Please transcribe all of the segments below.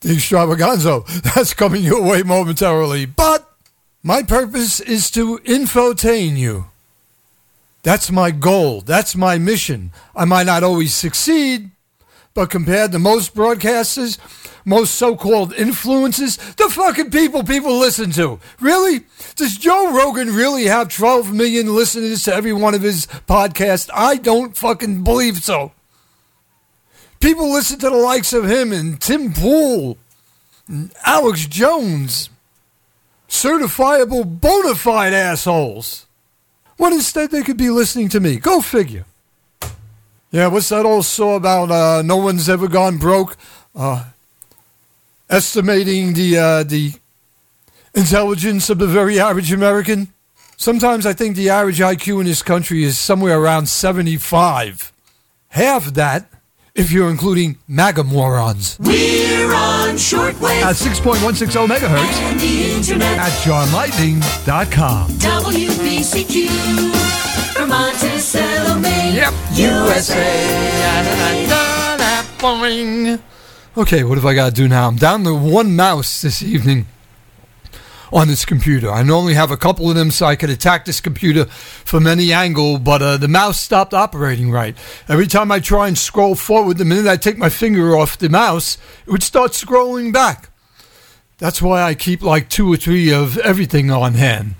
the extravaganza. That's coming your way momentarily. But my purpose is to infotain you. That's my goal. That's my mission. I might not always succeed, but compared to most broadcasters, most so-called influences, the fucking people people listen to. Really? Does Joe Rogan really have 12 million listeners to every one of his podcasts? I don't fucking believe so. People listen to the likes of him and Tim Pool, and Alex Jones, certifiable bona fide assholes. When instead they could be listening to me. Go figure. Yeah, what's that old saw about uh, no one's ever gone broke? Uh, estimating the uh, the intelligence of the very average American. Sometimes I think the average IQ in this country is somewhere around 75. Half that if you're including MAGA morons. We're on shortwave At 6.160 megahertz and the internet. at johnlightning.com. WBCQ, Vermont to Salome, Yep. USA. Okay, what have I got to do now? I'm down to one mouse this evening on this computer. I normally have a couple of them so I could attack this computer from any angle, but uh, the mouse stopped operating right. Every time I try and scroll forward, the minute I take my finger off the mouse, it would start scrolling back. That's why I keep like two or three of everything on hand.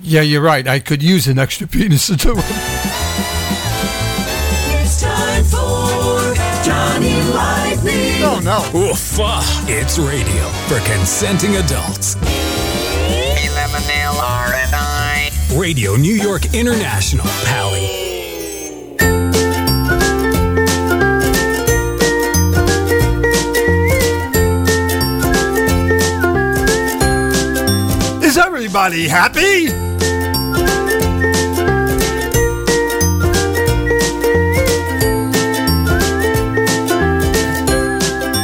Yeah, you're right. I could use an extra penis to do it. It's time for Johnny Lightning. No, no. Oof, ah, it's radio for consenting adults. Radio New York International, Pally. Is everybody happy?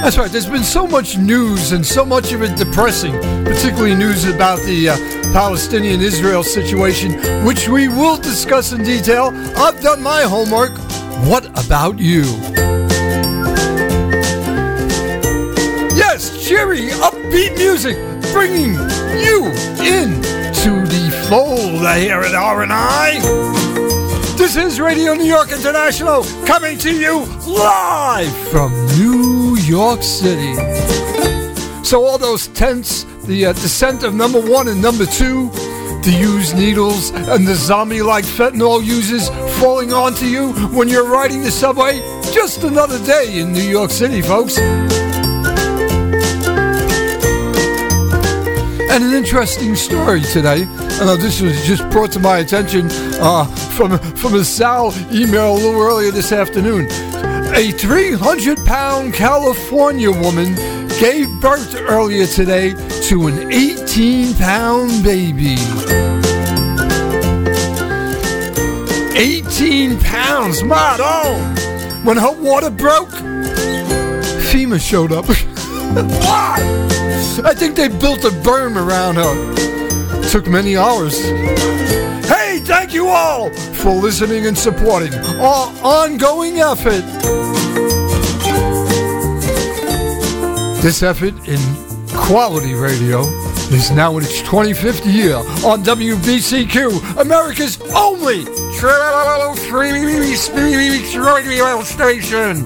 That's right. There's been so much news and so much of it depressing, particularly news about the uh, Palestinian Israel situation, which we will discuss in detail. I've done my homework. What about you? Yes, cheery, upbeat music, bringing you in to the fold here at RNI. This is Radio New York International coming to you live from New York City. So all those tents, the uh, descent of number one and number two, the used needles and the zombie-like fentanyl users falling onto you when you're riding the subway. Just another day in New York City, folks. And an interesting story today. I know this was just brought to my attention uh, from from a Sal email a little earlier this afternoon. A 300 pound California woman gave birth earlier today to an 18 pound baby. 18 pounds, mad oh! When her water broke, FEMA showed up. I think they built a berm around her. Took many hours. Hey, thank you all for listening and supporting our ongoing effort. This effort in quality radio is now in its 25th year on WBCQ, America's only radio station.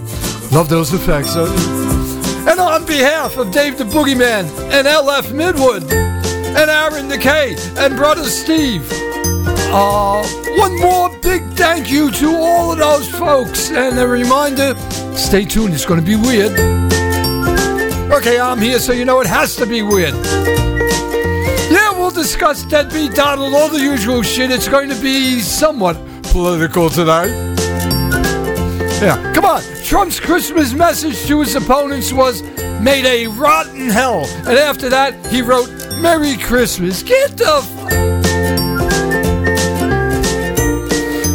Love those effects? And on behalf of Dave the Boogeyman and LF Midwood and Aaron McKay and brother Steve, uh, one more big thank you to all of those folks. And a reminder, stay tuned, it's going to be weird. Okay, I'm here so you know it has to be weird. Yeah, we'll discuss Deadbeat Donald, all the usual shit. It's going to be somewhat political tonight. Yeah, come on. Trump's Christmas message to his opponents was made a rotten hell. And after that, he wrote, Merry Christmas. Get the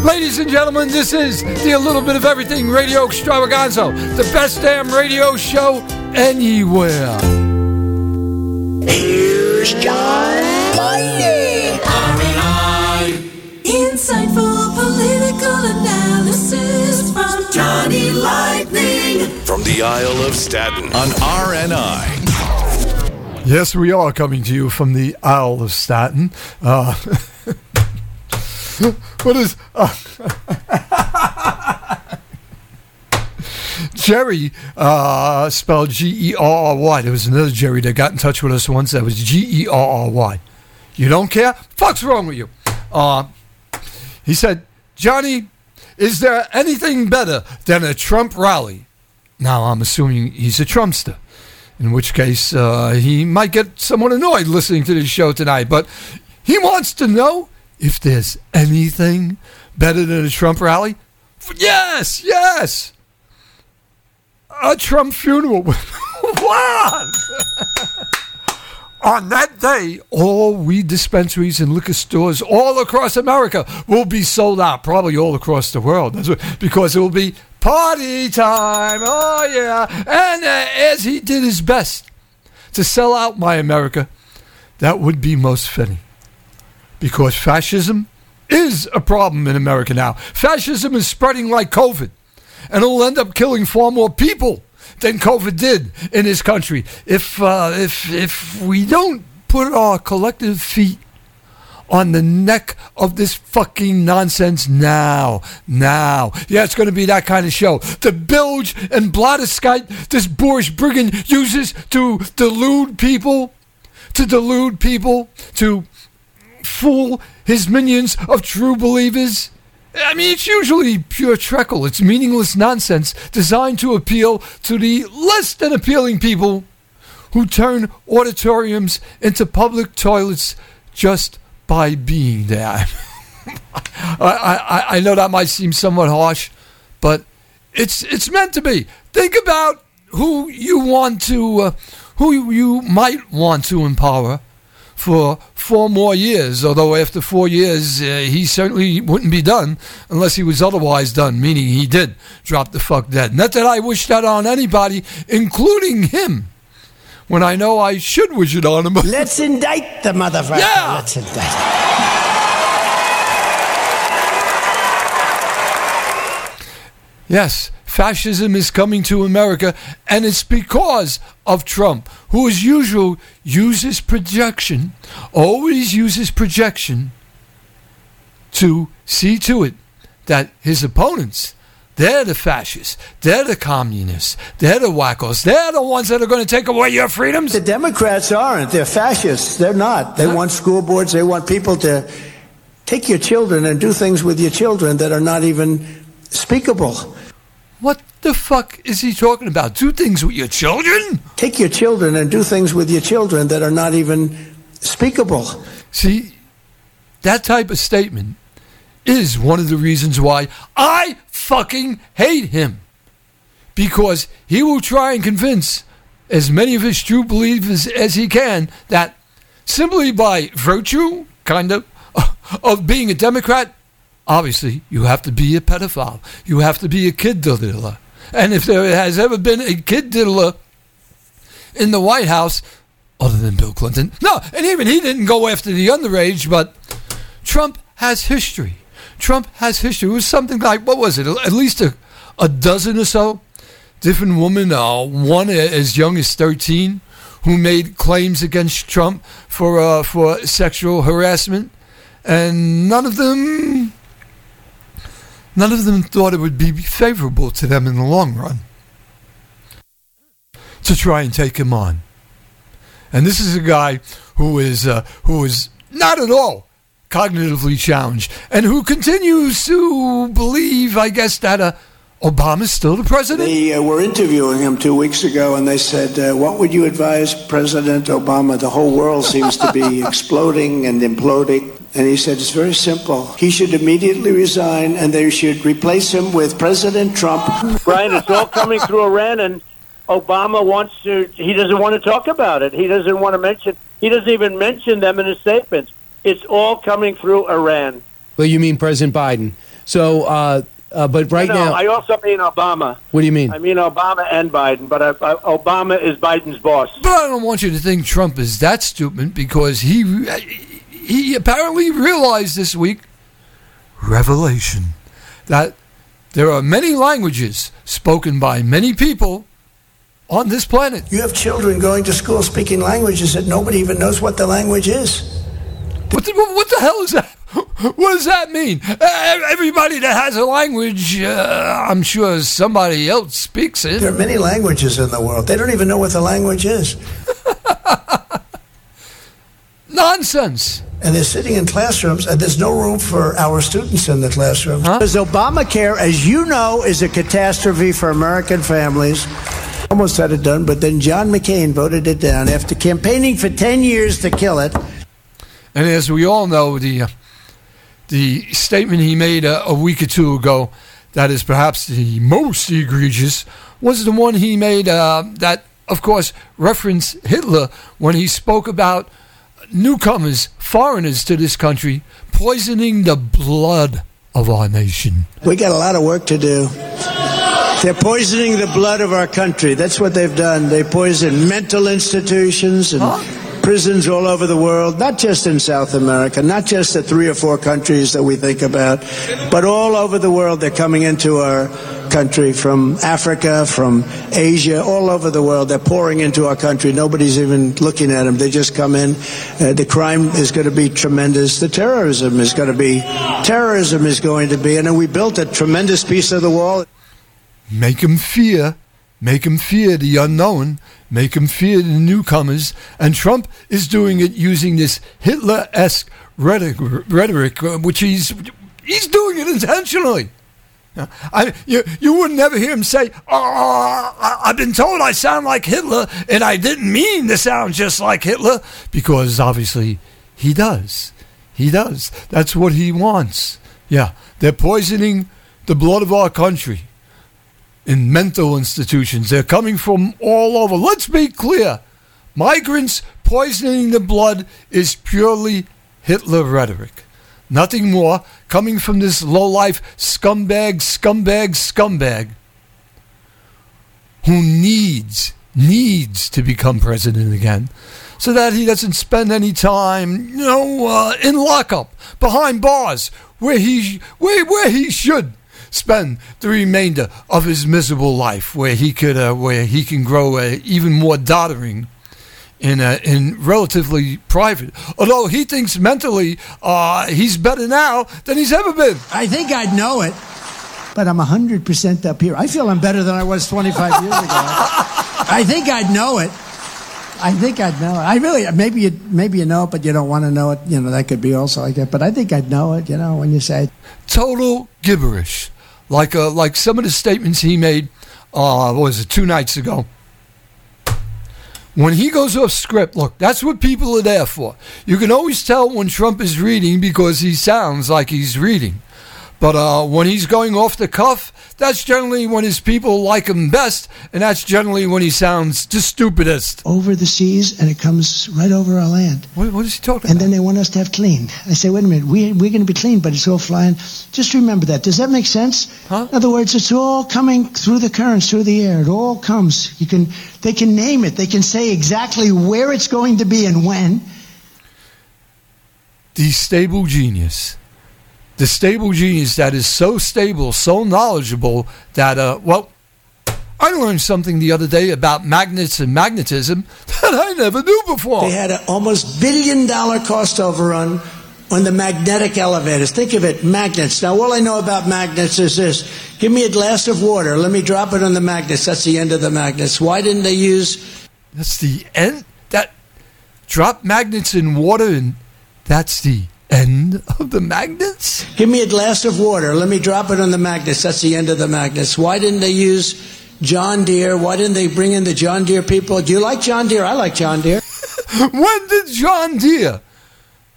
Ladies and gentlemen, this is the A Little Bit of Everything Radio Extravaganza, the best damn radio show anywhere. Here's John Lightning. Insightful political analysis from Johnny Lightning. from the Isle of Staten on RNI. Yes, we are coming to you from the Isle of Staten. Uh, what is. Uh, Jerry, uh, spelled G E R R Y. There was another Jerry that got in touch with us once that was G E R R Y. You don't care? Fuck's wrong with you? Uh, he said, Johnny, is there anything better than a Trump rally? Now, I'm assuming he's a Trumpster, in which case uh, he might get someone annoyed listening to this show tonight. But he wants to know if there's anything better than a Trump rally. Yes, yes. A Trump funeral. what? On that day, all weed dispensaries and liquor stores all across America will be sold out, probably all across the world, because it will be party time. Oh, yeah. And uh, as he did his best to sell out my America, that would be most fitting. Because fascism is a problem in America now. Fascism is spreading like COVID, and it'll end up killing far more people than COVID did in this country if uh, if if we don't put our collective feet on the neck of this fucking nonsense now. Now. Yeah, it's going to be that kind of show. The bilge and bladderskite this boorish brigand uses to delude people, to delude people, to fool his minions of true believers. I mean, it's usually pure treacle. It's meaningless nonsense designed to appeal to the less than appealing people who turn auditoriums into public toilets just by being there. I, I, I know that might seem somewhat harsh, but it's it's meant to be. Think about who you want to, uh, who you might want to empower for four more years. Although after four years, uh, he certainly wouldn't be done unless he was otherwise done, meaning he did drop the fuck dead. Not that I wish that on anybody, including him. When I know I should wish it on him. Let's indict the motherfucker. Yeah. Let's indict him. Yes, fascism is coming to America, and it's because of Trump, who, as usual, uses projection, always uses projection to see to it that his opponents, they're the fascists, they're the communists, they're the wackos, they're the ones that are going to take away your freedoms. The Democrats aren't. They're fascists. They're not. They want school boards. They want people to take your children and do things with your children that are not even speakable. What the fuck is he talking about? Do things with your children? Take your children and do things with your children that are not even speakable. See, that type of statement is one of the reasons why I fucking hate him. Because he will try and convince as many of his true believers as he can that simply by virtue, kind of, of being a Democrat, obviously you have to be a pedophile. You have to be a kid diddler. And if there has ever been a kid diddler in the White House, other than Bill Clinton. No, and even he didn't go after the underage, but Trump has history. Trump has history. It was something like, what was it? At least a, a dozen or so different women, uh, one as young as 13, who made claims against Trump for, uh, for sexual harassment. And none of them, none of them thought it would be favorable to them in the long run to try and take him on. And this is a guy who is uh, who is not at all cognitively challenged and who continues to believe, I guess, that uh, Obama's still the president. They uh, were interviewing him two weeks ago, and they said, uh, "What would you advise President Obama? The whole world seems to be exploding and imploding." And he said, "It's very simple. He should immediately resign, and they should replace him with President Trump." Brian, it's all coming through Iran, and Obama wants to. He doesn't want to talk about it. He doesn't want to mention. He doesn't even mention them in his statements. It's all coming through Iran. Well, you mean President Biden. So, uh, uh, but right no, now, I also mean Obama. what do you mean? I mean Obama and Biden, but I, I, Obama is Biden's boss. But I don't want you to think Trump is that stupid because he he apparently realized this week revelation that there are many languages spoken by many people on this planet. You have children going to school speaking languages that nobody even knows what the language is. What the, what the hell is that? What does that mean? Everybody that has a language, uh, I'm sure somebody else speaks it. There are many languages in the world. They don't even know what the language is. Nonsense. And they're sitting in classrooms, and there's no room for our students in the classrooms. Because Obamacare, as you know, is a catastrophe for American families. Almost had it done, but then John McCain voted it down after campaigning for 10 years to kill it. And as we all know, the uh, the statement he made a, a week or two ago, that is perhaps the most egregious, was the one he made uh, that, of course, referenced Hitler when he spoke about newcomers, foreigners to this country, poisoning the blood of our nation. We got a lot of work to do. They're poisoning the blood of our country. That's what they've done. They poison mental institutions and prisons all over the world, not just in South America, not just the three or four countries that we think about, but all over the world. They're coming into our country from Africa, from Asia, all over the world. They're pouring into our country. Nobody's even looking at them. They just come in. Uh, the crime is going to be tremendous. The terrorism is going to be, terrorism is going to be. And then we built a tremendous piece of the wall. Make them fear. Make them fear the unknown. Make them fear the newcomers. And Trump is doing it using this Hitler esque rhetoric, rhetoric uh, which he's, he's doing it intentionally. I, you, you would never hear him say, oh, I've been told I sound like Hitler, and I didn't mean to sound just like Hitler, because obviously he does. He does. That's what he wants. Yeah, they're poisoning the blood of our country in mental institutions. They're coming from all over. Let's be clear migrants poisoning the blood is purely Hitler rhetoric. Nothing more coming from this low-life scumbag, scumbag, scumbag who needs, needs to become president again so that he doesn't spend any time, you know, uh, in lockup, behind bars, where he, where, where he should spend the remainder of his miserable life, where he could, uh, where he can grow uh, even more doddering in uh, in relatively private. Although he thinks mentally uh, he's better now than he's ever been. I think I'd know it, but I'm 100% up here. I feel I'm better than I was 25 years ago. I think I'd know it. I think I'd know it. I really, maybe you, maybe you know it, but you don't want to know it. You know, that could be also like that. But I think I'd know it, you know, when you say. Total gibberish, like uh, like some of the statements he made. Uh, was it two nights ago? When he goes off script, look, that's what people are there for. You can always tell when Trump is reading because he sounds like he's reading. But uh, when he's going off the cuff, that's generally when his people like him best, and that's generally when he sounds the stupidest. Over the seas, and it comes right over our land. What, what is he talking about? And about? then they want us to have clean. I say, wait a minute, we, we're going to be clean, but it's all flying. Just remember that. Does that make sense? Huh? In other words, it's all coming through the currents, through the air. It all comes. You can, they can name it. They can say exactly where it's going to be and when. the stable genius. The stable genius that is so stable, so knowledgeable that, uh, well, I learned something the other day about magnets and magnetism that I never knew before. They had an almost billion dollar cost overrun on the magnetic elevators. Think of it, magnets. Now, all I know about magnets is this. Give me a glass of water. Let me drop it on the magnets. That's the end of the magnets. Why didn't they use That's the end. That drop magnets in water, and that's the end of the magnets. Give me a glass of water. Let me drop it on the magnets. That's the end of the magnets. Why didn't they use John Deere? Why didn't they bring in the John Deere people? Do you like John Deere? I like John Deere. when did John Deere,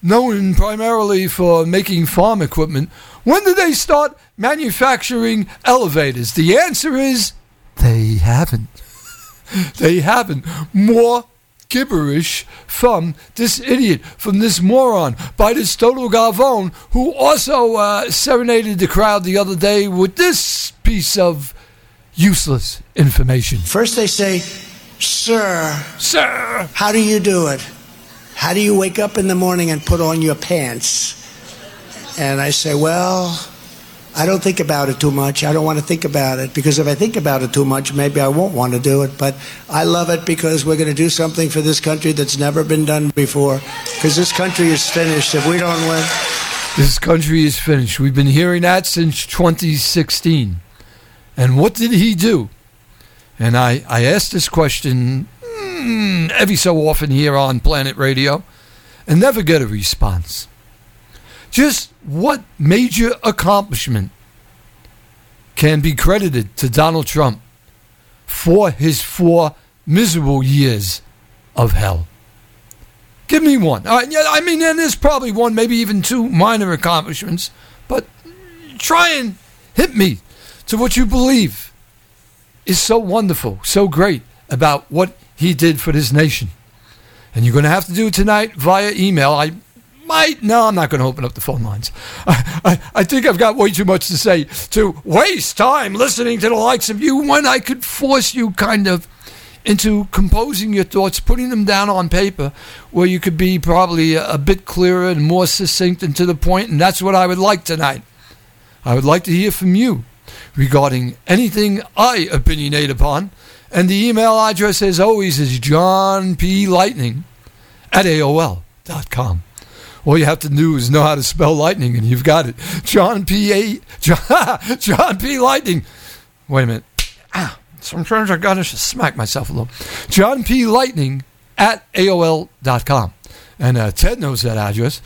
known primarily for making farm equipment, when did they start manufacturing elevators? The answer is they haven't. they haven't. More gibberish from this idiot, from this moron, by this Toto Galvon, who also uh, serenaded the crowd the other day with this piece of useless information. First they say, Sir, Sir! how do you do it? How do you wake up in the morning and put on your pants? And I say, Well, I don't think about it too much. I don't want to think about it because if I think about it too much, maybe I won't want to do it. But I love it because we're going to do something for this country that's never been done before. Because this country is finished if we don't win. This country is finished. We've been hearing that since 2016. And what did he do? And I, I asked this question mm, every so often here on Planet Radio and never get a response. Just what major accomplishment can be credited to Donald Trump for his four miserable years of hell? Give me one. Uh, yeah, I mean, and there's probably one, maybe even two minor accomplishments, but try and hit me to what you believe is so wonderful, so great about what he did for this nation. And you're going to have to do it tonight via email. I might, no, I'm not going to open up the phone lines. I, I, I think I've got way too much to say to waste time listening to the likes of you when I could force you kind of into composing your thoughts, putting them down on paper, where you could be probably a, a bit clearer and more succinct and to the point, and that's what I would like tonight. I would like to hear from you regarding anything I opinionate upon, and the email address, as always, is johnplightning at AOL.com. All you have to do is know how to spell lightning, and you've got it. John P. A. John, John P. Lightning. Wait a minute. Ah, sometimes I gotta smack myself a little. John P. Lightning at AOL.com. And uh, Ted knows that address,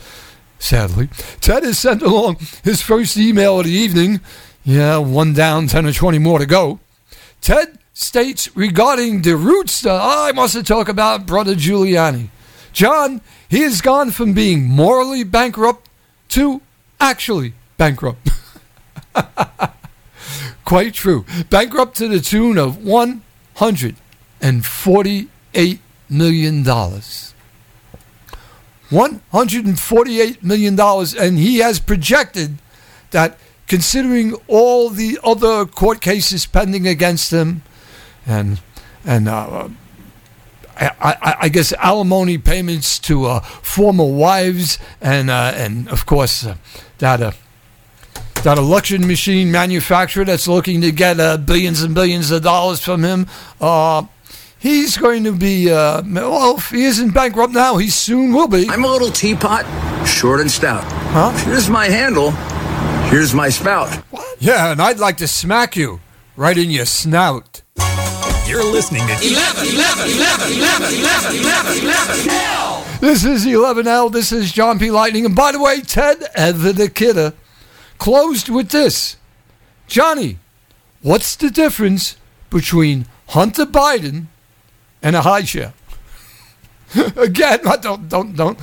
sadly. Ted has sent along his first email of the evening. Yeah, one down, 10 or 20 more to go. Ted states regarding the roots, uh, I must talk about Brother Giuliani. John, he has gone from being morally bankrupt to actually bankrupt. Quite true. Bankrupt to the tune of $148 million. $148 million. And he has projected that considering all the other court cases pending against him and, and, uh, I, I, I, guess alimony payments to uh, former wives and uh, and of course uh, that uh, that election machine manufacturer that's looking to get uh, billions and billions of dollars from him. Uh, he's going to be well. If he isn't bankrupt now, he soon will be. I'm a little teapot, short and stout. Huh? Here's my handle. Here's my spout. What? Yeah, and I'd like to smack you right in your snout. You're listening to 11, 11, 11, 11, 11, 11, 11, L. This is 11L. This is John P. Lightning. And by the way, Ted Kidder closed with this Johnny, what's the difference between Hunter Biden and a high chair? Again, I don't, don't, don't.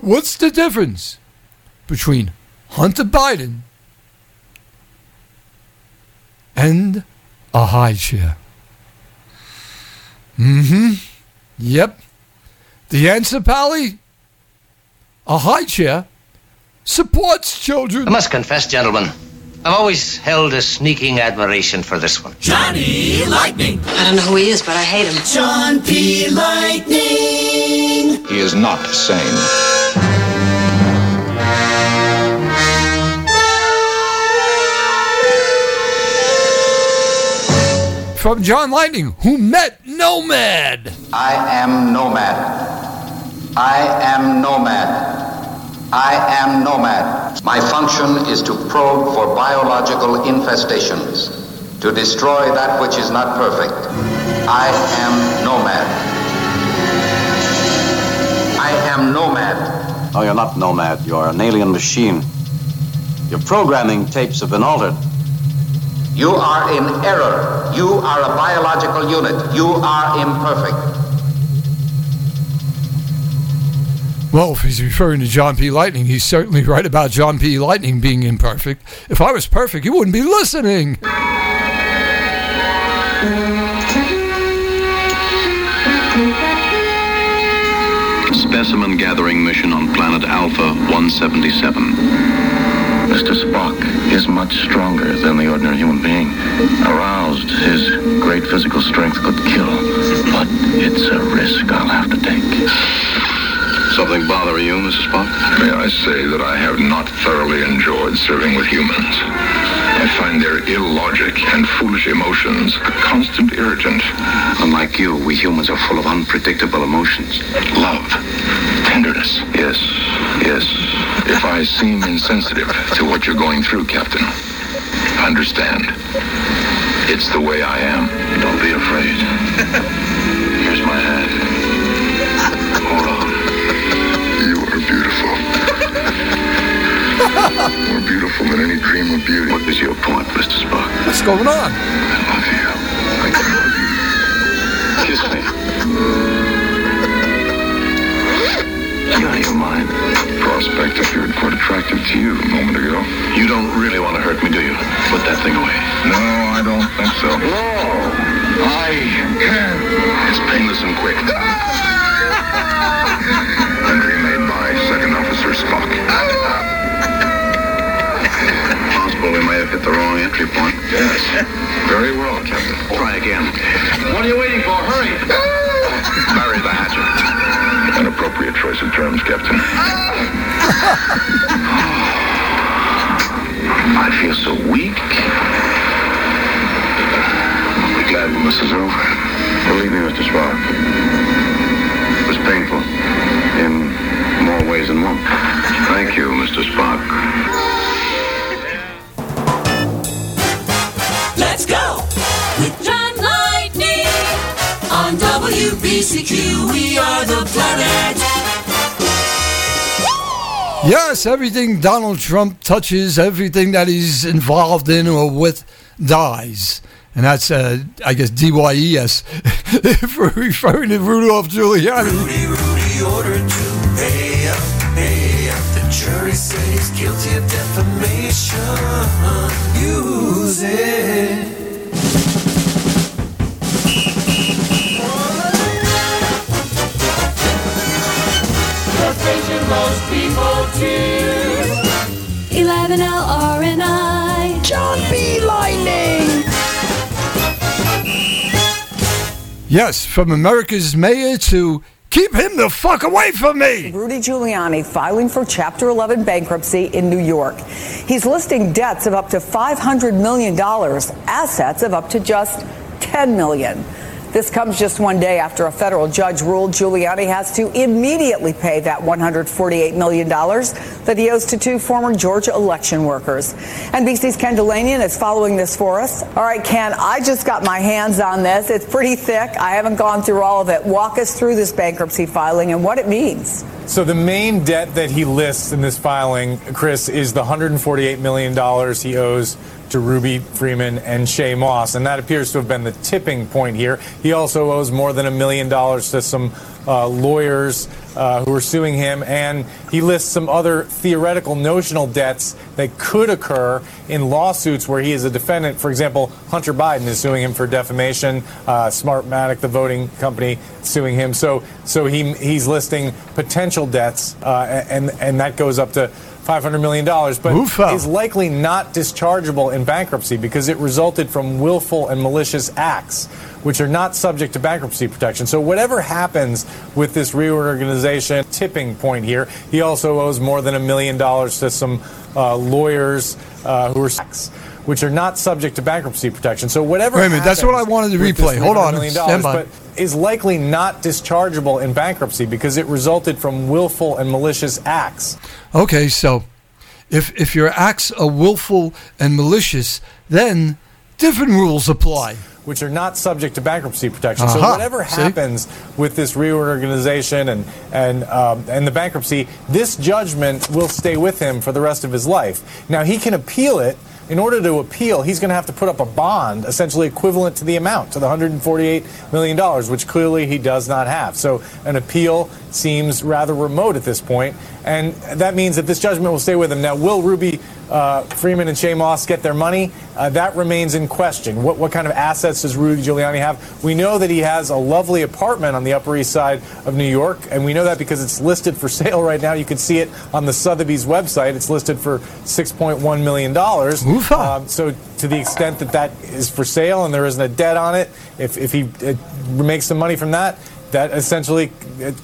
What's the difference between Hunter Biden and a high chair? Mm-hmm. Yep. The answer, Pally? A high chair supports children. I must confess, gentlemen, I've always held a sneaking admiration for this one. Johnny Lightning. I don't know who he is, but I hate him. John P. Lightning. He is not sane. From John Lightning, who met Nomad. I am Nomad. I am Nomad. I am Nomad. My function is to probe for biological infestations, to destroy that which is not perfect. I am Nomad. I am Nomad. No, you're not Nomad. You're an alien machine. Your programming tapes have been altered. You are in error. You are a biological unit. You are imperfect. Well, if he's referring to John P. Lightning, he's certainly right about John P. Lightning being imperfect. If I was perfect, you wouldn't be listening. Specimen gathering mission on planet Alpha 177. Mr. Spock is much stronger than the ordinary human being. Aroused, his great physical strength could kill, but it's a risk I'll have to take. Something bother you, Mrs. Spock? May I say that I have not thoroughly enjoyed serving with humans. I find their illogic and foolish emotions a constant irritant. Unlike you, we humans are full of unpredictable emotions. Love, tenderness. Yes, yes. If I seem insensitive to what you're going through, Captain, understand. It's the way I am. Don't be afraid. Here's my hand. More beautiful than any dream of beauty. What is your point, Mr. Spock? What's going on? I love you. I love you. Kiss me. You out of your mind? Prospect appeared quite attractive to you a moment ago. You don't really want to hurt me, do you? Put that thing away. No, I don't think so. No, I can. It's painless and quick. Entry made by Second Officer Spock. Possible we may have hit the wrong entry point. Yes. Very well, Captain. Try again. What are you waiting for? Hurry! Bury the hatchet. An appropriate choice of terms, Captain. I feel so weak. I'll be glad when this is over. Believe me, Mr. Spock. It was painful. In more ways than one. Thank you, Mr. Spock. Let's go with John Lightning on WBCQ. We are the planet. Yes, everything Donald Trump touches, everything that he's involved in or with, dies. And that's, uh, I guess, D Y E S, for referring to Rudolph Giuliani. Rudy, Rudy ordered to pay up, pay up. The jury said he's guilty of defamation. Use it. Most people to. 11L RNI. John P. Lightning. Yes, from America's mayor to keep him the fuck away from me. Rudy Giuliani filing for Chapter 11 bankruptcy in New York. He's listing debts of up to $500 million, assets of up to just $10 million. This comes just one day after a federal judge ruled Giuliani has to immediately pay that $148 million that he owes to two former Georgia election workers. NBC's Ken Dilanian is following this for us. All right, Ken, I just got my hands on this. It's pretty thick. I haven't gone through all of it. Walk us through this bankruptcy filing and what it means. So the main debt that he lists in this filing, Chris, is the $148 million he owes to Ruby Freeman and Shaye Moss, and that appears to have been the tipping point here. He also owes more than a million dollars to some uh, lawyers uh, who are suing him, and he lists some other theoretical notional debts that could occur in lawsuits where he is a defendant. For example, Hunter Biden is suing him for defamation. Uh, Smartmatic, the voting company, suing him. So, so he he's listing potential debts, uh, and and that goes up to. $500 million, but Oofa. is likely not dischargeable in bankruptcy because it resulted from willful and malicious acts, which are not subject to bankruptcy protection. So, whatever happens with this reorganization, tipping point here, he also owes more than a million dollars to some uh, lawyers uh, who are which are not subject to bankruptcy protection. So, whatever. Wait a minute, that's what I wanted to replay. Hold on, $300 million, stand by. Is likely not dischargeable in bankruptcy because it resulted from willful and malicious acts. Okay, so if if your acts are willful and malicious, then different rules apply. which are not subject to bankruptcy protection. So Aha, whatever see? happens with this reorganization and and um, and the bankruptcy, this judgment will stay with him for the rest of his life. Now he can appeal it. In order to appeal, he's going to have to put up a bond, essentially equivalent to the amount, to the 148 million dollars, which clearly he does not have. So an appeal seems rather remote at this point, and that means that this judgment will stay with him. Now, will Ruby uh, Freeman and Shaye Moss get their money? Uh, that remains in question. What, what kind of assets does Rudy Giuliani have? We know that he has a lovely apartment on the Upper East Side of New York, and we know that because it's listed for sale right now. You can see it on the Sotheby's website. It's listed for $6.1 million. Um, so, to the extent that that is for sale and there isn't a debt on it, if, if he uh, makes some money from that, that essentially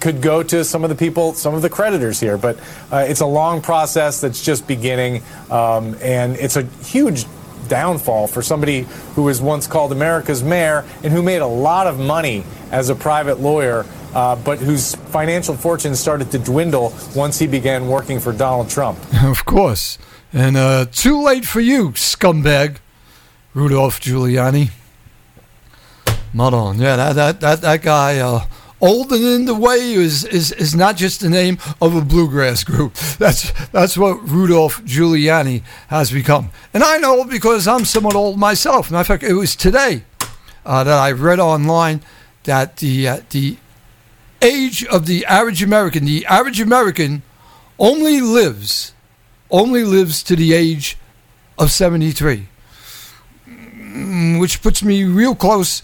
could go to some of the people, some of the creditors here. But uh, it's a long process that's just beginning, um, and it's a huge downfall for somebody who was once called America's mayor and who made a lot of money as a private lawyer, uh, but whose financial fortune started to dwindle once he began working for Donald Trump. Of course. And uh, too late for you, scumbag. Rudolph Giuliani. Not on. Yeah, that that that, that guy, uh, old and in the way, is, is is not just the name of a bluegrass group. That's that's what Rudolph Giuliani has become. And I know because I'm somewhat old myself. Matter of fact, it was today uh, that I read online that the uh, the age of the average American, the average American, only lives only lives to the age of 73 Mm, which puts me real close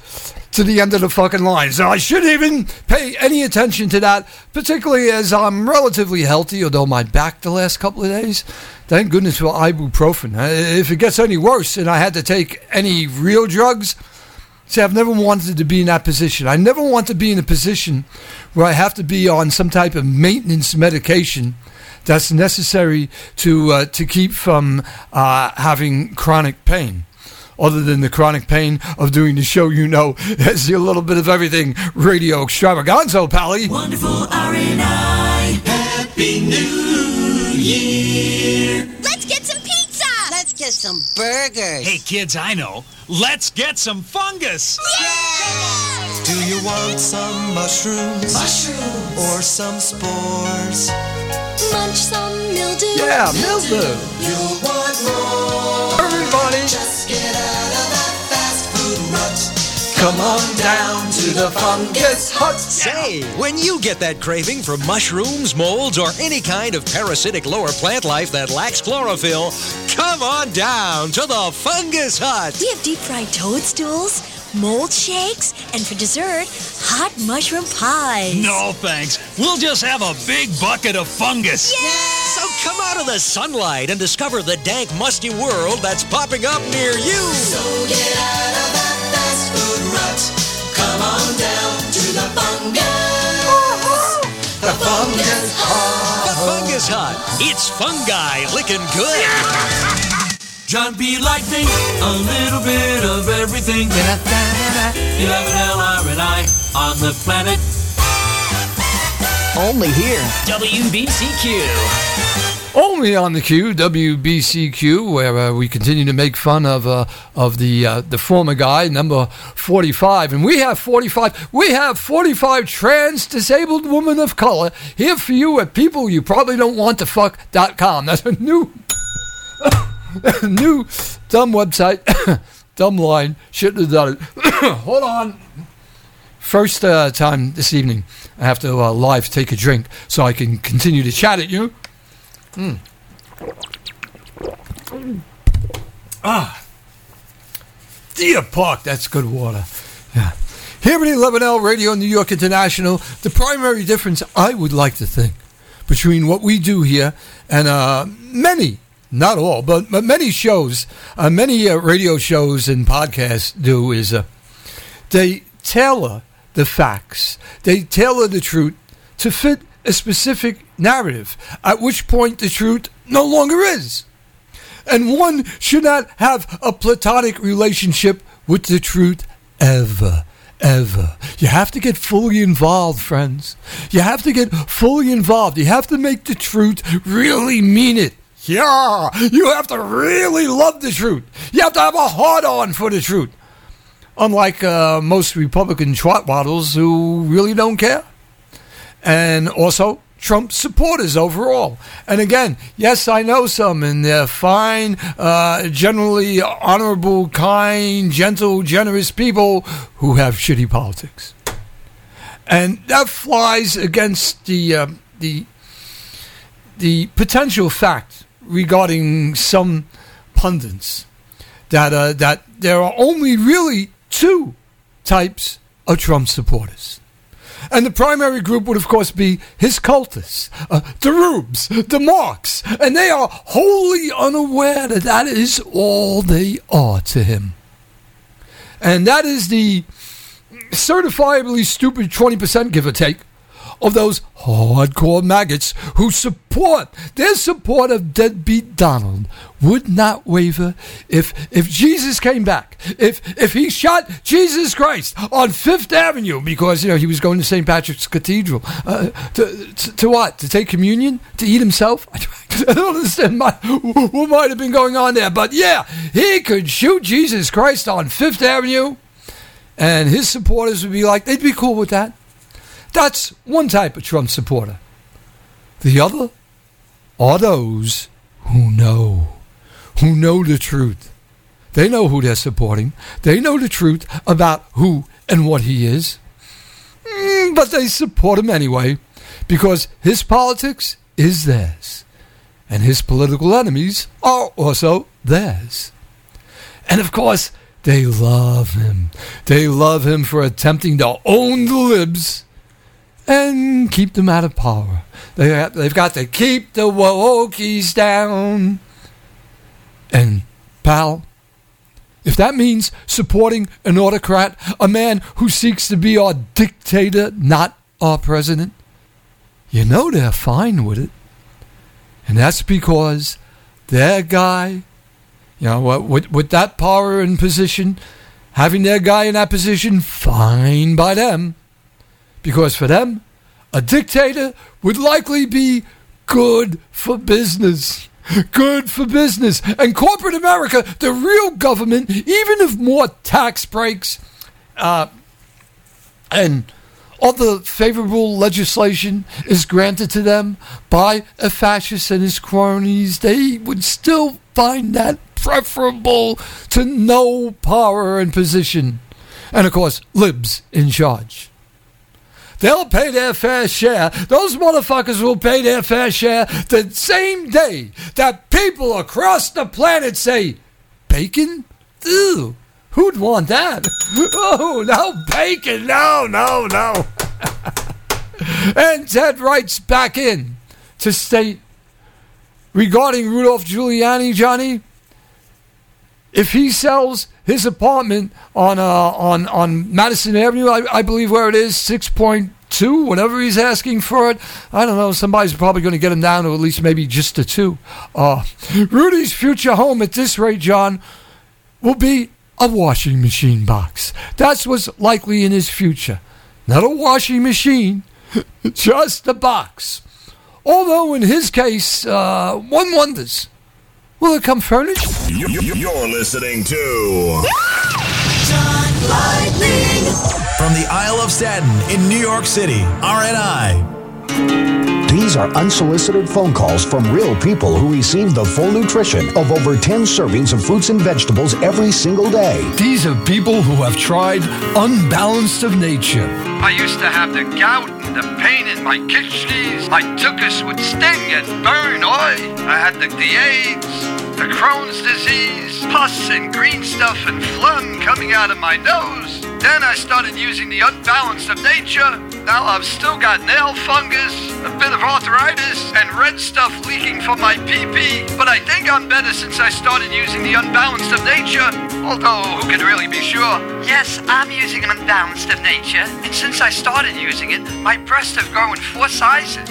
to the end of the fucking line. So I shouldn't even pay any attention to that, particularly as I'm relatively healthy, although my back the last couple of days, thank goodness for ibuprofen. Uh, If it gets any worse and I had to take any real drugs, see, I've never wanted to be in that position. I never want to be in a position where I have to be on some type of maintenance medication that's necessary to uh, to keep from uh, having chronic pain. Other than the chronic pain of doing the show, you know, as a little bit of everything radio extravaganza, Pally. Wonderful RNI. Happy New Year. Let's get some pizza. Let's get some burgers. Hey, kids, I know. Let's get some fungus. Yeah! Do you want some mushrooms? Mushrooms. Or some spores? Munch some mildew. Yeah, mildew. You'll want more. Everybody. Just Come on down to the fungus hut. Say, when you get that craving for mushrooms, molds, or any kind of parasitic lower plant life that lacks chlorophyll, come on down to the Fungus Hut. We have deep fried toadstools, mold shakes, and for dessert, hot mushroom pies. No thanks. We'll just have a big bucket of fungus. So come out of the sunlight and discover the dank, musty world that's popping up near you. So get out of that fast rut. Come on down to the fungus. The fungus hot! The Fungus Hut. It's fungi licking good. John P. Lightning, a little bit of everything. 11 LRNI on the planet. Only here. WBCQ. Only on the Q, WBCQ, where uh, we continue to make fun of uh, of the uh, the former guy, number 45. And we have 45. We have 45 trans disabled women of color here for you at people you probably don't want to fuck.com. That's a new new dumb website, dumb line. Shouldn't have done it. Hold on. First uh, time this evening, I have to uh, live take a drink so I can continue to chat at you. Mm. Ah. Deer Park, that's good water. Yeah. Here at 11L Radio New York International, the primary difference, I would like to think, between what we do here and uh, many, not all, but, but many shows, uh, many uh, radio shows and podcasts do is uh, they tailor the facts, they tailor the truth to fit a specific narrative, at which point the truth no longer is. And one should not have a platonic relationship with the truth ever. Ever. You have to get fully involved, friends. You have to get fully involved. You have to make the truth really mean it. Yeah, you have to really love the truth. You have to have a heart on for the truth. Unlike uh, most Republican twatwaddles who really don't care. And also Trump supporters overall. And again, yes, I know some, and they're fine, uh, generally honorable, kind, gentle, generous people who have shitty politics. And that flies against the uh, the the potential fact regarding some pundits that uh, that there are only really two types of Trump supporters. And the primary group would, of course, be his cultists, uh, the Rubes, the Marks, and they are wholly unaware that that is all they are to him. And that is the certifiably stupid 20% give or take of those hardcore maggots who support their support of deadbeat Donald would not waver if if Jesus came back if if he shot Jesus Christ on Fifth Avenue because you know he was going to St Patrick's Cathedral. Uh, to, to to what? To take communion? To eat himself? I don't understand my, what might have been going on there but yeah he could shoot Jesus Christ on Fifth Avenue and his supporters would be like they'd be cool with that that's one type of Trump supporter. The other are those who know, who know the truth. They know who they're supporting. They know the truth about who and what he is. Mm, but they support him anyway because his politics is theirs. And his political enemies are also theirs. And of course, they love him. They love him for attempting to own the libs and keep them out of power. They have, they've got to keep the Wokies down. And, pal, if that means supporting an autocrat, a man who seeks to be our dictator, not our president, you know they're fine with it. And that's because their guy, you know, with, with that power and position, having their guy in that position, fine by them. Because for them, a dictator would likely be good for business. Good for business. And corporate America, the real government, even if more tax breaks uh, and other favorable legislation is granted to them by a fascist and his cronies, they would still find that preferable to no power and position. And of course, libs in charge. They'll pay their fair share. Those motherfuckers will pay their fair share the same day that people across the planet say, bacon? Ew. Who'd want that? Oh, no bacon. No, no, no. and Ted writes back in to state regarding Rudolph Giuliani, Johnny, if he sells his apartment on uh, on on Madison Avenue, I, I believe where it is, six point two, whatever he's asking for it. I don't know. Somebody's probably going to get him down to at least maybe just a two. Uh, Rudy's future home at this rate, John, will be a washing machine box. That's what's likely in his future. Not a washing machine, just a box. Although in his case, uh, one wonders Will it come furnished? You- you- You're listening to John Lightning! From the Isle of Staten in New York City, RNI. These are unsolicited phone calls from real people who receive the full nutrition of over 10 servings of fruits and vegetables every single day. These are people who have tried unbalanced of nature. I used to have the gout and the pain in my kidneys. My tuchus would sting and burn. Oi! I had the, the AIDS, the Crohn's disease, pus and green stuff and phlegm coming out of my nose. Then I started using the unbalanced of nature. Now I've still got nail fungus, a bit of arthritis, and red stuff leaking from my pee-pee. But I think I'm better since I started using the unbalanced of nature. Although, who can really be sure? Yes, I'm using unbalanced of nature, and since I started using it, my breasts have grown four sizes.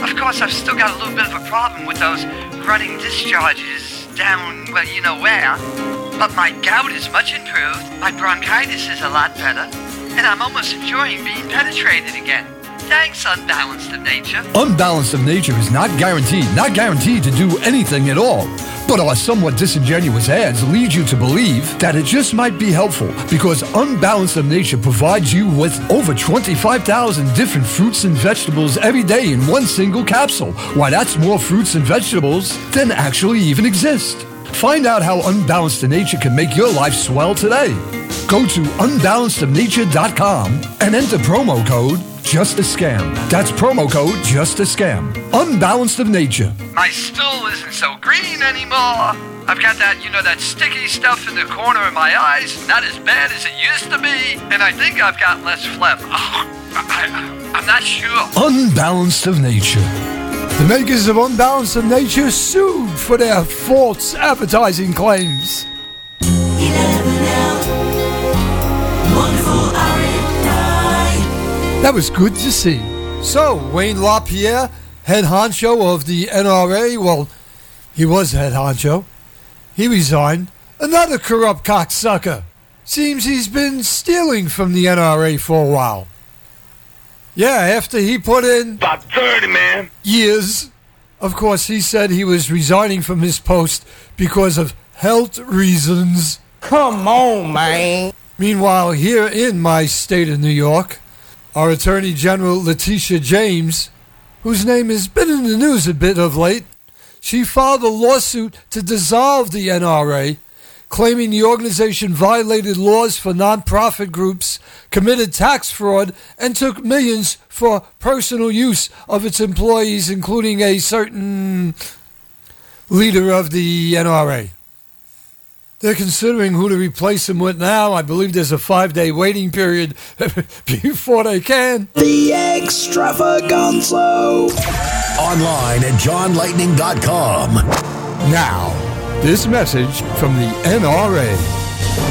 Of course, I've still got a little bit of a problem with those running discharges down, well, you know where. But my gout is much improved, my bronchitis is a lot better, and I'm almost enjoying being penetrated again. Thanks, Unbalanced of Nature. Unbalanced of nature is not guaranteed, not guaranteed to do anything at all. But our somewhat disingenuous ads lead you to believe that it just might be helpful because Unbalanced of Nature provides you with over 25,000 different fruits and vegetables every day in one single capsule. Why, that's more fruits and vegetables than actually even exist. Find out how Unbalanced of Nature can make your life swell today. Go to unbalancedofnature.com and enter promo code just a scam. That's promo code just a scam. Unbalanced of nature. My stool isn't so green anymore. I've got that, you know, that sticky stuff in the corner of my eyes. Not as bad as it used to be. And I think I've got less phlegm. Oh, I, I'm not sure. Unbalanced of nature. The makers of Unbalanced of Nature sued for their false advertising claims. 11. That was good to see. So, Wayne LaPierre, head honcho of the NRA, well, he was head honcho. He resigned. Another corrupt cocksucker. Seems he's been stealing from the NRA for a while. Yeah, after he put in About 30, man. years. Of course, he said he was resigning from his post because of health reasons. Come on, man. Meanwhile, here in my state of New York, our Attorney General Letitia James, whose name has been in the news a bit of late, she filed a lawsuit to dissolve the NRA, claiming the organization violated laws for nonprofit groups, committed tax fraud, and took millions for personal use of its employees, including a certain leader of the NRA. They're considering who to replace him with now. I believe there's a five day waiting period before they can. The extravaganza. Online at johnlightning.com. Now, this message from the NRA.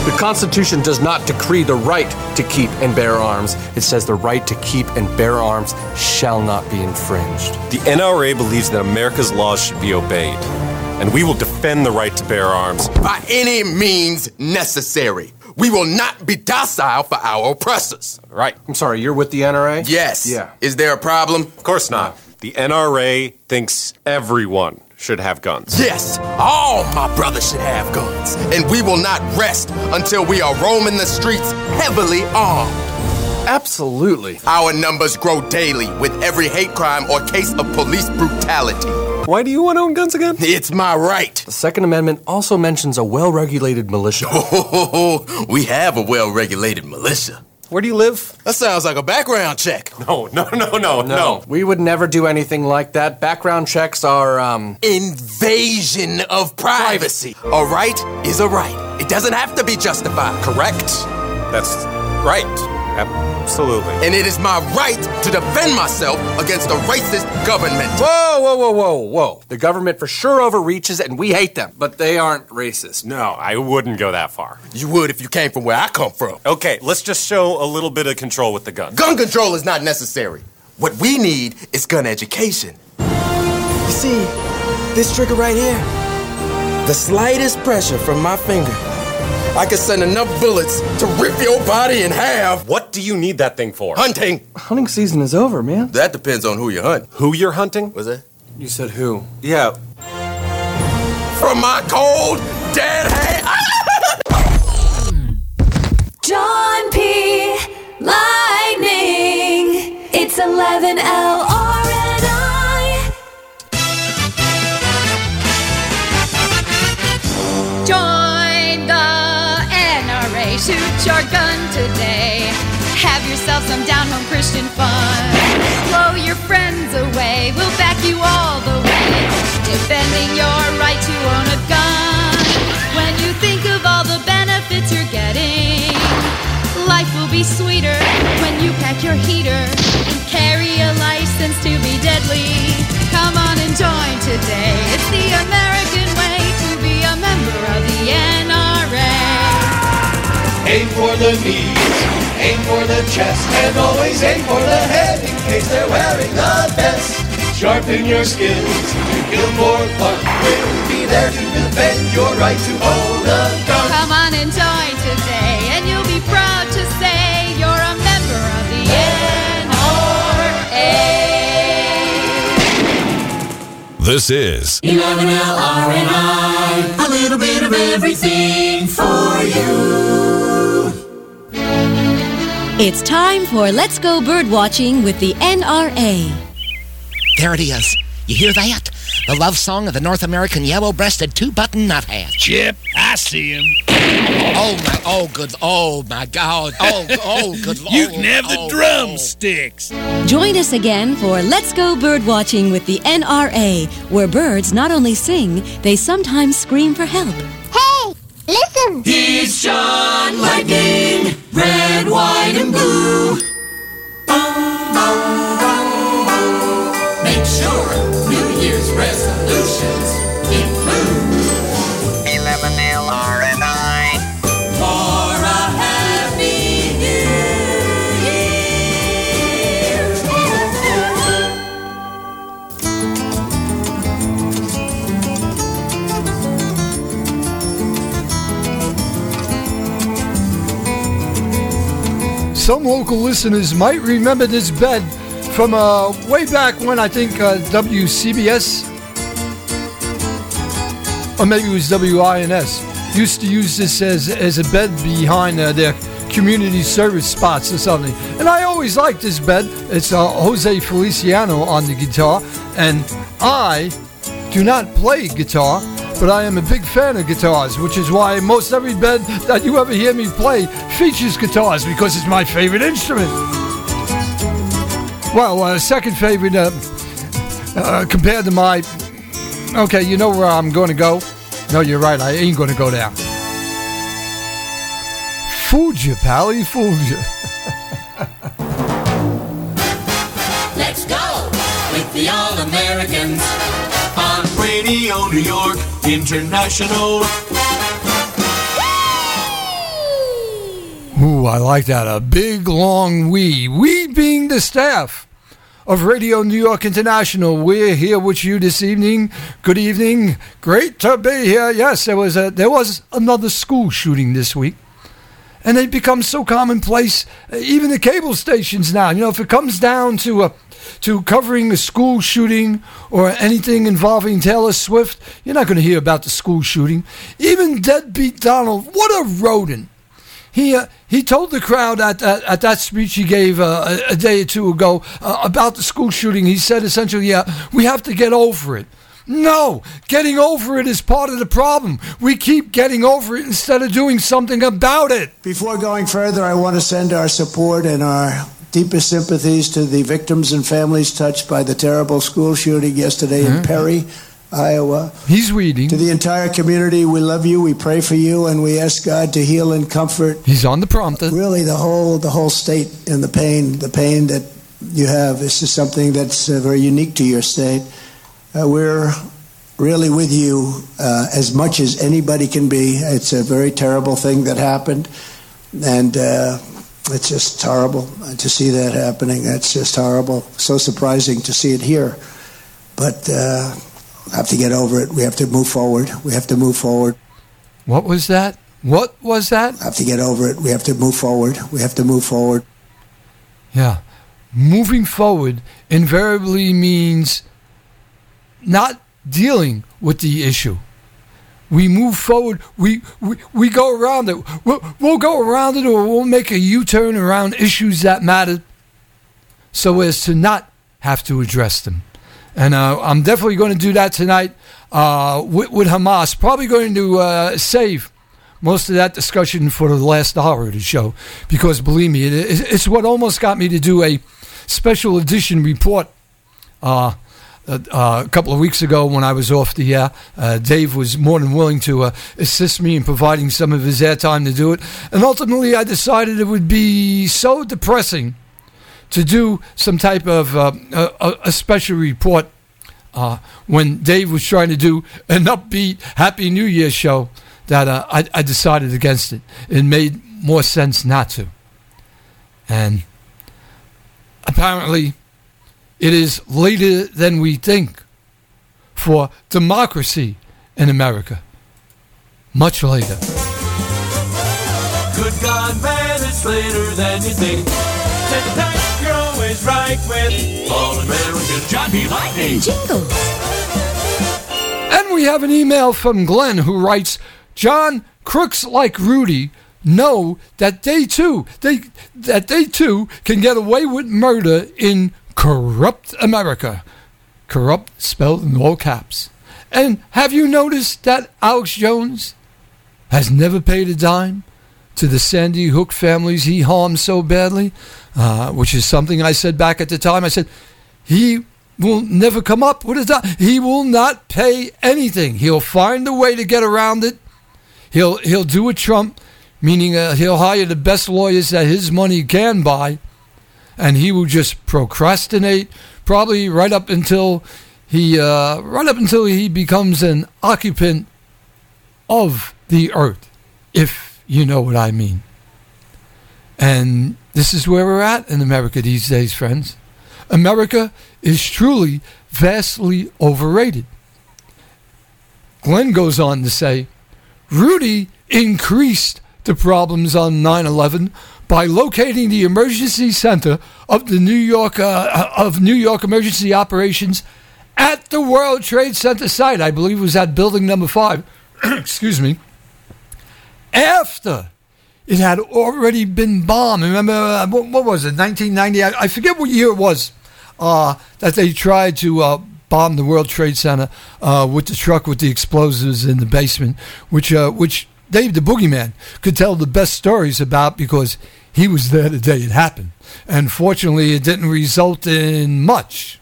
The Constitution does not decree the right to keep and bear arms. It says the right to keep and bear arms shall not be infringed. The NRA believes that America's laws should be obeyed, and we will defend the right to bear arms. By any means necessary. We will not be docile for our oppressors. Right. I'm sorry, you're with the NRA? Yes. Yeah. Is there a problem? Of course not. The NRA thinks everyone should have guns. Yes, all my brothers should have guns. And we will not rest until we are roaming the streets heavily armed. Absolutely. Our numbers grow daily with every hate crime or case of police brutality. Why do you want to own guns again? It's my right. The Second Amendment also mentions a well regulated militia. Oh, we have a well regulated militia. Where do you live? That sounds like a background check. No, no, no, no, no. no. We would never do anything like that. Background checks are, um. Invasion of privacy. A right is a right. It doesn't have to be justified. Correct. That's right. Absolutely. And it is my right to defend myself against a racist government. Whoa, whoa, whoa, whoa, whoa. The government for sure overreaches and we hate them, but they aren't racist. No, I wouldn't go that far. You would if you came from where I come from. Okay, let's just show a little bit of control with the gun. Gun control is not necessary. What we need is gun education. You see, this trigger right here, the slightest pressure from my finger, I could send enough bullets to rip your body in half. What do you need that thing for? Hunting. Hunting season is over, man. That depends on who you hunt. Who you're hunting? Was it? You said who? Yeah. From my cold, dead hand. John P. Lightning. It's 11 L R and I. Join the NRA. Shoot your gun today. Have yourself some down home Christian fun. Blow your friends away. We'll back you all the way. Defending your right to own a gun. When you think of all the benefits you're getting, life will be sweeter when you pack your heater and carry a license to be deadly. Come on and join today. It's the American Aim for the knees, aim for the chest, and always aim for the head in case they're wearing the vest. Sharpen your skills to kill for fun. We'll be there to defend your right to own a gun. Come on and join today, and you'll be proud to say you're a member of the NRA. This is 11L RNI, a little bit of everything for you. It's time for Let's Go Bird Watching with the NRA. There it is. You hear that? The love song of the North American yellow-breasted two-button nuthatch. Chip, I see him. Oh my! Oh good! Oh my God! Oh oh good! You oh, can have the oh, drumsticks. Oh. Join us again for Let's Go Bird Watching with the NRA, where birds not only sing, they sometimes scream for help. Hey, listen. He's John Lightning, red, white, and blue. Make sure New Year's resolutions some local listeners might remember this bed from uh, way back when I think uh, WCBS, or maybe it was WINS, used to use this as, as a bed behind uh, their community service spots or something. And I always liked this bed. It's uh, Jose Feliciano on the guitar, and I do not play guitar, but I am a big fan of guitars, which is why most every band that you ever hear me play features guitars because it's my favorite instrument. Well, uh, second favorite uh, uh, compared to my. Okay, you know where I'm going to go? No, you're right. I ain't going to go there. Fooled you, Pally. Fooled you. Let's go with the All Americans Radio New York International. Ooh, I like that. A big long we. We being the staff of Radio New York International. We're here with you this evening. Good evening. Great to be here. Yes, there was a there was another school shooting this week. And they've become so commonplace, uh, even the cable stations now. You know, if it comes down to a to covering a school shooting or anything involving Taylor Swift, you're not going to hear about the school shooting. Even Deadbeat Donald, what a rodent. He, uh, he told the crowd at, at, at that speech he gave uh, a, a day or two ago uh, about the school shooting. He said essentially, yeah, we have to get over it. No, getting over it is part of the problem. We keep getting over it instead of doing something about it. Before going further, I want to send our support and our deepest sympathies to the victims and families touched by the terrible school shooting yesterday in Perry, Iowa. He's reading. To the entire community, we love you, we pray for you, and we ask God to heal and comfort. He's on the prompter. Really, the whole the whole state and the pain, the pain that you have. This is something that's uh, very unique to your state. Uh, we're really with you uh, as much as anybody can be. It's a very terrible thing that happened, and uh, it's just horrible to see that happening. That's just horrible. So surprising to see it here, but uh, have to get over it. We have to move forward. We have to move forward. What was that? What was that? Have to get over it. We have to move forward. We have to move forward. Yeah. Moving forward invariably means not dealing with the issue. We move forward. We, we, we go around it. We'll, we'll go around it or we'll make a U turn around issues that matter so as to not have to address them. And uh, I'm definitely going to do that tonight uh, with, with Hamas. Probably going to uh, save most of that discussion for the last hour of the show because believe me, it, it's what almost got me to do a special edition report. Uh, uh, a couple of weeks ago when I was off the air. Uh, Dave was more than willing to uh, assist me in providing some of his airtime to do it. And ultimately, I decided it would be so depressing to do some type of uh, a, a, special report uh, when Dave was trying to do an upbeat Happy New Year show that uh, I, I decided against it. It made more sense not to. And apparently, it is later than we think for democracy in America. Much later. Good God, man, it's later than you think. Take the time, you're always right with All American Johnny Lightning. Jingles. And we have an email from Glenn who writes John, crooks like Rudy know that they too they that they too can get away with murder in corrupt America. Corrupt spelled in all caps. And have you noticed that Alex Jones has never paid a dime to the Sandy Hook families he harmed so badly? Uh, which is something I said back at the time. I said, he will never come up with a dime. He will not pay anything. He'll find a way to get around it. He'll, he'll do a Trump, meaning uh, he'll hire the best lawyers that his money can buy and he will just procrastinate probably right up until he uh, right up until he becomes an occupant of the earth if you know what i mean. And this is where we're at in america these days friends. America is truly vastly overrated. Glenn goes on to say rudy increased the problems on 9-11 by locating the emergency center of the New York uh, of New York Emergency Operations at the World Trade Center site. I believe it was at building number five. Excuse me. After it had already been bombed. Remember, uh, what, what, was it, 1990? I, I, forget what year it was uh, that they tried to uh, bomb the World Trade Center uh, with the truck with the explosives in the basement, which, uh, which Dave the Boogeyman could tell the best stories about because he was there the day it happened. And fortunately, it didn't result in much.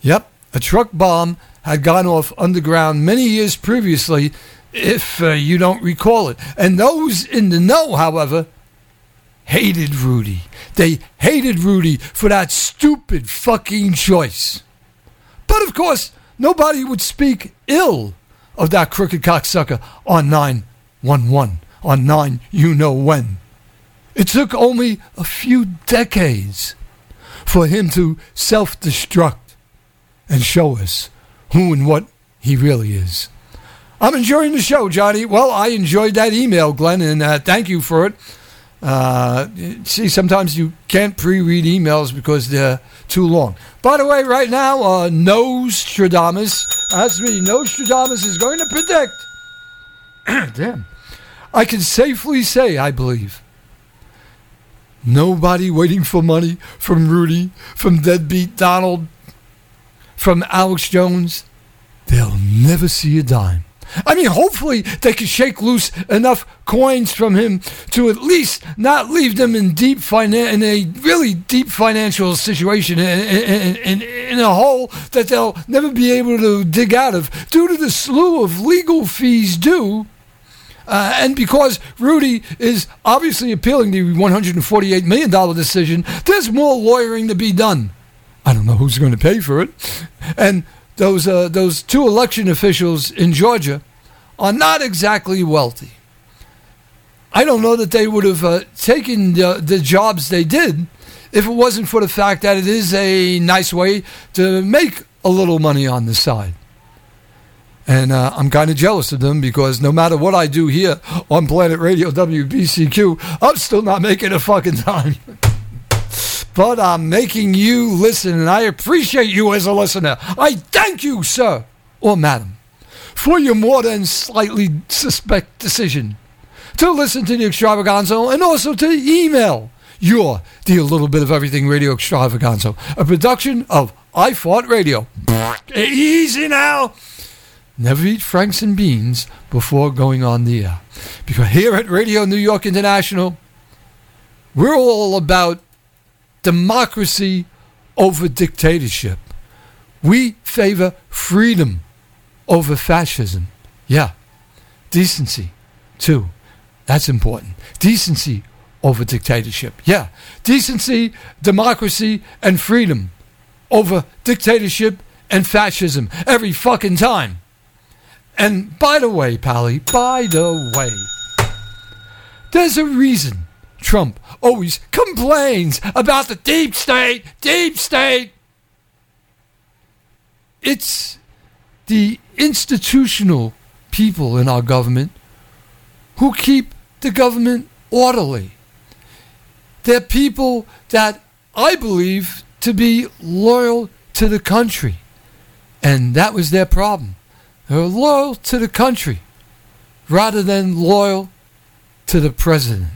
Yep, a truck bomb had gone off underground many years previously if uh, you don't recall it. And those in the know, however, hated Rudy. They hated Rudy for that stupid fucking choice. But of course, nobody would speak ill of that crooked cocksucker on 911, on 9 you know when. It took only a few decades for him to self destruct and show us who and what he really is. I'm enjoying the show, Johnny. Well, I enjoyed that email, Glenn, and uh, thank you for it. Uh, see, sometimes you can't pre-read emails because they're too long. By the way, right now, uh, Nostradamus, that's me, Nostradamus is going to predict. Damn. I can safely say, I believe, nobody waiting for money from Rudy, from Deadbeat Donald, from Alex Jones, they'll never see a dime. I mean, hopefully they can shake loose enough coins from him to at least not leave them in deep finan- in a really deep financial situation, in, in, in, in, a hole that they'll never be able to dig out of due to the slew of legal fees due. Uh, and because Rudy is obviously appealing the $148 million decision, there's more lawyering to be done. I don't know who's going to pay for it. And those uh, those two election officials in Georgia are not exactly wealthy. I don't know that they would have uh, taken the, the jobs they did if it wasn't for the fact that it is a nice way to make a little money on the side. And uh, I'm kind of jealous of them because no matter what I do here on Planet Radio WBCQ, I'm still not making a fucking time. but I'm making you listen, and I appreciate you as a listener. I thank you, sir or madam, for your more than slightly suspect decision to listen to the extravaganza and also to email your the little bit of everything radio extravaganza, a production of I Fought Radio. Easy now. Never eat Franks and beans before going on the air. Because here at Radio New York International, we're all about democracy over dictatorship. We favor freedom over fascism. Yeah. Decency, too. That's important. Decency over dictatorship. Yeah. Decency, democracy, and freedom over dictatorship and fascism every fucking time. And by the way, Pally, by the way, there's a reason Trump always complains about the deep state, deep state. It's the institutional people in our government who keep the government orderly. They're people that I believe to be loyal to the country. And that was their problem. They were loyal to the country rather than loyal to the president.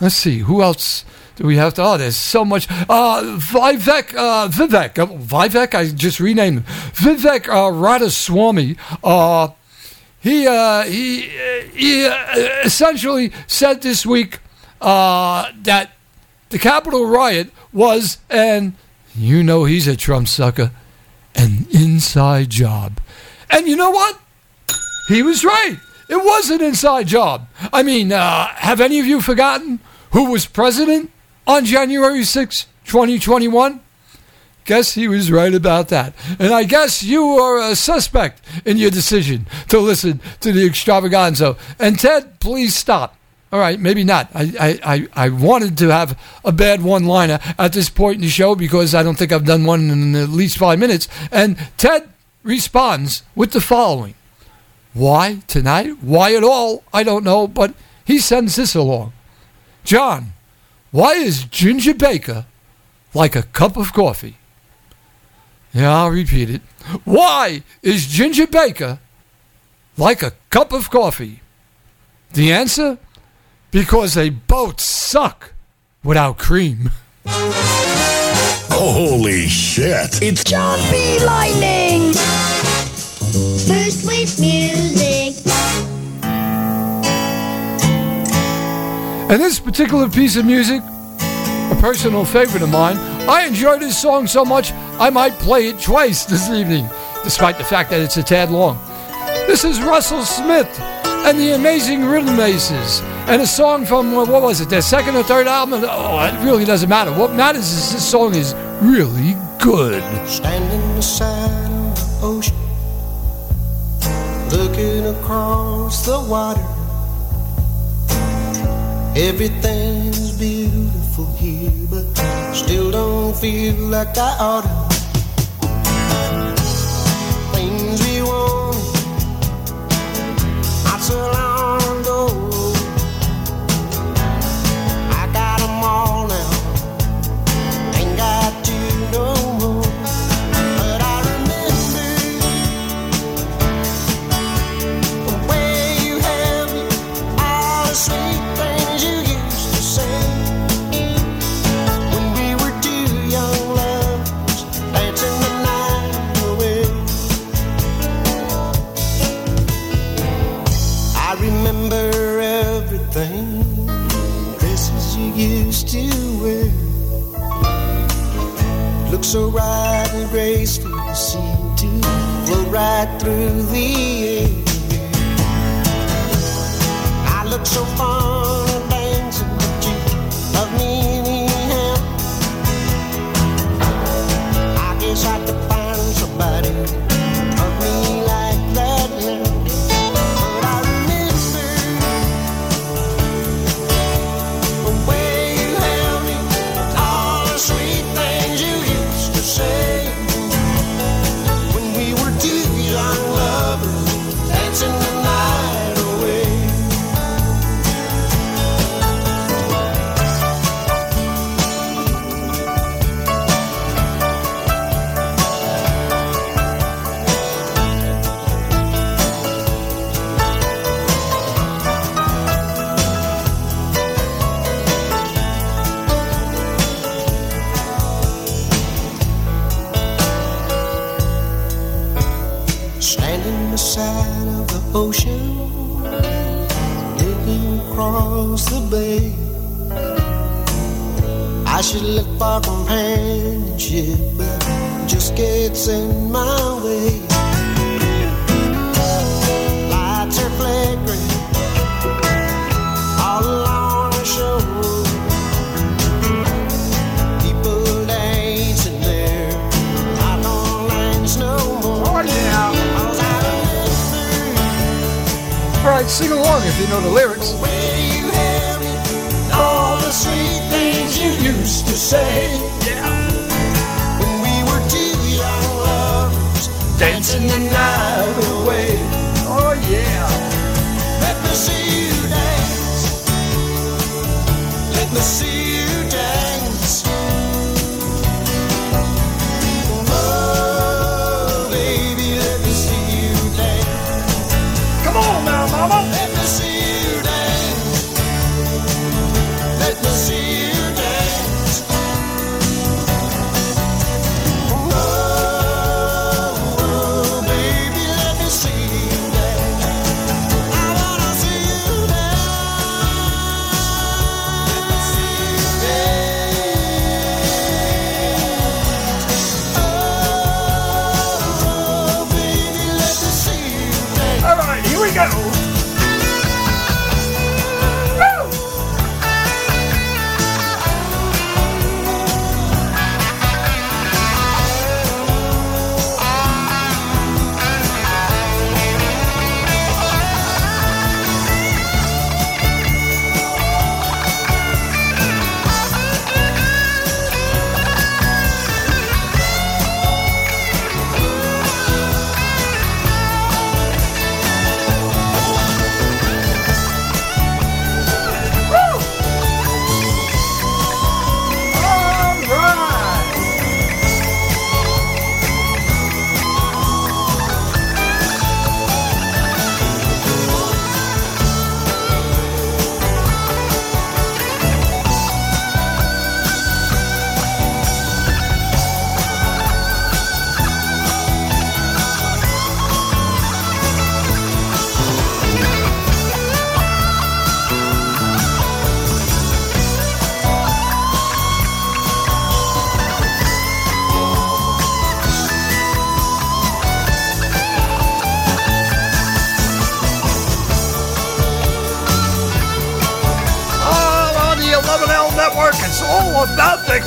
Let's see, who else do we have to? Oh, there's so much. Uh, Vivek, uh, Vivek, uh, Vivek, I just renamed him. Vivek uh, Radhaswamy. Uh, he, uh, he, he uh, essentially said this week uh, that the Capitol riot was, and you know he's a Trump sucker, an inside job. And you know what? He was right. It was an inside job. I mean, uh, have any of you forgotten who was president on January 6, 2021? Guess he was right about that. And I guess you are a suspect in your decision to listen to the extravaganza. And Ted, please stop. All right, maybe not. I, I, I wanted to have a bad one liner at this point in the show because I don't think I've done one in at least five minutes. And Ted responds with the following Why tonight? Why at all? I don't know, but he sends this along. John, why is Ginger Baker like a cup of coffee? Yeah, I'll repeat it. Why is Ginger Baker like a cup of coffee? The answer? Because they both suck without cream. Holy shit. It's John P. Lightning. First with music. And this particular piece of music, a personal favorite of mine, I enjoy this song so much I might play it twice this evening, despite the fact that it's a tad long. This is Russell Smith and the Amazing Rhythm Aces, and a song from, uh, what was it, their second or third album? Oh, it really doesn't matter. What matters is this song is really good. Standing beside the ocean, looking across the water. Everything's beautiful here, but still don't feel like I oughta. Things we wanted not so long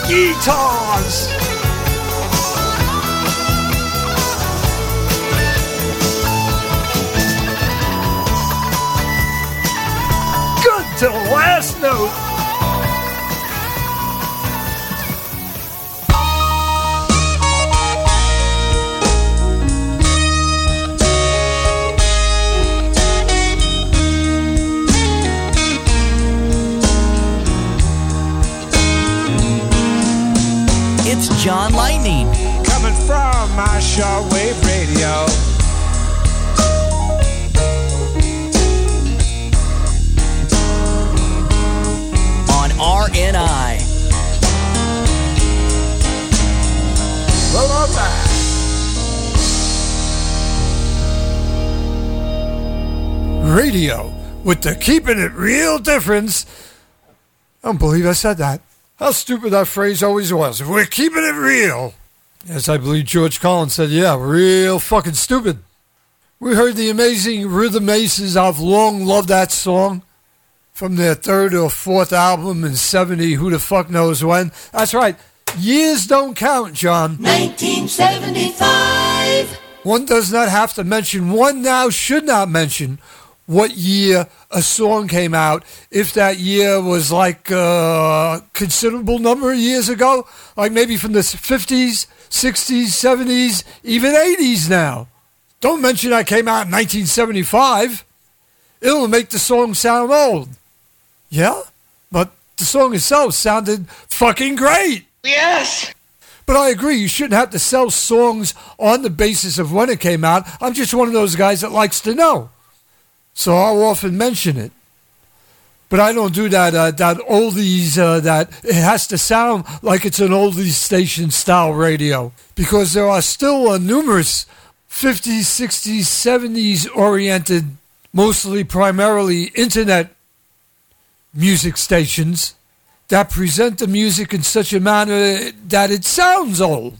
about the keeping it real difference. I don't believe I said that. How stupid that phrase always was. If we're keeping it real. Yes, I believe George Carlin said, yeah, real fucking stupid. We heard the amazing Rhythm Aces. I've long loved that song from their third or fourth album in 70, who the fuck knows when. That's right. Years don't count, John. 1975. One does not have to mention, one now should not mention what year a song came out if that year was like a considerable number of years ago, like maybe from the 50s, 60s, 70s, even 80s now. Don't mention I came out in 1975. It'll make the song sound old. Yeah, but the song itself sounded fucking great. Yes. But I agree, you shouldn't have to sell songs on the basis of when it came out. I'm just one of those guys that likes to know. So I'll often mention it. But I don't do that, uh, that oldies, uh, that it has to sound like it's an oldies station style radio. Because there are still uh, numerous 50s, 60s, 70s oriented, mostly primarily internet music stations that present the music in such a manner that it sounds old.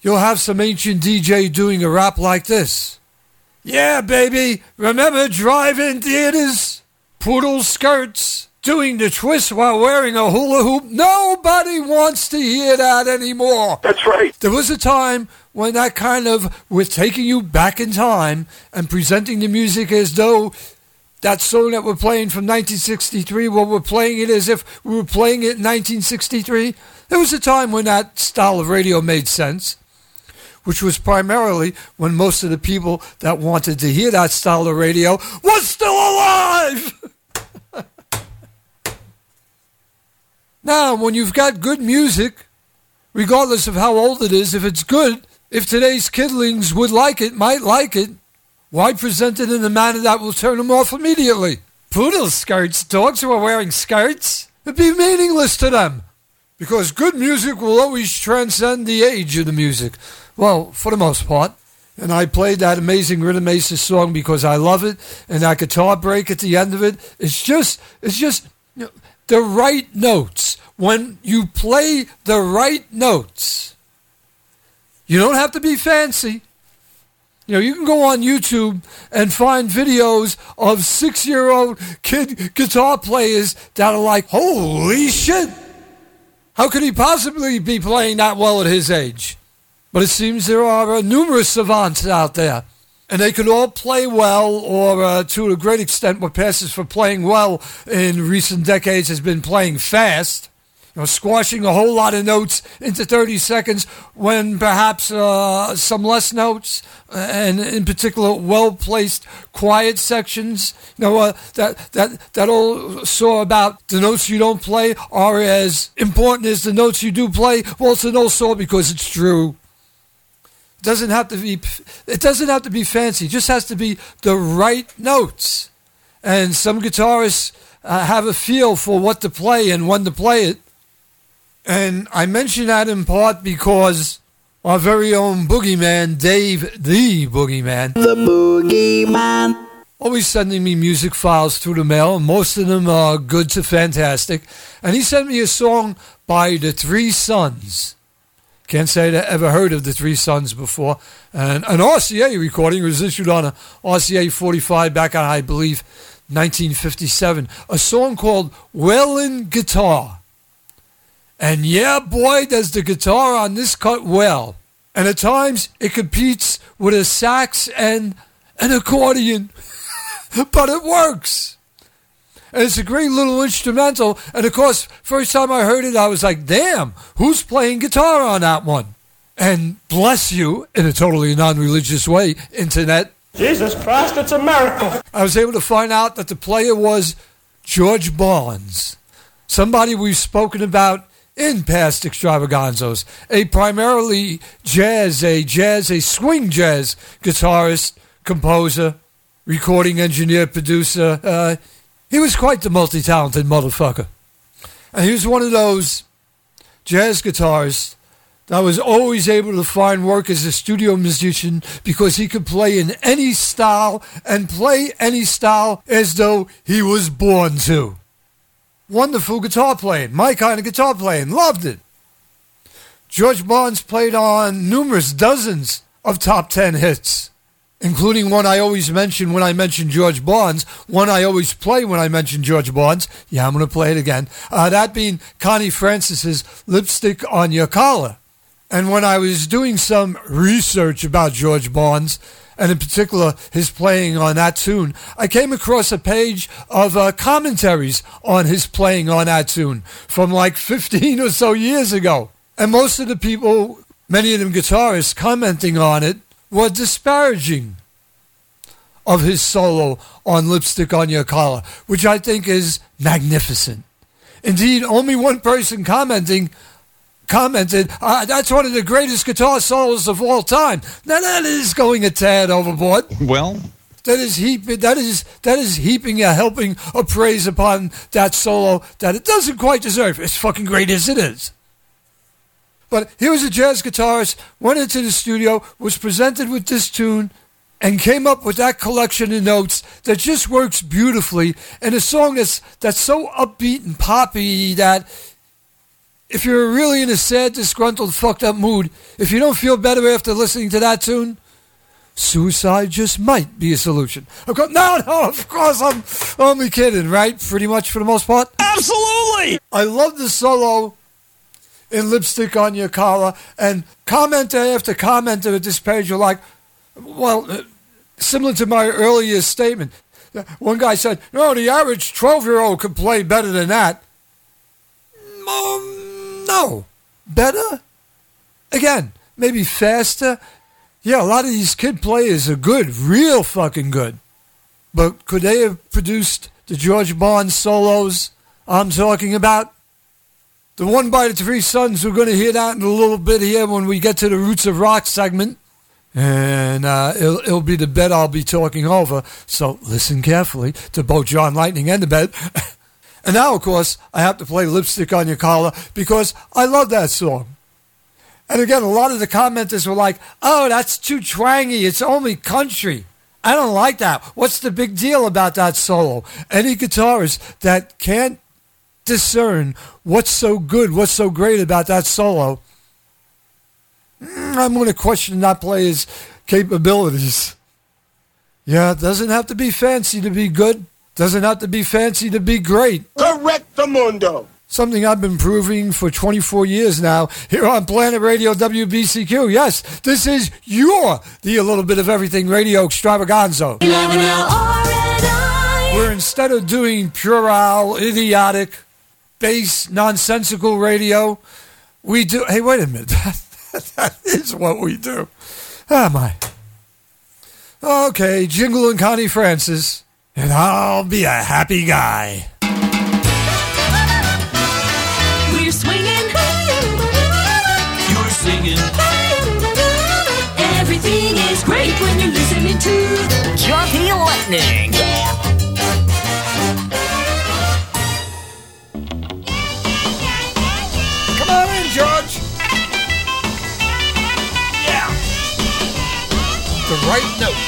You'll have some ancient DJ doing a rap like this. Yeah, baby, remember drive-in theaters? Poodle skirts, doing the twist while wearing a hula hoop? Nobody wants to hear that anymore. That's right. There was a time when that kind of, with taking you back in time and presenting the music as though that song that we're playing from 1963, well, we're playing it as if we were playing it in 1963. There was a time when that style of radio made sense, which was primarily when most of the people that wanted to hear that style of radio was still alive. now, when you've got good music, regardless of how old it is, if it's good, if today's kidlings would like it, might like it, why present it in a manner that will turn them off immediately? Poodle skirts, dogs who are wearing skirts, it'd be meaningless to them. Because good music will always transcend the age of the music. Well, for the most part. And I played that amazing Rhythm Aces song because I love it. And that guitar break at the end of it, it's just, it's just you know, the right notes. When you play the right notes, you don't have to be fancy. You know, you can go on YouTube and find videos of six year old kid guitar players that are like, holy shit! How could he possibly be playing that well at his age? But it seems there are uh, numerous savants out there. And they can all play well, or uh, to a great extent, what passes for playing well in recent decades has been playing fast you know, squashing a whole lot of notes into 30 seconds when perhaps uh, some less notes, uh, and in particular, well placed quiet sections. You know, uh, that, that, that old saw about the notes you don't play are as important as the notes you do play. Well, it's an old saw because it's true. It doesn't have to be. It doesn't have to be fancy. It just has to be the right notes. And some guitarists uh, have a feel for what to play and when to play it. And I mention that in part because our very own boogeyman, Dave the Boogeyman, The Boogeyman. always sending me music files through the mail, and most of them are good to fantastic. And he sent me a song by the Three Suns. Can't say that I ever heard of the Three Suns before. And an RCA recording was issued on a RCA 45 back on, I believe, 1957. A song called Wailing Guitar. And yeah, boy, does the guitar on this cut well. And at times it competes with a sax and an accordion. but it works. And it's a great little instrumental. And of course, first time I heard it, I was like, damn, who's playing guitar on that one? And bless you, in a totally non religious way, Internet. Jesus Christ, it's a miracle. I was able to find out that the player was George Barnes, somebody we've spoken about in past extravaganzas, a primarily jazz, a jazz, a swing jazz guitarist, composer, recording engineer, producer. Uh, he was quite the multi talented motherfucker. And he was one of those jazz guitarists that was always able to find work as a studio musician because he could play in any style and play any style as though he was born to. Wonderful guitar playing, my kind of guitar playing, loved it. George Barnes played on numerous dozens of top 10 hits, including one I always mention when I mention George Barnes, one I always play when I mention George Barnes. Yeah, I'm going to play it again. Uh, that being Connie Francis's Lipstick on Your Collar. And when I was doing some research about George Barnes, and in particular his playing on that tune, I came across a page of uh, commentaries on his playing on that tune from like 15 or so years ago. And most of the people, many of them guitarists, commenting on it were disparaging of his solo on Lipstick on Your Collar, which I think is magnificent. Indeed, only one person commenting commented, uh, that's one of the greatest guitar solos of all time. Now that is going a tad overboard. Well, That is heap, that is that is heaping a helping of praise upon that solo that it doesn't quite deserve. As fucking great as it is. But here was a jazz guitarist, went into the studio, was presented with this tune, and came up with that collection of notes that just works beautifully and a song that's that's so upbeat and poppy that if you're really in a sad, disgruntled, fucked up mood, if you don't feel better after listening to that tune, suicide just might be a solution. Of course, no, no, of course, I'm only kidding, right? Pretty much for the most part. Absolutely! I love the solo in Lipstick on Your Collar, and commenter after commenter at this page are like, well, uh, similar to my earlier statement. One guy said, no, the average 12 year old could play better than that. Um, no. Better? Again, maybe faster? Yeah, a lot of these kid players are good, real fucking good. But could they have produced the George Barnes solos I'm talking about? The one by the three suns, we're going to hear that in a little bit here when we get to the Roots of Rock segment. And uh, it'll, it'll be the bed I'll be talking over. So listen carefully to both John Lightning and the bed. and now, of course, I have to play Lipstick on Your Collar because I love that song. And again, a lot of the commenters were like, oh, that's too twangy. It's only country. I don't like that. What's the big deal about that solo? Any guitarist that can't discern what's so good, what's so great about that solo, mm, I'm going to question that player's capabilities. Yeah, it doesn't have to be fancy to be good. Doesn't have to be fancy to be great. Correct the mundo. Something I've been proving for 24 years now here on Planet Radio WBCQ. Yes, this is your The A Little Bit of Everything Radio Extravaganza. Where instead of doing puerile, idiotic, base, nonsensical radio, we do. Hey, wait a minute. that is what we do. Ah, my. Okay, Jingle and Connie Francis, and I'll be a happy guy. We're swinging. You're singing. Everything is great when you're listening to Jumpy Lightning. Right notes.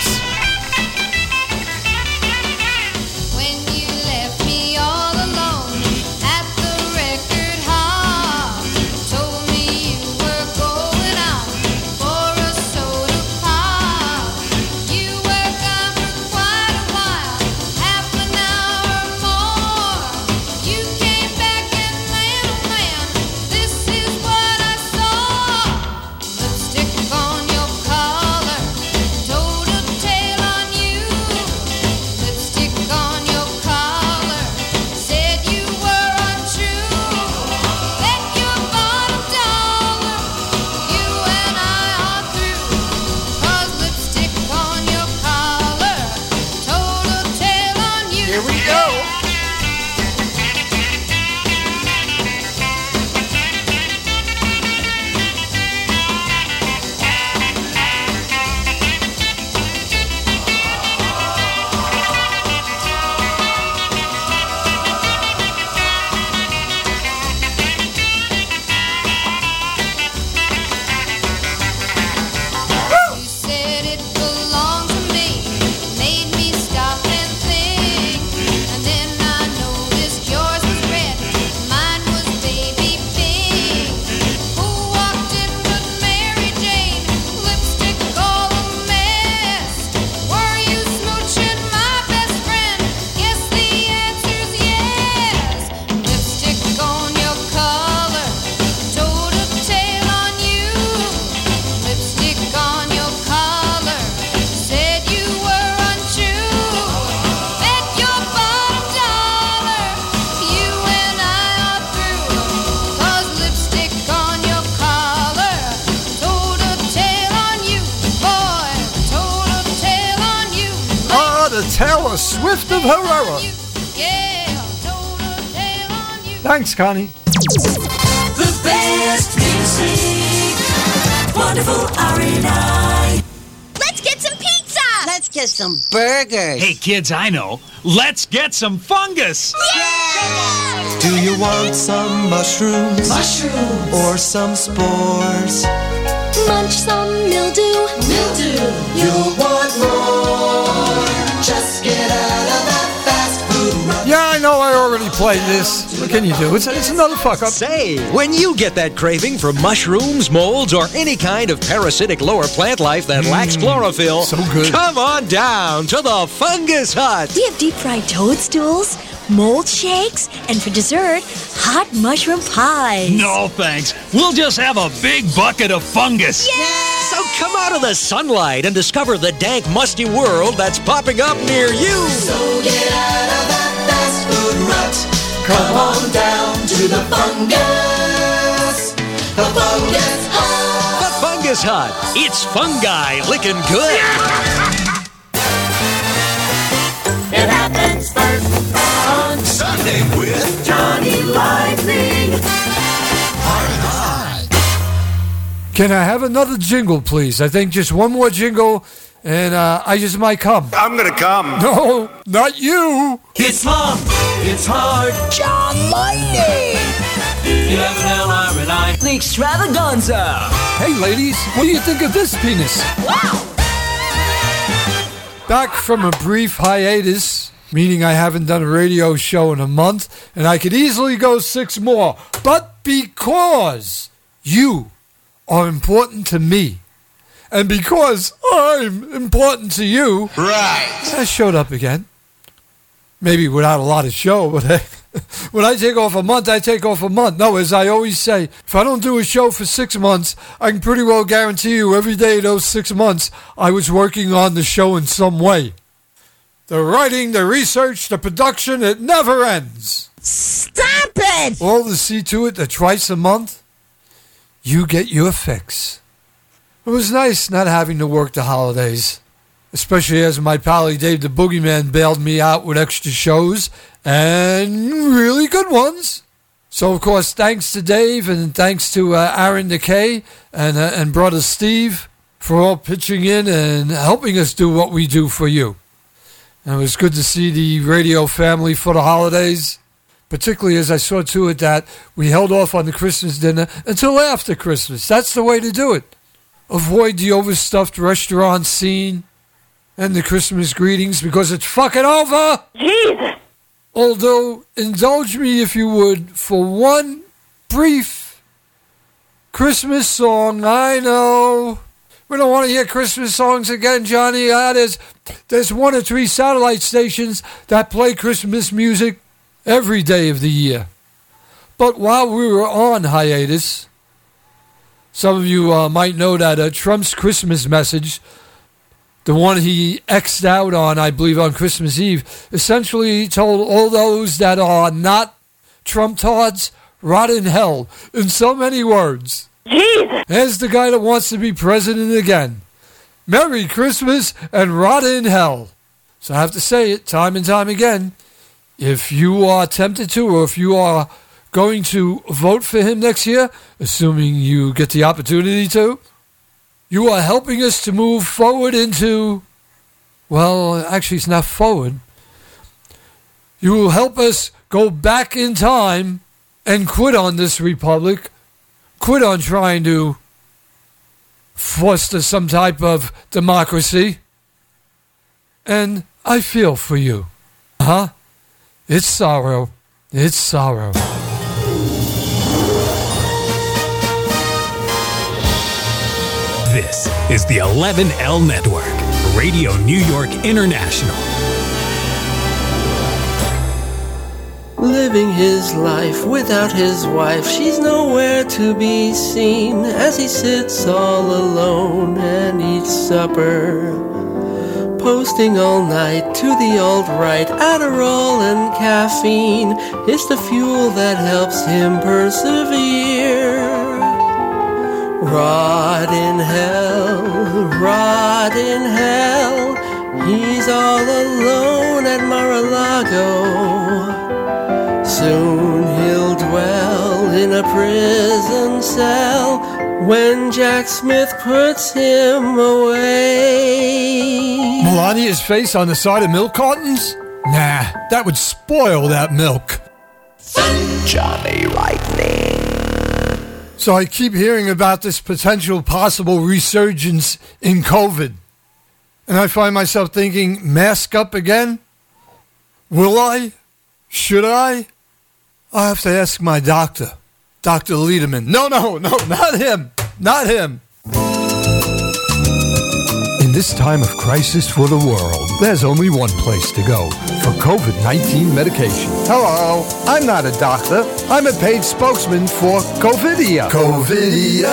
Of Herrera. Thanks, Connie. The best music. Wonderful RNI. Let's get some pizza! Let's get some burgers. Hey, kids, I know. Let's get some fungus. Yeah! Do you want some mushrooms? Mushrooms. Or some spores? Munch some mildew. Mildew. You'll already played this. What can you do? It's, it's another fuck up. Say, when you get that craving for mushrooms, molds, or any kind of parasitic lower plant life that mm. lacks chlorophyll, so good. come on down to the Fungus Hut. We have deep fried toadstools, mold shakes, and for dessert, hot mushroom pies. No thanks. We'll just have a big bucket of fungus. So come out of the sunlight and discover the dank, musty world that's popping up near you. So get out of that fast food rut. Come on down to the fungus. The fungus hut. The Fungus Hut. It's fungi licking good. It happens first on Sunday with Johnny Lightning. Can I have another jingle, please? I think just one more jingle, and uh, I just might come. I'm gonna come. No, not you. It's long, it's hard. John Lightning. L-I-R-N-I. The extravaganza. Hey, ladies, what do you think of this penis? Wow. Back from a brief hiatus, meaning I haven't done a radio show in a month, and I could easily go six more. But because you are important to me, and because I'm important to you, Right. I showed up again. Maybe without a lot of show, but hey, when I take off a month, I take off a month. No, as I always say, if I don't do a show for six months, I can pretty well guarantee you every day of those six months, I was working on the show in some way. The writing, the research, the production, it never ends. Stop it! All to see to it that twice a month, you get your fix. It was nice not having to work the holidays, especially as my pally Dave the Boogeyman bailed me out with extra shows and really good ones. So, of course, thanks to Dave and thanks to uh, Aaron DeKay and, uh, and brother Steve for all pitching in and helping us do what we do for you. And it was good to see the radio family for the holidays particularly as I saw to it that we held off on the Christmas dinner until after Christmas. That's the way to do it. Avoid the overstuffed restaurant scene and the Christmas greetings because it's fucking over. Jesus. Although, indulge me if you would for one brief Christmas song. I know. We don't want to hear Christmas songs again, Johnny. Ah, there's, there's one or three satellite stations that play Christmas music every day of the year. But while we were on hiatus, some of you uh, might know that uh, Trump's Christmas message, the one he X'd out on, I believe, on Christmas Eve, essentially told all those that are not Trump tards, rot in hell, in so many words. Jesus. As the guy that wants to be president again. Merry Christmas and rot in hell. So I have to say it time and time again. If you are tempted to, or if you are going to vote for him next year, assuming you get the opportunity to, you are helping us to move forward into, well, actually, it's not forward. You will help us go back in time and quit on this republic, quit on trying to foster some type of democracy. And I feel for you. Huh? It's sorrow. It's sorrow. This is the 11L Network, Radio New York International. Living his life without his wife, she's nowhere to be seen as he sits all alone and eats supper. Posting all night to the alt right, Adderall and caffeine is the fuel that helps him persevere. Rot in hell, rot in hell, He's all alone at Mar-a-Lago. Soon he'll dwell in a prison cell when Jack Smith puts him away. Melania's face on the side of milk cartons? Nah, that would spoil that milk. Johnny Lightning. So I keep hearing about this potential possible resurgence in COVID. And I find myself thinking, mask up again? Will I? Should I? I'll have to ask my doctor, Dr. Liederman. No, no, no, not him. Not him. In this time of crisis for the world, there's only one place to go for COVID 19 medication. Hello, I'm not a doctor. I'm a paid spokesman for Covidia. Covidia.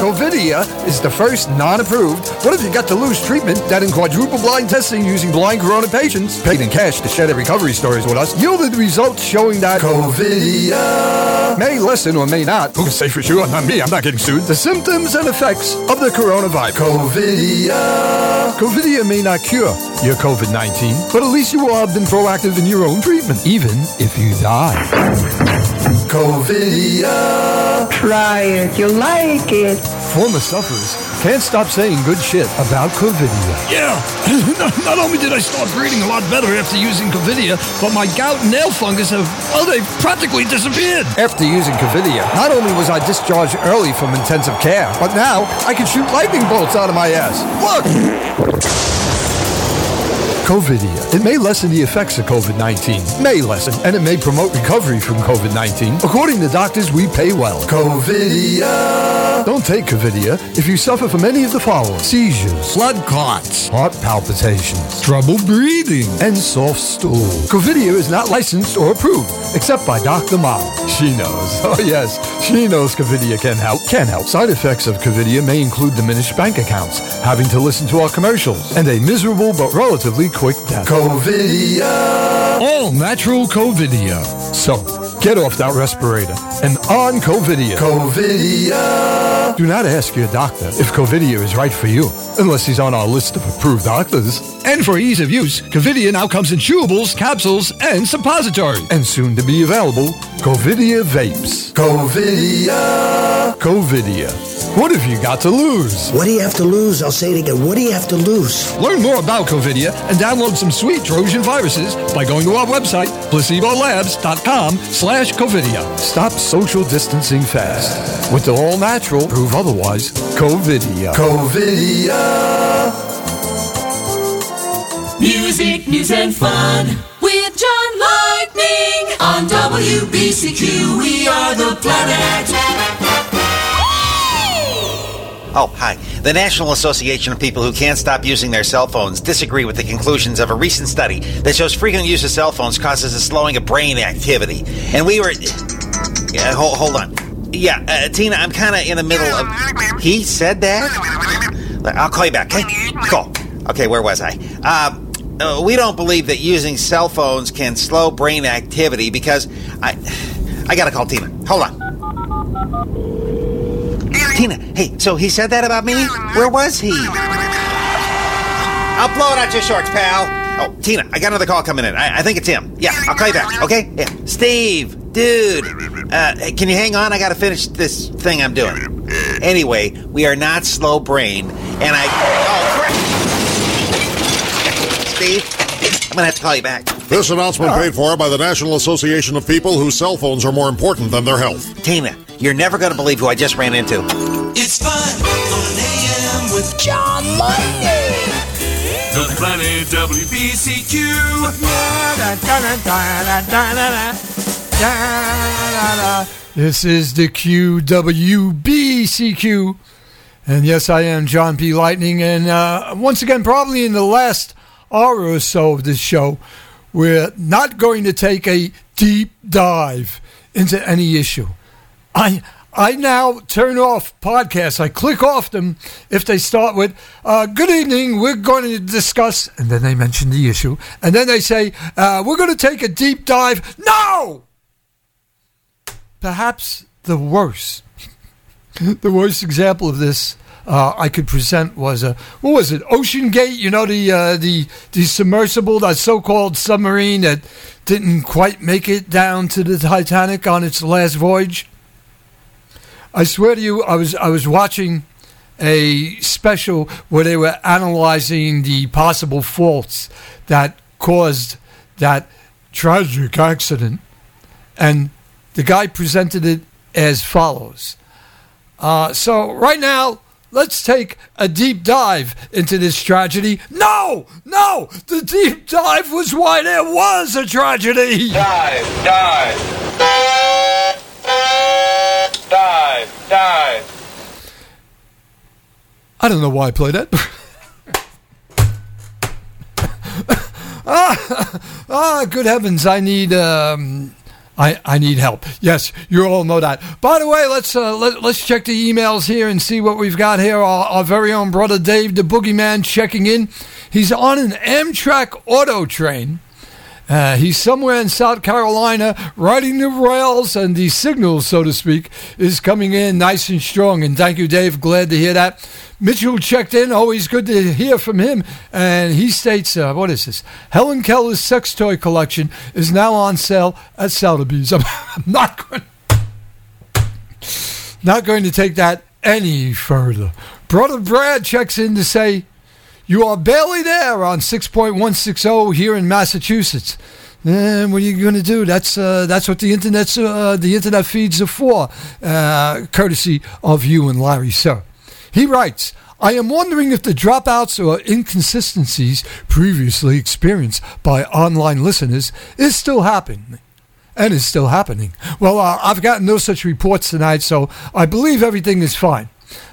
Covidia is the first non approved, what if you got to lose treatment that in quadruple blind testing using blind corona patients, paid in cash to share their recovery stories with us, yielded results showing that Covidia may lessen or may not, who can say for sure, not me, I'm not getting sued, the symptoms and effects of the coronavirus. Covidia. Covidia may not cure your COVID 19, but at least you will have been proactive in your own treatment, even if you die. Covidia. Try it, you'll like it. Former sufferers can't stop saying good shit about Covidia. Yeah, not only did I start breathing a lot better after using Covidia, but my gout and nail fungus have, well, they've practically disappeared. After using Covidia, not only was I discharged early from intensive care, but now I can shoot lightning bolts out of my ass. Look! Covidia. It may lessen the effects of COVID-19. May lessen, and it may promote recovery from COVID-19. According to doctors, we pay well. Covidia. Don't take Covidia if you suffer from any of the following. Seizures, blood clots, heart palpitations, trouble breathing, and soft stool. Covidia is not licensed or approved, except by Dr. Mom. She knows. Oh yes, she knows Covidia can help. Can help. Side effects of Covidia may include diminished bank accounts, having to listen to our commercials, and a miserable but relatively quick death. Covidia. All natural Covidia. So, get off that respirator and on Covidia. Covidia. Do not ask your doctor if Covidia is right for you, unless he's on our list of approved doctors. And for ease of use, Covidia now comes in chewables, capsules, and suppositories. And soon to be available, Covidia vapes. Covidia. Covidia. What have you got to lose? What do you have to lose? I'll say it again. What do you have to lose? Learn more about Covidia and download some sweet Trojan viruses by going to our website, placebolabs.com slash Covidia. Stop social distancing fast. With the all natural, prove otherwise, Covidia. Covidia. Music, news, and fun with John Lightning on WBCQ. We are the planet. Oh, hi. The National Association of People Who Can't Stop Using Their Cell Phones disagree with the conclusions of a recent study that shows frequent use of cell phones causes a slowing of brain activity. And we were. Yeah, hold, hold on. Yeah, uh, Tina, I'm kind of in the middle of. He said that? I'll call you back, okay? Cool. Okay, where was I? Uh, uh, we don't believe that using cell phones can slow brain activity because I. I gotta call Tina. Hold on. Tina, hey, so he said that about me? Where was he? I'll blow it out your shorts, pal. Oh, Tina, I got another call coming in. I, I think it's him. Yeah, I'll call you back, okay? Yeah. Steve, dude, uh, can you hang on? I gotta finish this thing I'm doing. Anyway, we are not slow brain, and I. Oh, crap! Steve, I'm gonna have to call you back. This announcement paid for by the National Association of People whose cell phones are more important than their health. Tina, you're never gonna believe who I just ran into. It's fun on AM with John Lightning. The planet WBCQ. This is the QWBCQ. And yes, I am John P. Lightning. And uh, once again, probably in the last hour or so of this show, we're not going to take a deep dive into any issue. I I now turn off podcasts. I click off them if they start with uh, "Good evening, we're going to discuss," and then they mention the issue, and then they say uh, we're going to take a deep dive. No, perhaps the worst, the worst example of this uh, I could present was a what was it? OceanGate. You know the uh, the the submersible, that so-called submarine that didn't quite make it down to the Titanic on its last voyage. I swear to you, I was I was watching a special where they were analyzing the possible faults that caused that tragic accident, and the guy presented it as follows. Uh, so right now, let's take a deep dive into this tragedy. No, no, the deep dive was why there was a tragedy. Dive, dive. Dive, dive. I don't know why I played that. ah, ah, good heavens! I need um, I, I need help. Yes, you all know that. By the way, let's uh, let, let's check the emails here and see what we've got here. Our, our very own brother Dave, the boogeyman, checking in. He's on an Amtrak auto train. Uh, he's somewhere in South Carolina riding the rails, and the signal, so to speak, is coming in nice and strong. And thank you, Dave. Glad to hear that. Mitchell checked in. Always good to hear from him. And he states, uh, what is this? Helen Keller's sex toy collection is now on sale at Sotheby's. I'm, I'm not going, not going to take that any further. Brother Brad checks in to say, you are barely there on 6.160 here in Massachusetts. And what are you going to do? That's uh, that's what the internet's uh, the internet feeds are for, uh, courtesy of you and Larry, sir. He writes. I am wondering if the dropouts or inconsistencies previously experienced by online listeners is still happening and is still happening. Well, uh, I've gotten no such reports tonight, so I believe everything is fine.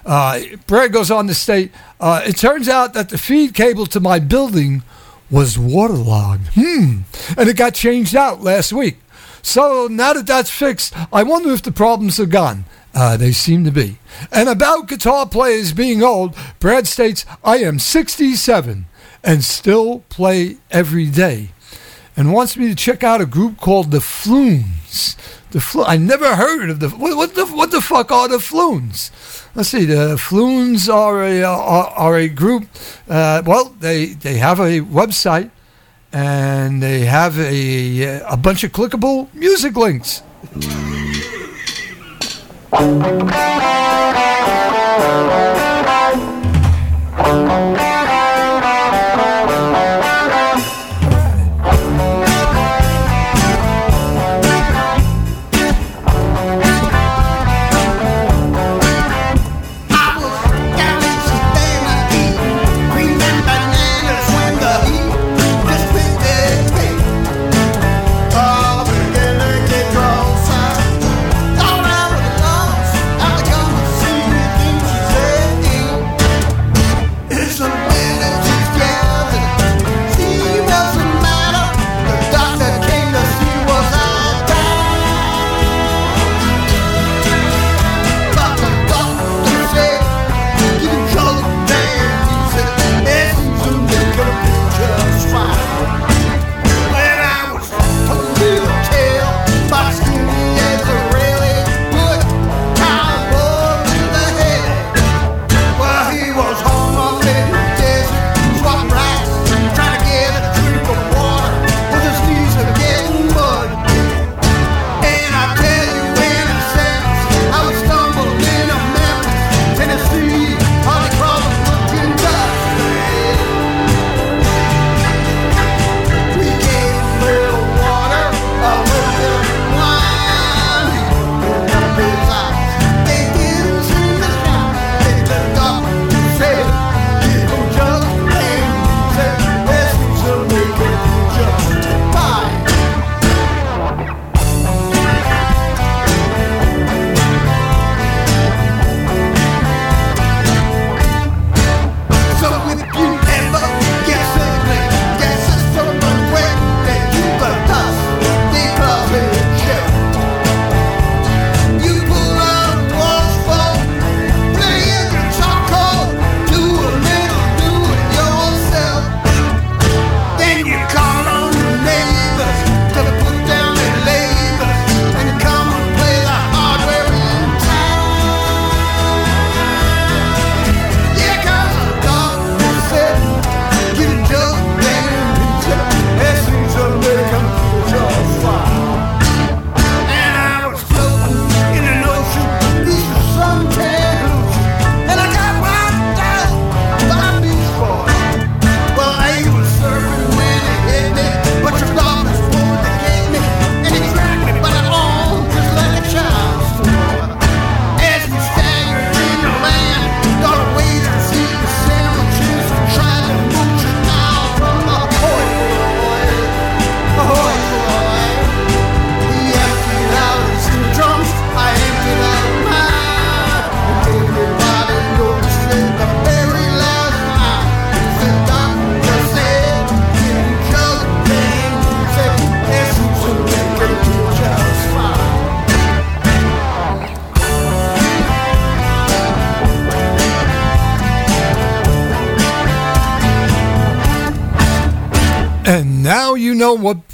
Uh, Brad goes on to state, uh, it turns out that the feed cable to my building was waterlogged. Hmm. And it got changed out last week. So now that that's fixed, I wonder if the problems are gone. Uh, they seem to be. And about guitar players being old, Brad states, I am 67 and still play every day. And wants me to check out a group called the Floons. The I never heard of the what, what the what the fuck are the Floons? let's see, the Floons are a uh, are, are a group. Uh, well, they they have a website and they have a a bunch of clickable music links.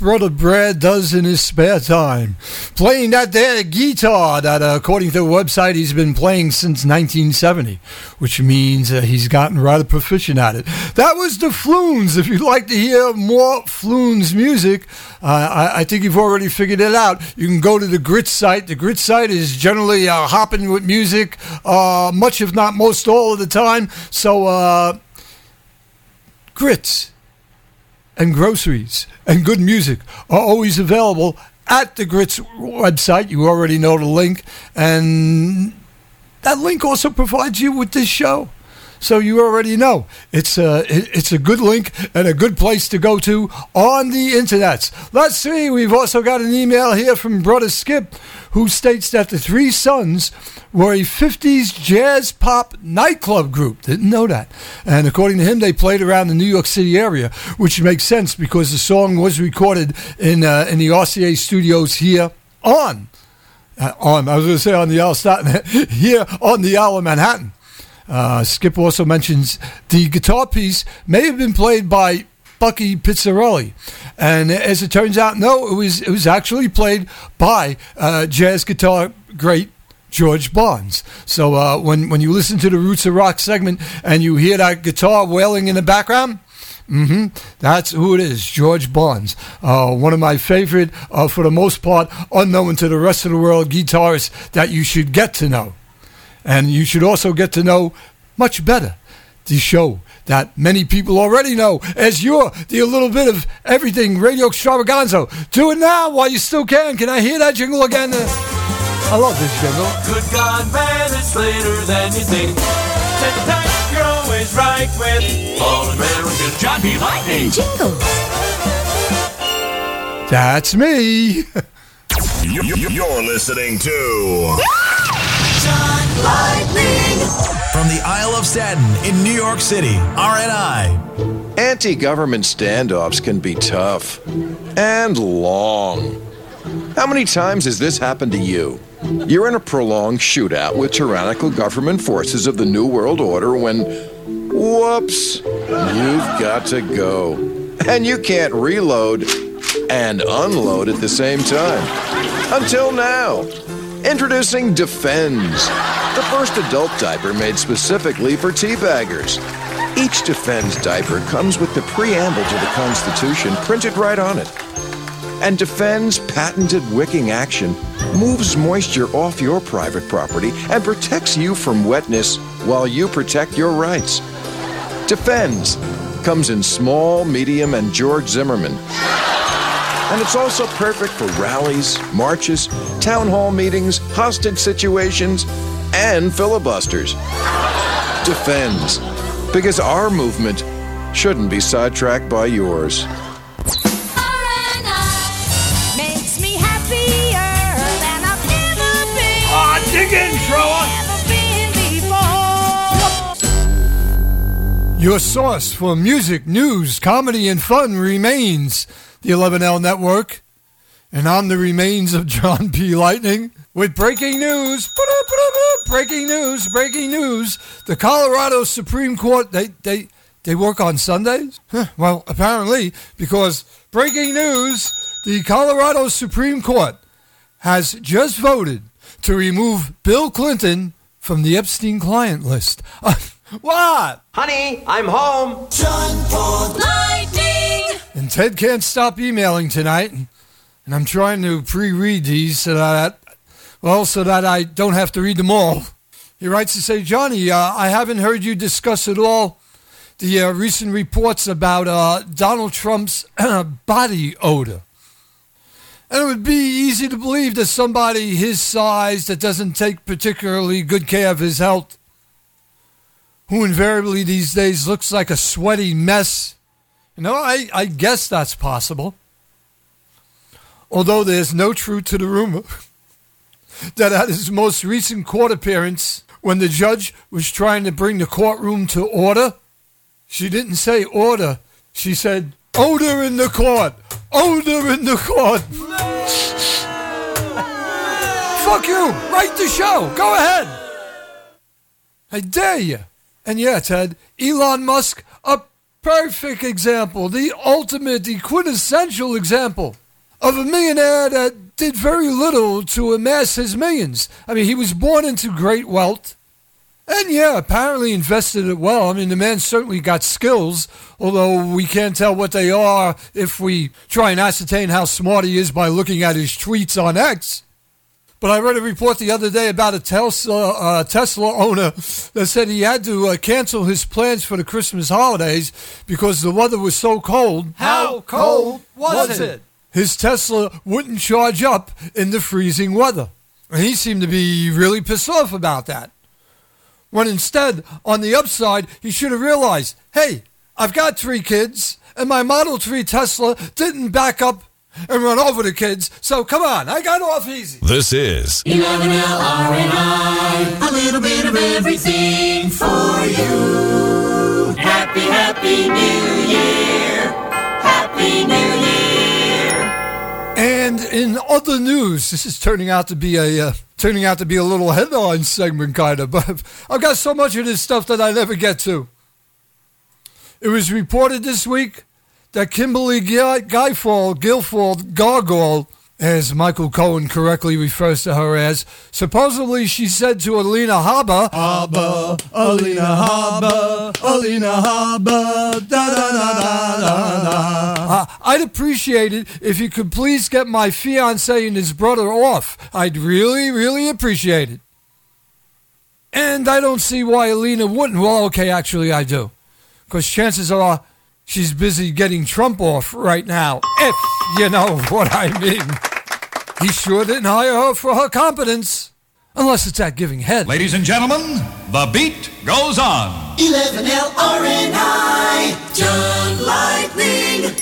Brother Brad does in his spare time. Playing that there guitar that, uh, according to the website, he's been playing since 1970, which means uh, he's gotten rather proficient at it. That was the Floons. If you'd like to hear more Floons music, uh, I, I, think you've already figured it out. You can go to the Grit site. The Grit site is generally uh, hopping with music, uh, much if not most all of the time. So, uh, grits and groceries and good music are always available at the Grits website. You already know the link. And that link also provides you with this show. So you already know it's a it's a good link and a good place to go to on the internet. Let's see. We've also got an email here from brother Skip, who states that the Three Suns were a 50s jazz pop nightclub group. Didn't know that. And according to him, they played around the New York City area, which makes sense because the song was recorded in uh, in the RCA studios here on. Uh, on, I was going to say on the Isle here on the Isle of Manhattan. Uh, Skip also mentions the guitar piece may have been played by Bucky Pizzarelli, and as it turns out, no, it was it was actually played by uh, jazz guitar great George Barnes. So uh, when when you listen to the Roots of Rock segment and you hear that guitar wailing in the background. Mm-hmm. That's who it is, George Barnes. Uh, one of my favorite, uh, for the most part, unknown to the rest of the world guitarists that you should get to know. And you should also get to know much better the show that many people already know as you're the little bit of everything Radio Extravaganza. Do it now while you still can. Can I hear that jingle again? I love this jingle. Good God, man, it's later than you think. Take the time, you're always right with All and Red with Lightning. Jingle. That's me. You're listening to John Lightning. From the Isle of Staten in New York City, RNI. Anti government standoffs can be tough and long. How many times has this happened to you? You're in a prolonged shootout with tyrannical government forces of the New World Order when, whoops, you've got to go. And you can't reload and unload at the same time. Until now. Introducing Defends, the first adult diaper made specifically for teabaggers. Each Defends diaper comes with the preamble to the Constitution printed right on it. And Defends patented wicking action moves moisture off your private property and protects you from wetness while you protect your rights. Defends comes in small, medium, and George Zimmerman. And it's also perfect for rallies, marches, town hall meetings, hostage situations, and filibusters. Defends. Because our movement shouldn't be sidetracked by yours. Makes me happier than I've ever been. Ah, dig in, Troa. Ever been before. Your source for music, news, comedy, and fun remains the 11L Network. And I'm the remains of John P. Lightning with breaking news. Breaking news, breaking news. The Colorado Supreme Court, they, they, they work on Sundays? Huh, well, apparently, because breaking news, the Colorado Supreme Court has just voted to remove Bill Clinton from the Epstein client list. what? Honey, I'm home. John Paul Lightning. Ted can't stop emailing tonight, and, I'm trying to pre-read these so that, well, so that I don't have to read them all. He writes to say, Johnny, uh, I haven't heard you discuss at all the uh, recent reports about uh, Donald Trump's body odor. And it would be easy to believe that somebody his size that doesn't take particularly good care of his health, who invariably these days looks like a sweaty mess, know, I, I guess that's possible. Although there's no truth to the rumor that at his most recent court appearance, when the judge was trying to bring the courtroom to order, she didn't say order. She said, odor in the court. Odor in the court. Fuck you. Write the show. Go ahead. I dare you. And yeah, Ted, Elon Musk up perfect example, the ultimate, the quintessential example of a millionaire that did very little to amass his millions. I mean, he was born into great wealth. And yeah, apparently invested it well. I mean, the man certainly got skills, although we can't tell what they are if we try and ascertain how smart he is by looking at his tweets on X. But I read a report the other day about a Tesla, uh, Tesla owner that said he had to uh, cancel his plans for the Christmas holidays because the weather was so cold. How cold was it? His Tesla wouldn't charge up in the freezing weather. And he seemed to be really pissed off about that. When instead, on the upside, he should have realized hey, I've got three kids, and my Model 3 Tesla didn't back up and run over the kids, so come on, I got off easy. This is 11LRNI, a little bit of everything for you. Happy, happy New Year. Happy New Year. And in other news, this is turning out to be a uh, turning out to be a little headline segment kind of, but I've got so much of this stuff that I never get to. It was reported this week that Kimberly Guilfoyle, Guilfoyle Gargoyle, as Michael Cohen correctly refers to her as, supposedly she said to Alina Habba, Habba, Alina Habba, Alina Habba, da da da da da da. I'd appreciate it if you could please get my fiance and his brother off. I'd really, really appreciate it. And I don't see why Alina wouldn't. Well, okay, actually, I do. Because chances are she's busy getting Trump off right now, if you know what I mean. He sure didn't hire her for her competence. Unless it's at giving head. Ladies and gentlemen, the beat goes on. 11LRNI, John Lightning.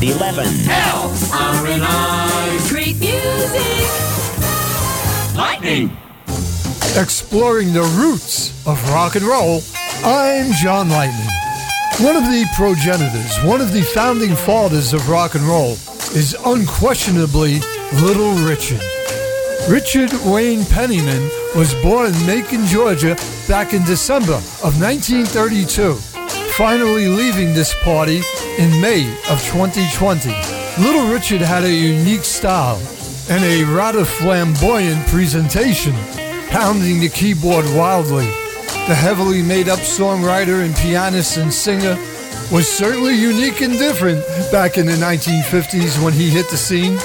11. LRNI. Great music. Lightning. Exploring the roots of rock and roll, I'm John Lightning. One of the progenitors, one of the founding fathers of rock and roll, is unquestionably Little Richard. Richard Wayne Penniman was born in Macon, Georgia back in December of 1932, finally leaving this party in May of 2020. Little Richard had a unique style and a rather flamboyant presentation, pounding the keyboard wildly. The heavily made up songwriter and pianist and singer was certainly unique and different back in the 1950s when he hit the scene.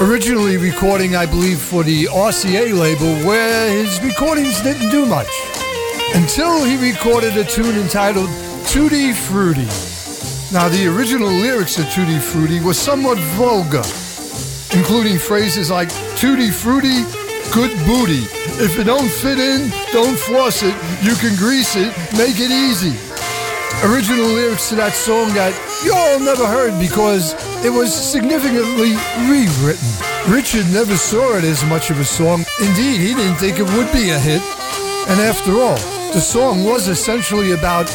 Originally recording, I believe, for the RCA label, where his recordings didn't do much. Until he recorded a tune entitled Tutti Frutti. Now, the original lyrics of Tutti Frutti were somewhat vulgar, including phrases like Tutti Frutti, good booty. If it don't fit in, don't floss it. You can grease it, make it easy. Original lyrics to that song that you all never heard because it was significantly rewritten. Richard never saw it as much of a song. Indeed, he didn't think it would be a hit. And after all, the song was essentially about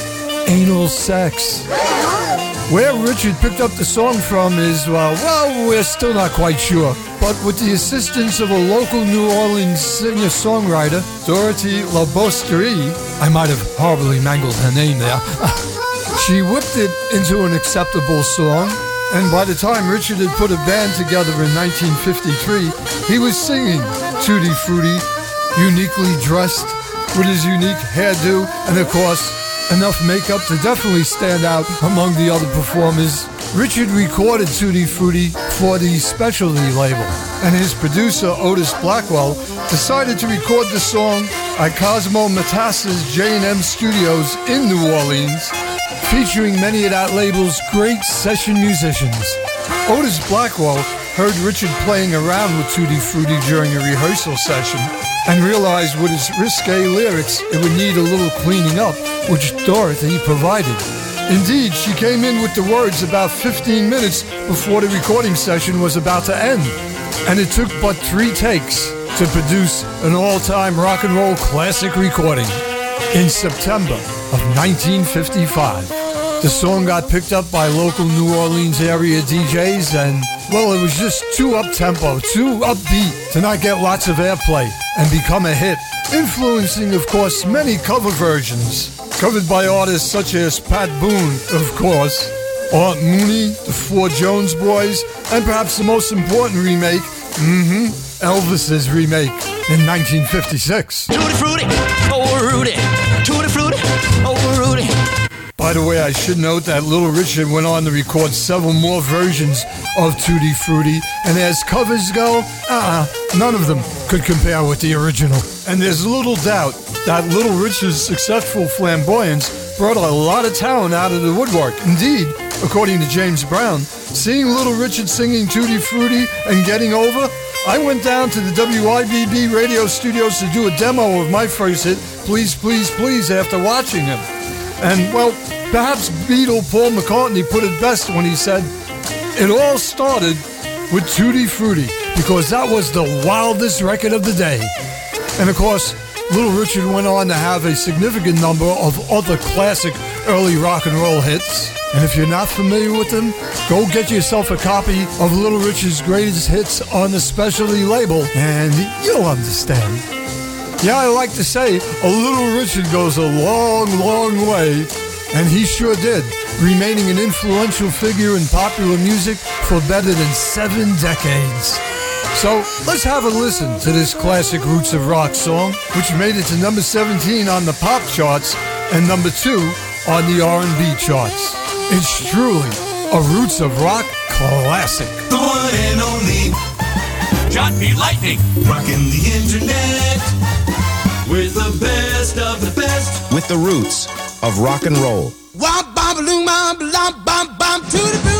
anal sex. Where Richard picked up the song from is, well, well, we're still not quite sure. But with the assistance of a local New Orleans singer-songwriter, Dorothy LaBosterie, I might have horribly mangled her name there, she whipped it into an acceptable song. And by the time Richard had put a band together in 1953, he was singing Tutti Frutti, uniquely dressed, with his unique hairdo, and of course, enough makeup to definitely stand out among the other performers. Richard recorded Tutti Frutti for the Specialty label, and his producer Otis Blackwell decided to record the song at Cosmo Matassa's J&M Studios in New Orleans, featuring many of that label's great session musicians. Otis Blackwell heard Richard playing around with Tutti Frutti during a rehearsal session and realized with his risque lyrics it would need a little cleaning up, which Dorothy provided. Indeed, she came in with the words about 15 minutes before the recording session was about to end, and it took but three takes to produce an all-time rock and roll classic recording in September of 1955. The song got picked up by local New Orleans area DJs, and well, it was just too up tempo, too upbeat to not get lots of airplay and become a hit. influencing, of course, many cover versions. Covered by artists such as Pat Boone, of course, Art Mooney, the Four Jones Boys, and perhaps the most important remake, mm-hmm, Elvis's remake in 1956. Tutti frutti, oh Rudy. Tutti frutti, oh Rudy. By the way, I should note that Little Richard went on to record several more versions of Tutti Frutti, and as covers go, uh-uh, none of them could compare with the original. And there's little doubt that Little Richard's successful flamboyance brought a lot of talent out of the woodwork. Indeed, according to James Brown, seeing Little Richard singing Tutti Frutti and getting over, I went down to the WIBB radio studios to do a demo of my first hit, Please, Please, Please, after watching him. And, well, perhaps Beatle Paul McCartney put it best when he said, It all started with Tutti Frutti, because that was the wildest record of the day. And of course, Little Richard went on to have a significant number of other classic early rock and roll hits. And if you're not familiar with them, go get yourself a copy of Little Richard's greatest hits on the specialty label, and you'll understand. Yeah, I like to say a little Richard goes a long, long way, and he sure did, remaining an influential figure in popular music for better than seven decades. So let's have a listen to this classic Roots of Rock song, which made it to number 17 on the pop charts and number 2 on the R&B charts. It's truly a Roots of Rock classic. The one and only John P. Lightning. rocking the internet with the best of the best. With the roots of rock and roll. Womp bom balloon bom bom bom bom to the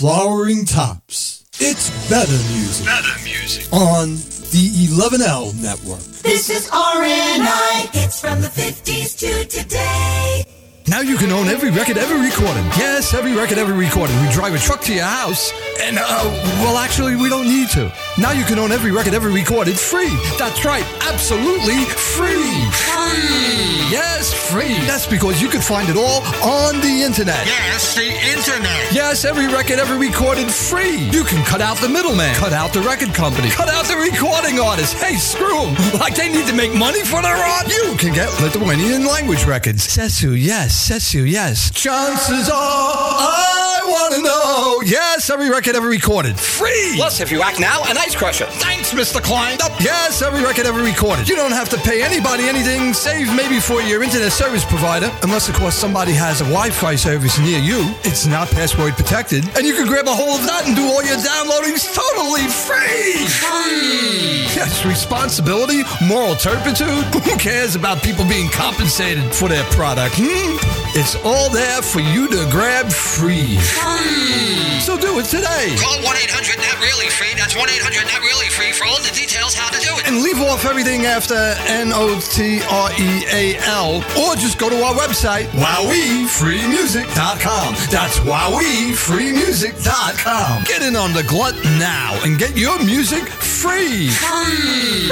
flowering tops, it's better music. Better music. On the 11L network. This is RNI. It's from the 50s to today. Now you can own every record ever recorded. Yes, every record ever recorded. We drive a truck to your house, and uh, well, actually, we don't need to. Now you can own every record ever recorded free. That's right, absolutely free. Free. Yes, free. That's because you can find it all on the internet. Yes, the internet. Yes, every record ever recorded free. You can cut out the middleman, cut out the record company, cut out the recording artist. Hey, screw them. Like they need to make money for their art. You can get Lithuanian language records. Sesu, yes. Sesu, yes. Chances are I want to know. Yes, every record ever recorded. Free. Plus, if you act now, an ice crusher. Thanks, Mr. Klein. Yes, every record ever recorded. You don't have to pay anybody anything, save maybe for your internet service provider. Unless, of course, somebody has a Wi Fi service near you. It's not password protected. And you can grab a hold of that and do all your downloadings totally free. Free. Yes, responsibility, moral turpitude. Who cares about people being compensated for their product? Hmm? It's all there for you to grab free. Free. So do it today. Call 1 800 Not Really Free. That's 1 800 Not Really Free for all the details how to do it. And leave off everything after N O T R E A L. Or just go to our website, WowieFreeMusic.com. That's WowieFreeMusic.com. Get in on the glut now and get your music free. Free.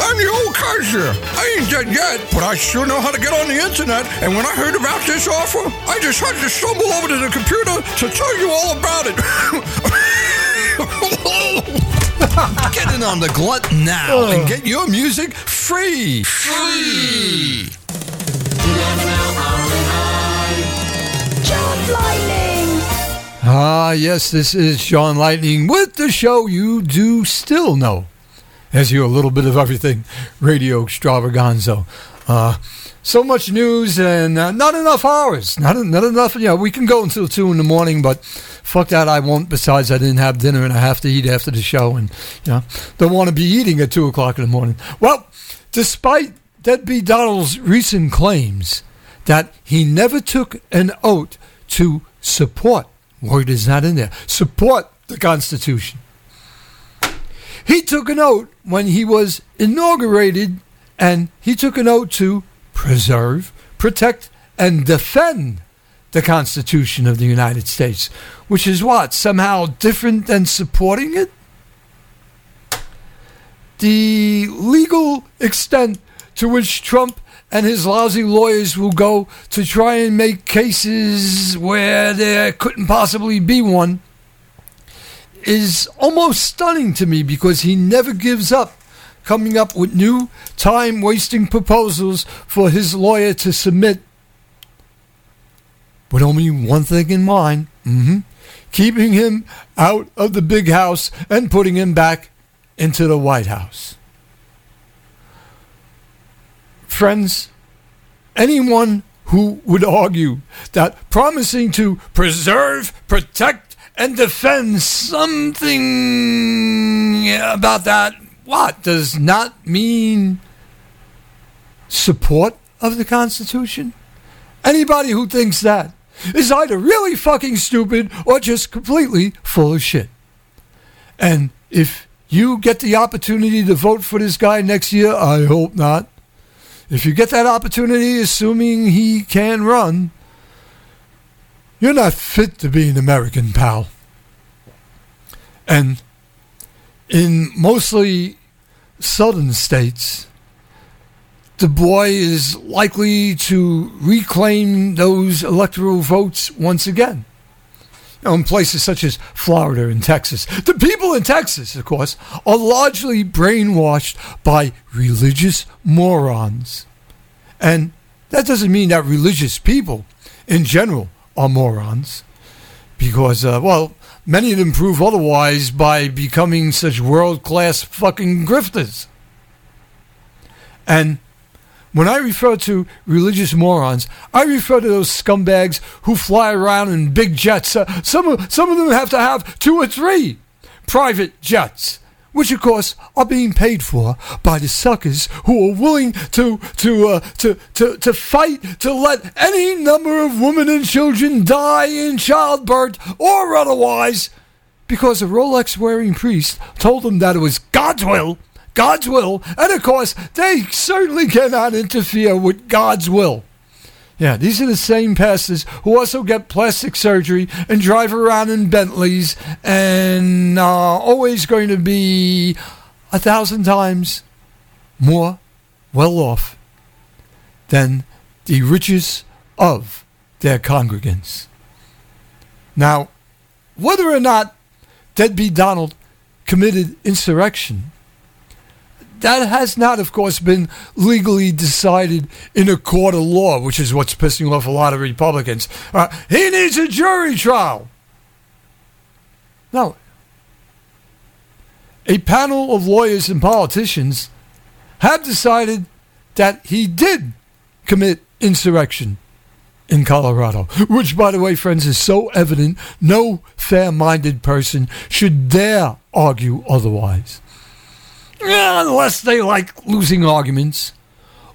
I'm the old Kaiser. I ain't dead yet, but I sure know how to get on the internet. And when I heard about this offer, I just had to stumble over to the computer to tell you all about it. get in on the glut now and get your music free. Free. John. Ah, yes, this is John Lightning with the show you do still know. As you a little bit of everything, Radio Extravagonzo. Uh, so much news and uh, not enough hours. Not, not enough. You know, we can go until 2 in the morning, but fuck that, I won't. Besides, I didn't have dinner and I have to eat after the show and, you know, don't want to be eating at 2 o'clock in the morning. Well, despite Deadbeat Donald's recent claims that he never took an oath to support, word is not in there, support the Constitution. He took an oath when he was inaugurated and he took an oath to preserve, protect, and defend the Constitution of the United States, which is what? Somehow different than supporting it? The legal extent to which Trump and his lousy lawyers will go to try and make cases where there couldn't possibly be one is almost stunning to me because he never gives up coming up with new time wasting proposals for his lawyer to submit with only one thing in mind mm-hmm, keeping him out of the big house and putting him back into the White House. Friends, anyone who would argue that promising to preserve, protect, and defend something about that what does not mean support of the Constitution? Anybody who thinks that is either really fucking stupid or just completely full of shit. And if you get the opportunity to vote for this guy next year, I hope not. If you get that opportunity, assuming he can run, you're not fit to be an American, pal. And in mostly southern states, the boy is likely to reclaim those electoral votes once again. Know, in places such as Florida and Texas. The people in Texas, of course, are largely brainwashed by religious morons. And that doesn't mean that religious people in general are morons. Because, uh, well, many of them prove otherwise by becoming such world class fucking grifters. And when I refer to religious morons, I refer to those scumbags who fly around in big jets. Uh, some, some of them have to have two or three private jets, which of course are being paid for by the suckers who are willing to, to, uh, to, to, to fight to let any number of women and children die in childbirth or otherwise because a Rolex wearing priest told them that it was God's will God's will. And of course, they certainly cannot interfere with God's will. Yeah, these are the same pastors who also get plastic surgery and drive around in Bentleys and are always going to be a thousand times more well off than the richest of their congregants. Now, whether or not Deadbeat Donald committed insurrection that has not, of course, been legally decided in a court of law, which is what's pissing off a lot of Republicans. Uh, he needs a jury trial. No. A panel of lawyers and politicians have decided that he did commit insurrection in Colorado, which, by the way, friends, is so evident no fair minded person should dare argue otherwise. Unless they like losing arguments,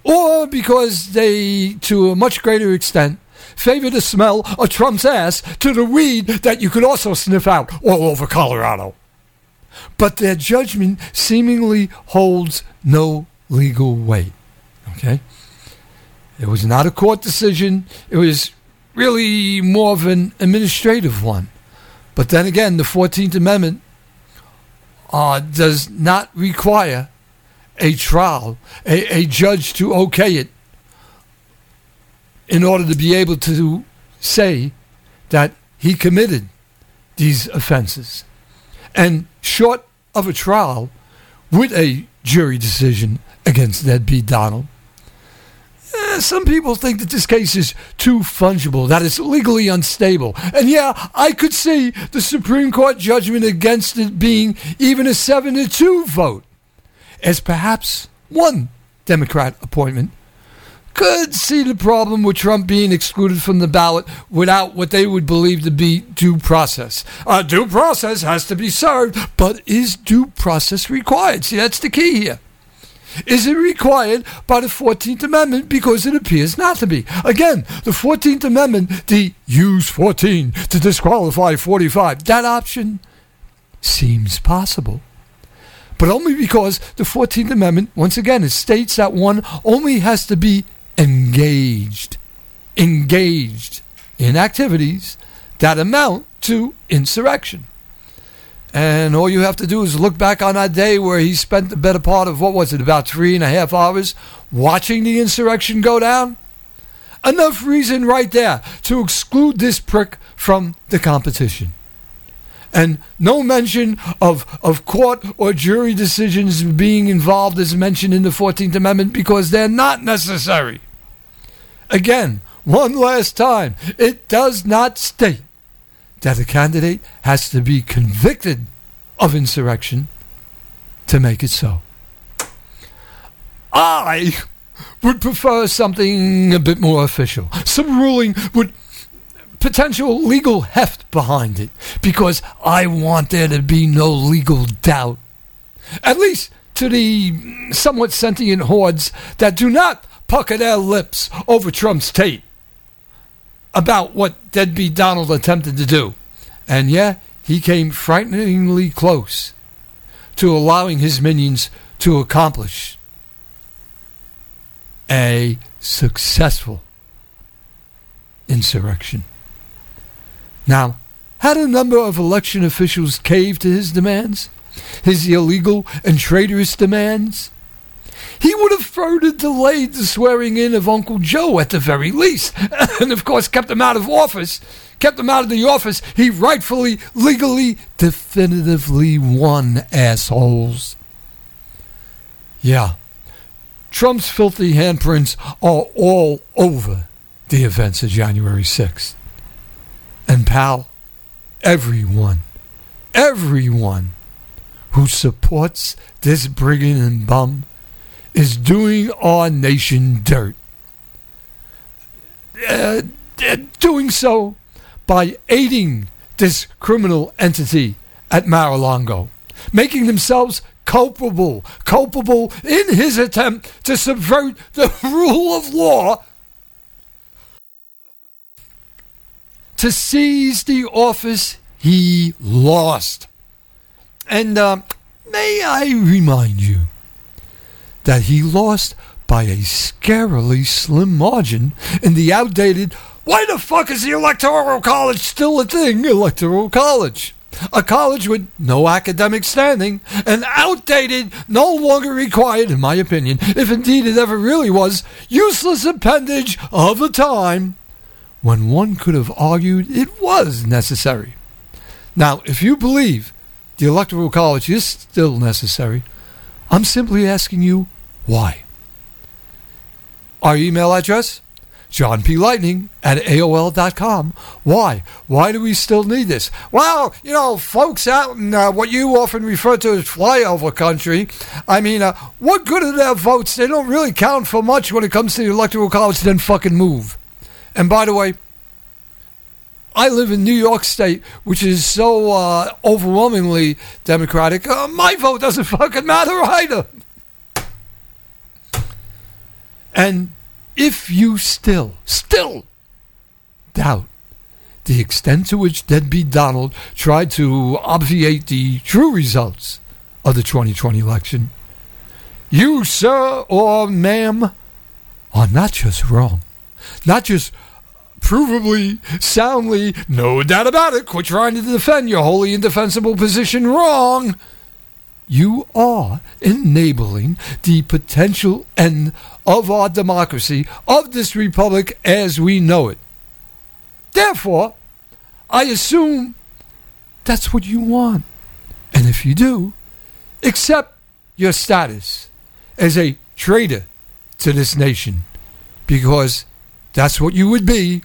or because they, to a much greater extent, favor the smell of Trump's ass to the weed that you could also sniff out all over Colorado. But their judgment seemingly holds no legal weight. Okay? It was not a court decision. It was really more of an administrative one. But then again, the 14th Amendment uh, does not require a trial, a, a judge to okay it in order to be able to say that he committed these offenses. And short of a trial with a jury decision against Deadbeat Donald, eh, some people think that this case is too fungible, that it's legally unstable. And yeah, I could see the Supreme Court judgment against it being even a 7 to 2 vote, as perhaps one Democrat appointment could see the problem with Trump being excluded from the ballot without what they would believe to be due process. Uh, due process has to be served, but is due process required? See, that's the key here. Is it required by the 14th Amendment? Because it appears not to be. Again, the 14th Amendment, the use 14 to disqualify 45, that option seems possible. But only because the 14th Amendment, once again, it states that one only has to be engaged, engaged in activities that amount to insurrection. And all you have to do is look back on that day where he spent the better part of, what was it, about three and a half hours watching the insurrection go down. Enough reason right there to exclude this prick from the competition. And no mention of, of court or jury decisions being involved is mentioned in the 14th Amendment because they're not necessary. Again, one last time, it does not state that a candidate has to be convicted of insurrection to make it so. I would prefer something a bit more official, some ruling with potential legal heft behind it, because I want there to be no legal doubt. At least to the somewhat sentient hordes that do not pucker their lips over Trump's tape about what deadbeat Donald attempted to do. And yeah, he came frighteningly close to allowing his minions to accomplish a successful insurrection. Now, had a number of election officials caved to his demands, his illegal and traitorous demands, he would have further delayed the swearing in of Uncle Joe at the very least, and of course kept him out of office. Kept him out of the office he rightfully, legally, definitively won, assholes. Yeah, Trump's filthy handprints are all over the events of January 6th. And pal, everyone, everyone who supports this brigand and bum is doing our nation dirt. Uh, uh, doing so by aiding this criminal entity at Mar-a-Lago, making themselves culpable, culpable in his attempt to subvert the rule of law, to seize the office he lost. And uh, may I remind you that he lost by a scarily slim margin in the outdated why the fuck is the Electoral College still a thing? Electoral College. A college with no academic standing, and outdated, no longer required, in my opinion, if indeed it ever really was, useless appendage of a time when one could have argued it was necessary. Now, if you believe the Electoral College is still necessary, I'm simply asking you why. Our email address? John P. Lightning at AOL.com. Why? Why do we still need this? Well, you know, folks out in uh, what you often refer to as flyover country, I mean, uh, what good are their votes? They don't really count for much when it comes to the Electoral College, then fucking move. And by the way, I live in New York State, which is so uh, overwhelmingly Democratic. Uh, my vote doesn't fucking matter either. And if you still, still doubt the extent to which deadbeat Donald tried to obviate the true results of the 2020 election, you, sir or ma'am, are not just wrong, not just provably, soundly, no doubt about it, quit trying to defend your wholly indefensible position wrong. You are enabling the potential end of our democracy, of this republic as we know it. Therefore, I assume that's what you want. And if you do, accept your status as a traitor to this nation because that's what you would be.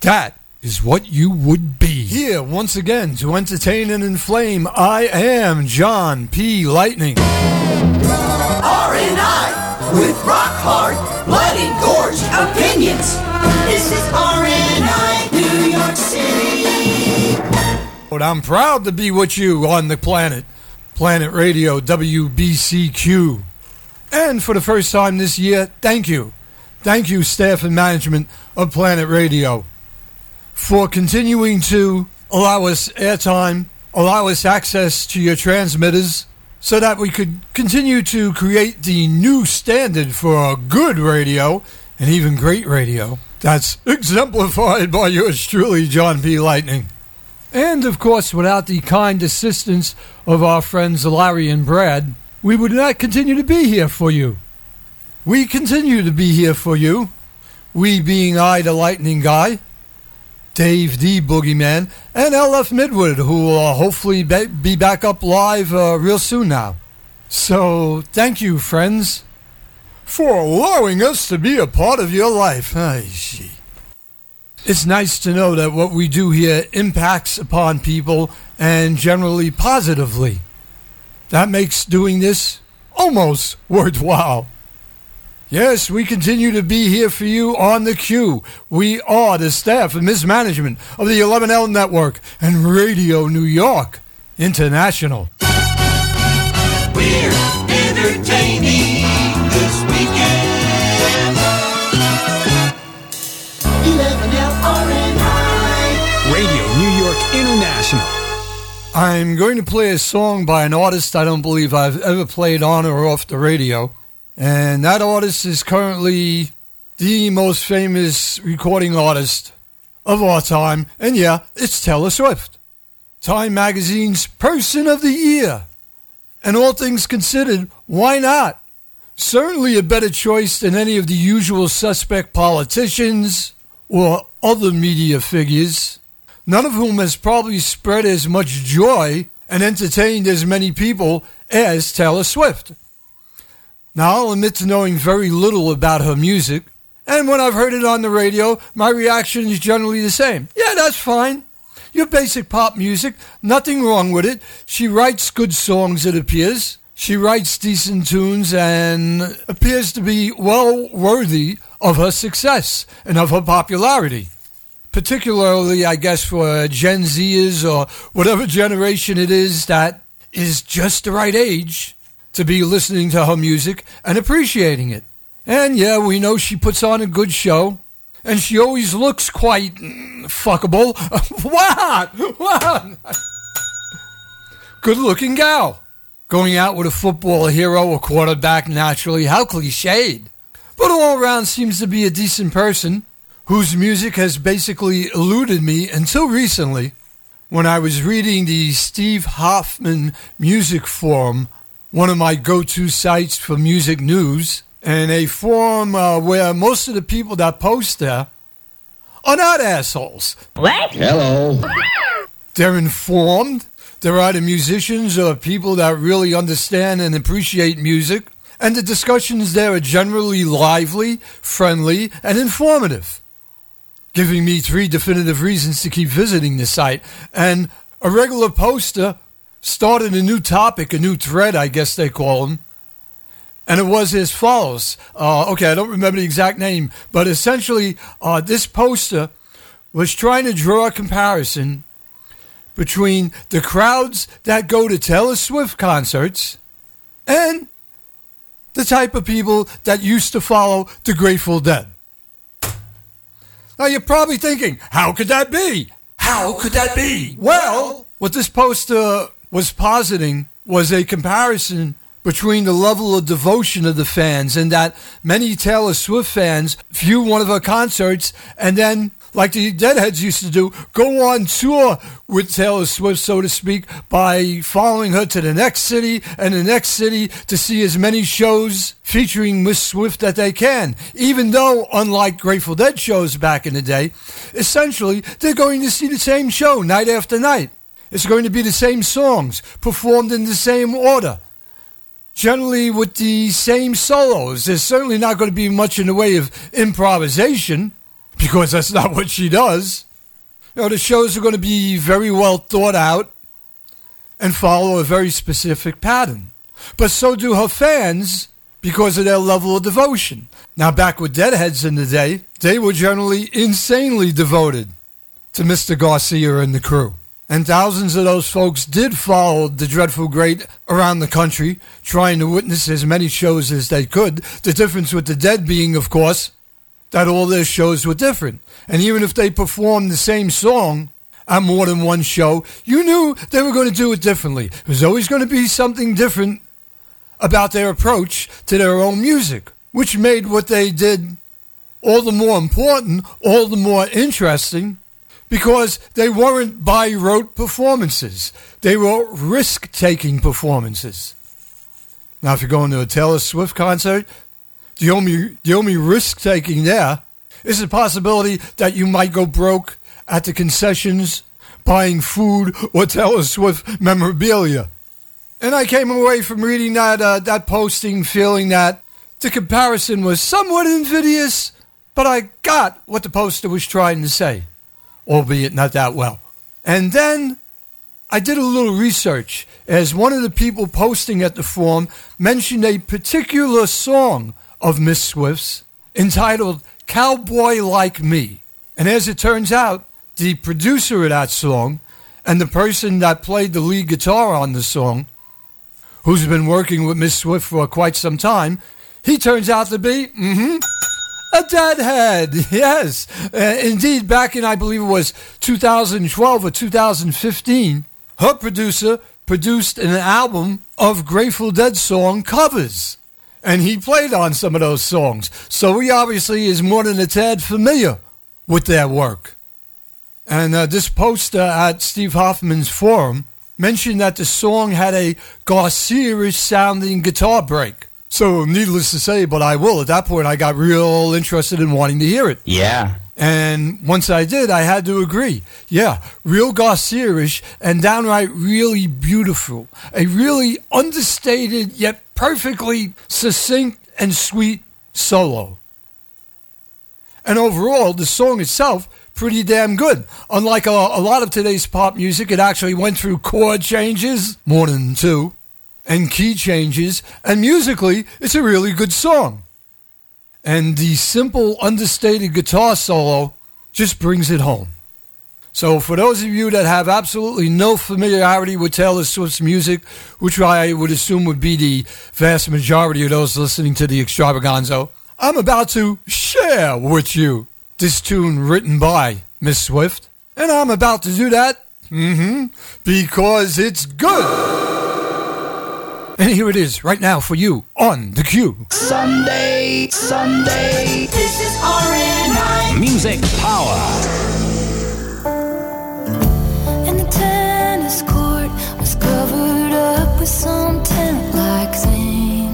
That is what you would be. Here, once again, to entertain and inflame, I am John P. Lightning. RNI with rock hard, bloody gorge opinions. This is RNI New York City. But I'm proud to be with you on the planet. Planet Radio WBCQ. And for the first time this year, thank you. Thank you, staff and management of Planet Radio, for continuing to allow us airtime, allow us access to your transmitters, so that we could continue to create the new standard for good radio and even great radio. That's exemplified by yours truly, John P. Lightning. And of course, without the kind assistance of our friends Larry and Brad, we would not continue to be here for you. We continue to be here for you. We being I, the Lightning Guy, Dave the Boogeyman, and LF Midwood, who will uh, hopefully be, back up live uh, real soon now. So, thank you, friends, for allowing us to be a part of your life. It's nice to know that what we do here impacts upon people and generally positively. That makes doing this almost worthwhile. Yes, we continue to be here for you on the queue. We are the staff and mismanagement of the 11L Network and Radio New York International. We're entertaining this weekend. 11L RNI. Radio New York International. I'm going to play a song by an artist I don't believe I've ever played on or off the radio. And that artist is currently the most famous recording artist of our time. And yeah, it's Taylor Swift. Time Magazine's Person of the Year. And all things considered, why not? Certainly a better choice than any of the usual suspect politicians or other media figures, none of whom has probably spread as much joy and entertained as many people as Taylor Swift. Now, I'll admit to knowing very little about her music, and when I've heard it on the radio, my reaction is generally the same. Yeah, that's fine. Your basic pop music, nothing wrong with it. She writes good songs, it appears. She writes decent tunes and appears to be well worthy of her success and of her popularity. Particularly, I guess, for Gen Zers or whatever generation it is that is just the right age to be listening to her music and appreciating it. And yeah, we know she puts on a good show. And she always looks quite mm, fuckable. what? What? Good looking gal. Going out with a football hero or quarterback naturally. How cliched. But all around seems to be a decent person whose music has basically eluded me until recently when I was reading the Steve Hoffman Music Forum one of my go to sites for music news, and a forum uh, where most of the people that post there are not assholes. What? Hello. They're informed. They're either musicians or people that really understand and appreciate music. And the discussions there are generally lively, friendly, and informative, giving me three definitive reasons to keep visiting the site. And a regular poster started a new topic, a new thread, I guess they call them. And it was as follows. Uh, okay, I don't remember the exact name, but essentially, uh, this poster was trying to draw a comparison between the crowds that go to Taylor Swift concerts and the type of people that used to follow the Grateful Dead. Now you're probably thinking, how could that be? How could that be? Well, what this poster was positing was a comparison between the level of devotion of the fans and that many Taylor Swift fans view one of her concerts and then like the Deadheads used to do, go on tour with Taylor Swift, so to speak, by following her to the next city and the next city to see as many shows featuring Miss Swift that they can. Even though, unlike Grateful Dead shows back in the day, essentially they're going to see the same show night after night. It's going to be the same songs performed in the same order generally with the same solos. There's certainly not going to be much in the way of improvisation because that's not what she does. You know, the shows are going to be very well thought out and follow a very specific pattern. But so do her fans because of their level of devotion. Now, back with Deadheads in the day, they were generally insanely devoted to Mr. Garcia and the crew. And thousands of those folks did follow the Dreadful Great around the country, trying to witness as many shows as they could. The difference with the Dead being, of course, that all their shows were different. And even if they performed the same song on more than one show, you knew they were going to do it differently. There was always going to be something different about their approach to their own music, which made what they did all the more important, all the more interesting, because they weren't by rote performances. They were risk taking performances. Now, if you're going to a Taylor Swift concert, the only, the only risk taking there is the possibility that you might go broke at the concessions buying food or Taylor Swift memorabilia. And I came away from reading that, uh, that posting feeling that the comparison was somewhat invidious, but I got what the poster was trying to say, albeit not that well. And then I did a little research as one of the people posting at the forum mentioned a particular song of Miss Swift's entitled Cowboy Like Me. And as it turns out, the producer of that song and the person that played the lead guitar on the song, who's been working with Miss Swift for quite some time, he turns out to be, mm-hmm, a deadhead. Yes. Uh, indeed, back in, I believe it was 2012 or 2015, her producer produced an album of Grateful Dead song covers and he played on some of those songs. So he obviously is more than a tad familiar with their work. And uh, this poster at Steve Hoffman's forum mentioned that the song had a Garcia-ish sounding guitar break. So, needless to say, but I will. At that point, I got real interested in wanting to hear it. Yeah. And once I did, I had to agree. Yeah, real Garcia-ish and downright really beautiful. A really understated yet perfectly succinct and sweet solo. And overall, the song itself, pretty damn good. Unlike a, a, lot of today's pop music, it actually went through chord changes, more than two, and key changes, and musically, it's a really good song. And the simple, understated guitar solo just brings it home. So, for those of you that have absolutely no familiarity with Taylor Swift's music, which I would assume would be the vast majority of those listening to the extravagonzo, I'm about to share with you this tune written by Miss Swift. And I'm about to do that mm-hmm, because it's good. And here it is right now for you on the Q. Sunday, Sunday. This is RNI. Music Power. And the tennis court was covered up with some tent like thing.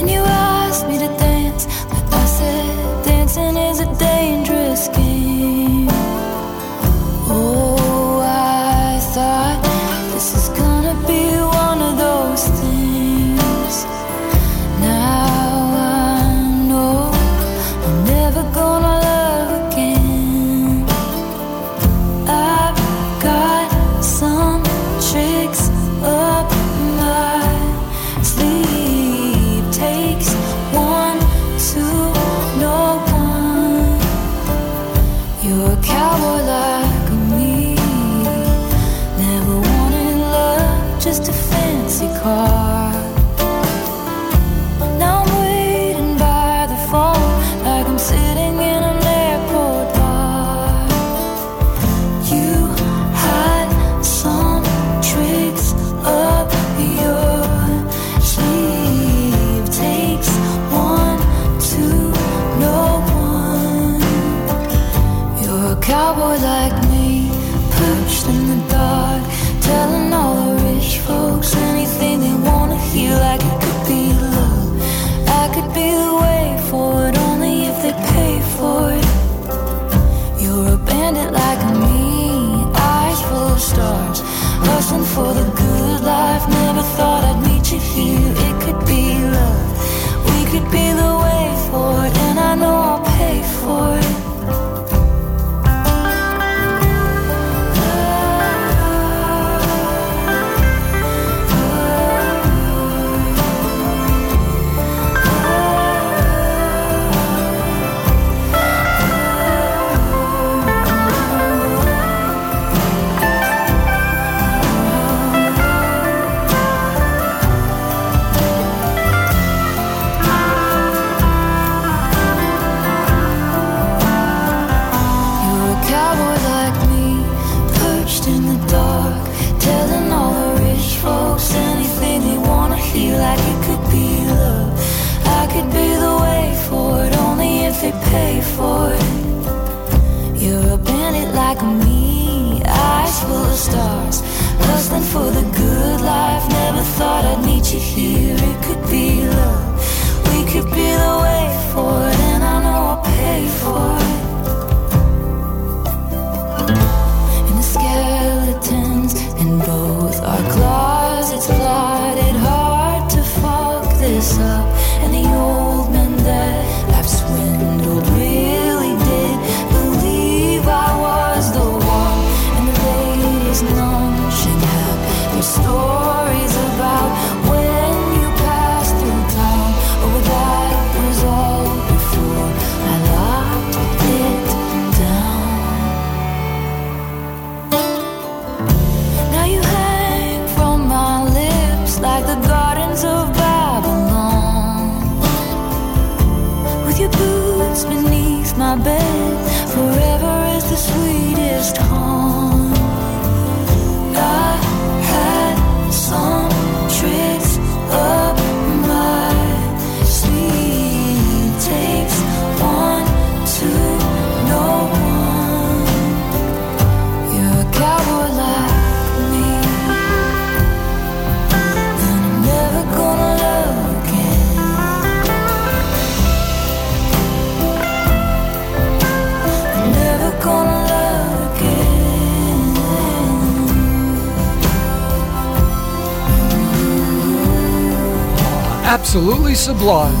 And you asked me to dance, but I said dancing is a dangerous game. For Absolutely sublime.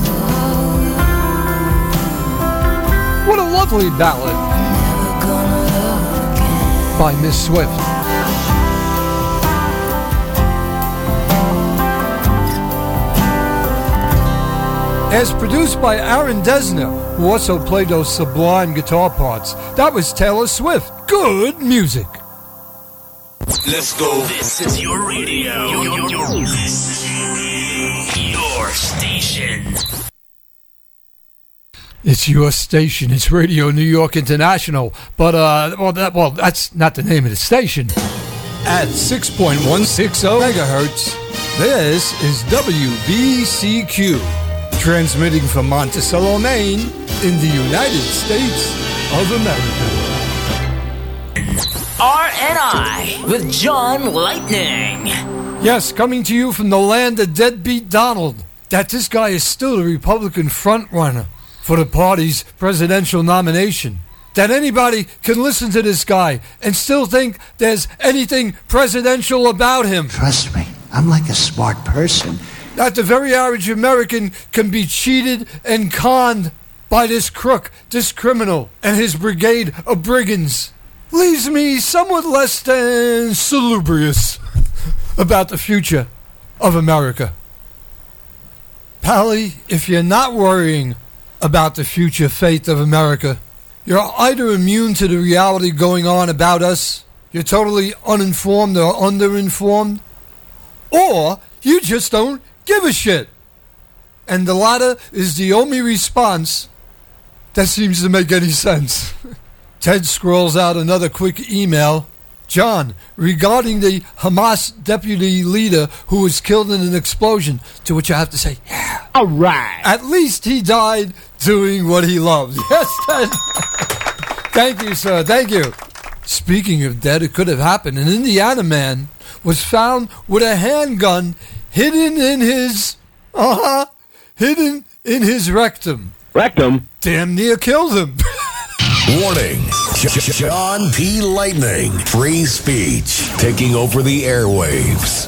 What a lovely ballad by Miss Swift. As produced by Aaron Dessner, who also played those sublime guitar parts. That was Taylor Swift. Good music. Let's go. This is your radio. Your, your, your station. It's your station. It's Radio New York International. But uh, well, that well, that's not the name of the station. At 6.160 megahertz, this is WBCQ, transmitting from Monticello, Maine, in the United States of America. RNI with John Lightning. Yes, coming to you from the land of deadbeat Donald. That this guy is still the Republican frontrunner for the party's presidential nomination. That anybody can listen to this guy and still think there's anything presidential about him. Trust me, I'm like a smart person. That the very average American can be cheated and conned by this crook, this criminal, and his brigade of brigands leaves me somewhat less than salubrious about the future of America. Pally, if you're not worrying about the future fate of America, you're either immune to the reality going on about us, you're totally uninformed or underinformed, or You just don't give a shit. And the latter is the only response that seems to make any sense. Ted scrolls out another quick email. John, regarding the Hamas deputy leader who was killed in an explosion, to which I have to say, yeah. All right. At least he died doing what he loves. Yes, Ted. Thank you, sir. Thank you. Speaking of dead, it could have happened. An Indiana man was found with a handgun hidden in his, uh huh, hidden in his rectum. Rectum? Damn near killed him. Warning. John P. Lightning. Free speech. Taking over the airwaves.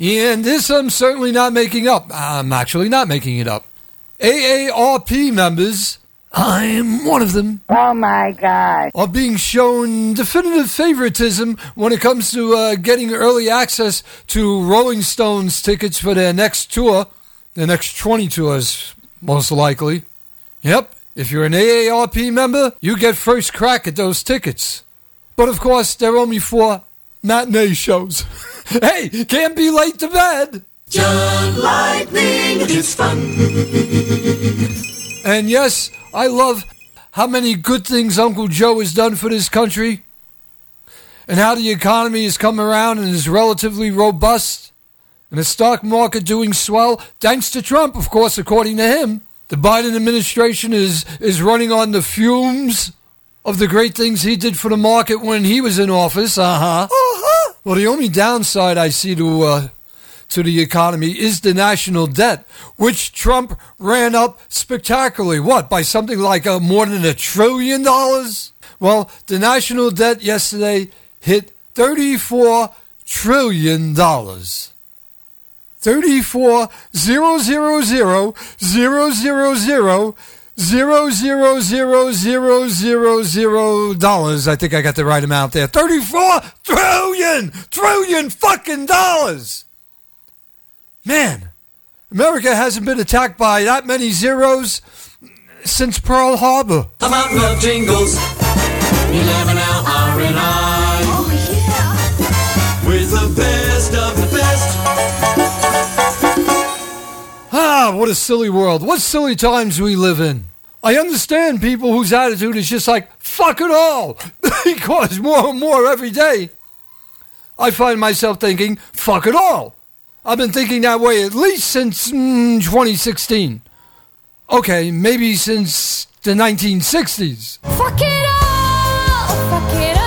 And this I'm certainly not making up. I'm actually not making it up. AARP members, I'm one of them, Oh my God. are being shown definitive favoritism when it comes to uh, getting early access to Rolling Stones tickets for their next tour, the next 20 tours, most likely. Yep, if you're an AARP member, you get first crack at those tickets. But of course, they're only for matinee shows. hey, can't be late to bed. John Lightning, it's fun. And yes, I love how many good things Uncle Joe has done for this country and how the economy has come around and is relatively robust and the stock market doing swell thanks to Trump, of course, according to him. The Biden administration is, is running on the fumes of the great things he did for the market when he was in office. Uh-huh. Uh-huh. Well, the only downside I see to uh, to the economy is the national debt, which Trump ran up spectacularly. What, by something like uh, more than a trillion dollars? Well, the national debt yesterday hit $34 trillion. dollars. Thirty-four zero zero zero zero zero zero zero zero zero zero zero dollars. I think I got the right amount there. 34 trillion, trillion fucking dollars. Man, America hasn't been attacked by that many zeros since Pearl Harbor. Of jingles. Ah, what a silly world. What silly times we live in. I understand people whose attitude is just like, fuck it all, because more and more every day. I find myself thinking, fuck it all. I've been thinking that way at least since mm, 2016. Okay, maybe since the 1960s. Fuck it all, fuck it all.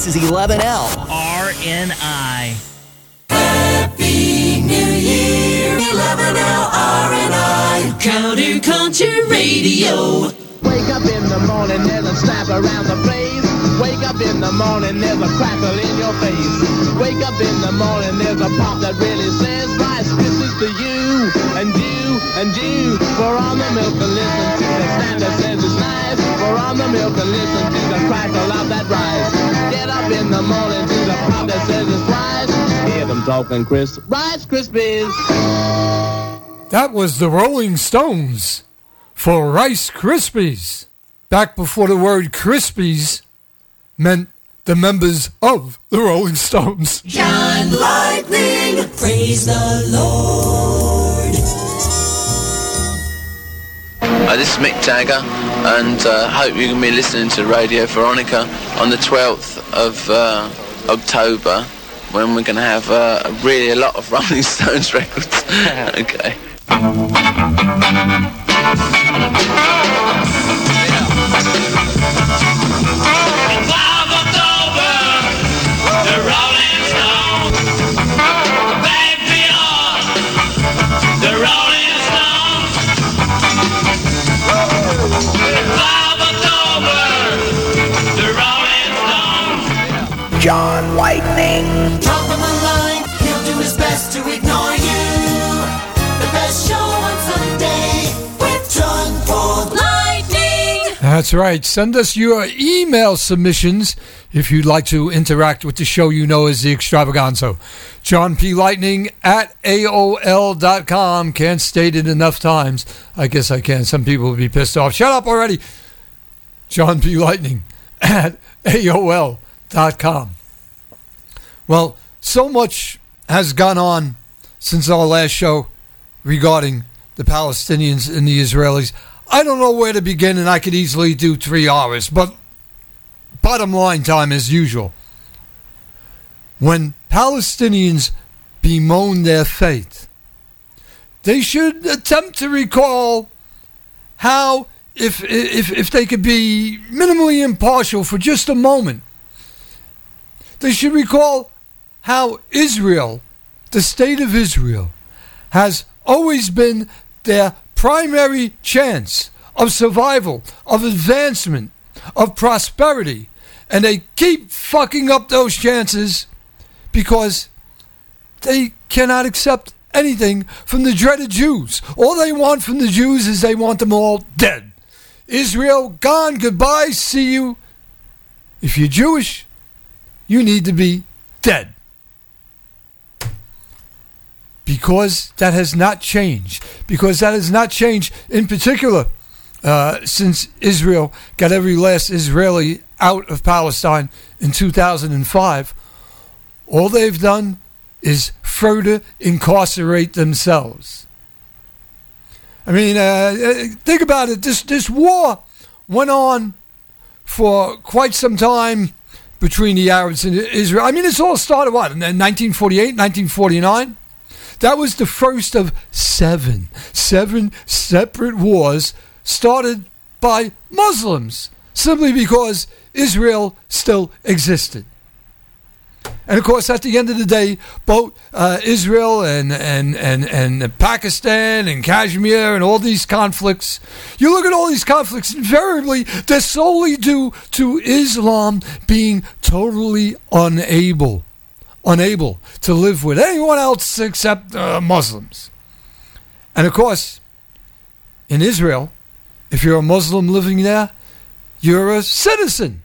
This is 11L. RNI. Happy New Year. 11 hour RNI. Radio. Wake up in the morning, there's a slap around the place. Wake up in the morning, there's a crackle in your face. Wake up in the morning, there's a pop that really says Rice Krispies to you and you and you. For all the milk and listen to the stand that says it's nice. For all the milk and listen to the crackle of that rice. Get up in the morning to the pop that says it's rice. Hear them talking Chris Rice Krispies. That was the Rolling Stones for Rice Krispies. Back before the word Krispies meant the members of the Rolling Stones. John Lightning. Praise the Lord. Uh, this is Mick Jagger, and uh, hope you can be listening to Radio Veronica on the 12th of uh, October, when we're going to have uh, really a lot of Rolling Stones records. okay. John Lightning. Line, he'll do his best to ignore you. The best show on Sunday with John Paul Lightning. That's right. Send us your email submissions if you'd like to interact with the show you know as the extravagonzo. John P. Lightning at AOL.com. Can't state it enough times. I guess I can. Some people will be pissed off. Shut up already. John P. Lightning at AOL.com. Well, so much has gone on since our last show regarding the Palestinians and the Israelis. I don't know where to begin, and I could easily do three hours, but bottom line time as usual. When Palestinians bemoan their fate, they should attempt to recall how, if, if, if they could be minimally impartial for just a moment, they should recall how Israel, the state of Israel, has always been their primary chance of survival, of advancement, of prosperity. And they keep fucking up those chances because they cannot accept anything from the dreaded Jews. All they want from the Jews is they want them all dead. Israel, gone, goodbye, see you. If you're Jewish, you need to be dead because that has not changed. Because that has not changed, in particular, uh, since Israel got every last Israeli out of Palestine in 2005. All they've done is further incarcerate themselves. I mean, uh, think about it. This this war went on for quite some time between the Arabs and Israel. I mean, it's all started what in 1948, 1949. That was the first of seven, seven separate wars started by Muslims simply because Israel still existed. And of course, at the end of the day, both uh, Israel and, and, and, and Pakistan and Kashmir and all these conflicts, you look at all these conflicts, invariably, they're solely due to Islam being totally unable unable to live with anyone else except uh, Muslims. And of course, in Israel, if you're a Muslim living there, you're a citizen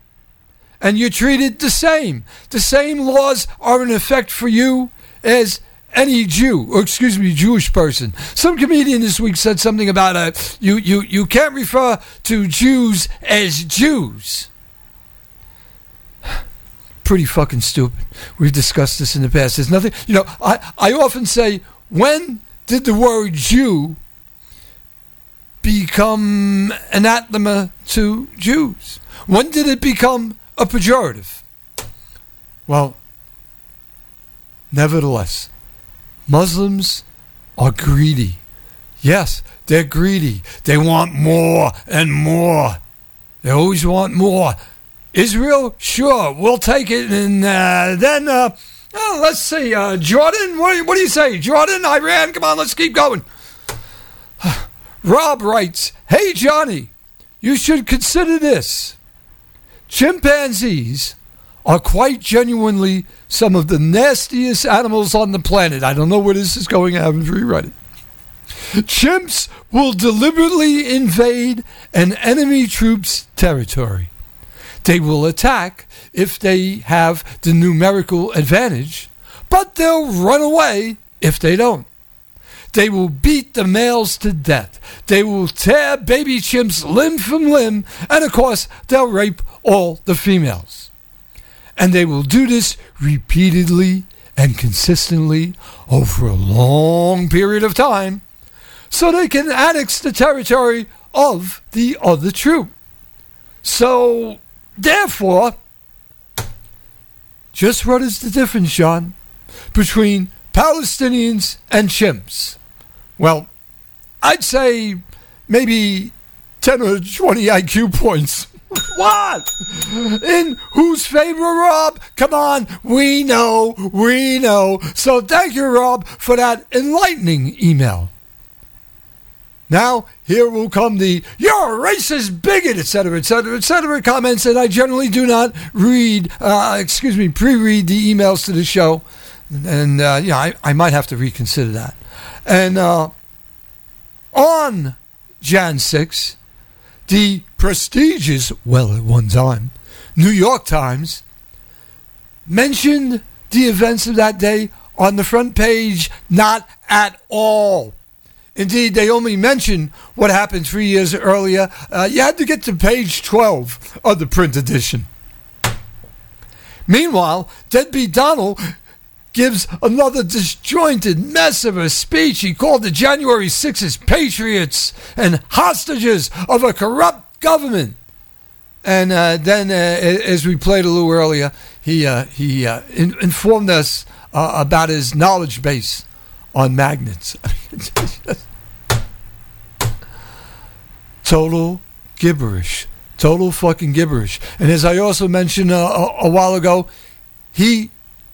and you're treated the same. The same laws are in effect for you as any Jew, or excuse me, Jewish person. Some comedian this week said something about uh, you, you, you can't refer to Jews as Jews pretty fucking stupid. We've discussed this in the past. There's nothing, you know, I, I often say, when did the word Jew become anathema to Jews? When did it become a pejorative? Well, nevertheless, Muslims are greedy. Yes, they're greedy. They want more and more. They always want more. Israel, sure, we'll take it. And uh, then, uh, oh, let's see, uh, Jordan, what do, you, what do you say? Jordan, Iran, come on, let's keep going. Rob writes, Hey, Johnny, you should consider this. Chimpanzees are quite genuinely some of the nastiest animals on the planet. I don't know where this is going. I haven't reread it. Chimps will deliberately invade an enemy troop's territory. They will attack if they have the numerical advantage, but they'll run away if they don't. They will beat the males to death. They will tear baby chimps limb from limb, and of course, they'll rape all the females. And they will do this repeatedly and consistently over a long period of time so they can annex the territory of the other troop. So Therefore, just what is the difference, John, between Palestinians and chimps? Well, I'd say maybe 10 or 20 IQ points. What? In whose favor, Rob? Come on, we know, we know. So thank you, Rob, for that enlightening email. Now, here will come the you're a racist bigot, etc., etc., etc. comments that I generally do not read, uh, excuse me, pre read the emails to the show. And, uh, yeah, I, I might have to reconsider that. And uh, on Jan 6, the prestigious, well, at one time, New York Times mentioned the events of that day on the front page not at all. Indeed, they only mention what happened three years earlier. Uh, you had to get to page 12 of the print edition. Meanwhile, Deadbeat Donald gives another disjointed mess of a speech. He called the January 6th patriots and hostages of a corrupt government. And uh, then, uh, as we played a little earlier, he uh, he uh, in- informed us uh, about his knowledge base on magnets. Total gibberish. Total fucking gibberish. And as I also mentioned uh, a, a while ago, he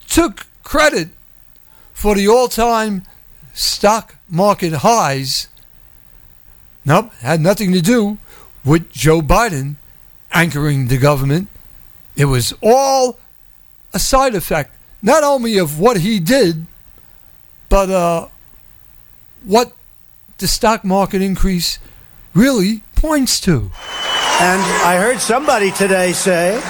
took credit for the all-time stock market highs. Nope, had nothing to do with Joe Biden anchoring the government. It was all a side effect, not only of what he did, but uh, what the stock market increase really points to. And I heard somebody today say,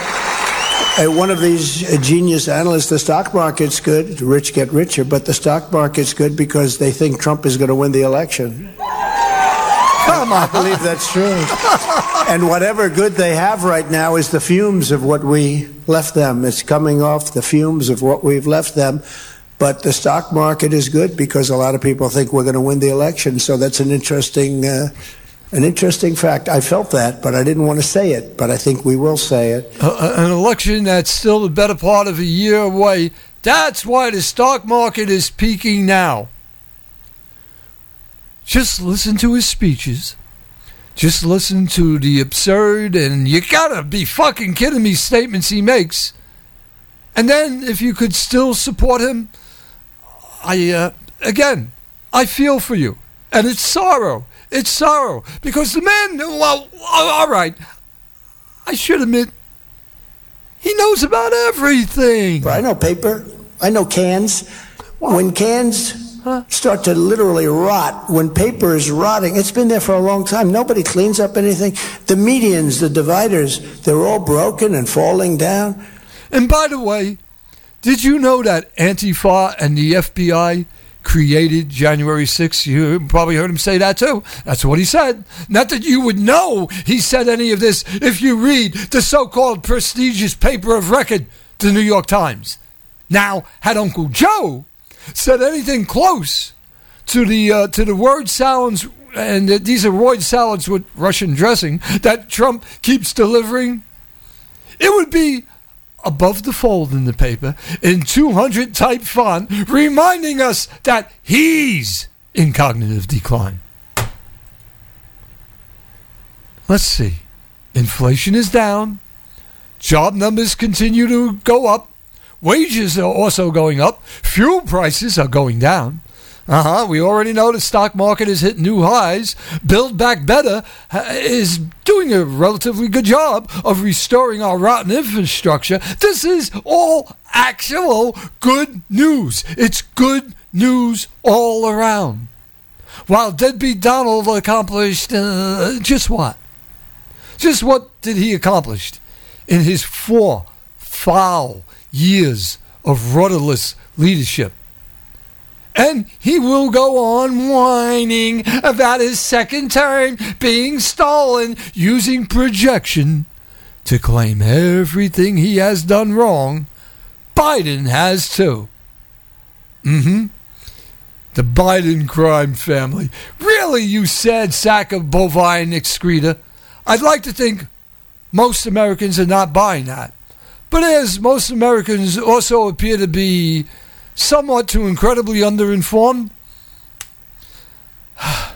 one of these genius analysts, the stock market's good, the rich get richer, but the stock market's good because they think Trump is going to win the election. Come on. I believe that's true. and whatever good they have right now is the fumes of what we left them. It's coming off the fumes of what we've left them. But the stock market is good because a lot of people think we're going to win the election. So that's an interesting, uh, an interesting fact. I felt that, but I didn't want to say it. But I think we will say it. Uh, an election that's still the better part of a year away. That's why the stock market is peaking now. Just listen to his speeches. Just listen to the absurd and you gotta be fucking kidding me statements he makes. And then if you could still support him, I, uh, again, I feel for you. And it's sorrow. It's sorrow. Because the man, well, all right, I should admit, he knows about everything. I know paper. I know cans. When cans start to literally rot, when paper is rotting, it's been there for a long time. Nobody cleans up anything. The medians, the dividers, they're all broken and falling down. And by the way, did you know that Antifa and the FBI created January 6th? You probably heard him say that too. That's what he said. Not that you would know he said any of this if you read the so called prestigious paper of record, the New York Times. Now, had Uncle Joe said anything close to the uh, to the word salads, and these are word salads with Russian dressing that Trump keeps delivering, it would be above the fold in the paper in 200 type font, reminding us that he's in cognitive decline. Let's see. Inflation is down. Job numbers continue to go up. Wages are also going up. Fuel prices are going down. Uh huh. We already know the stock market has hit new highs. Build Back Better uh, is doing a relatively good job of restoring our rotten infrastructure. This is all actual good news. It's good news all around. While Deadbeat Donald accomplished uh, just what? Just what did he accomplish in his four foul years of rudderless leadership? And he will go on whining about his second term being stolen using projection to claim everything he has done wrong. Biden has too. Mm hmm. The Biden crime family. Really, you sad sack of bovine excreta. I'd like to think most Americans are not buying that. But as most Americans also appear to be somewhat too incredibly underinformed,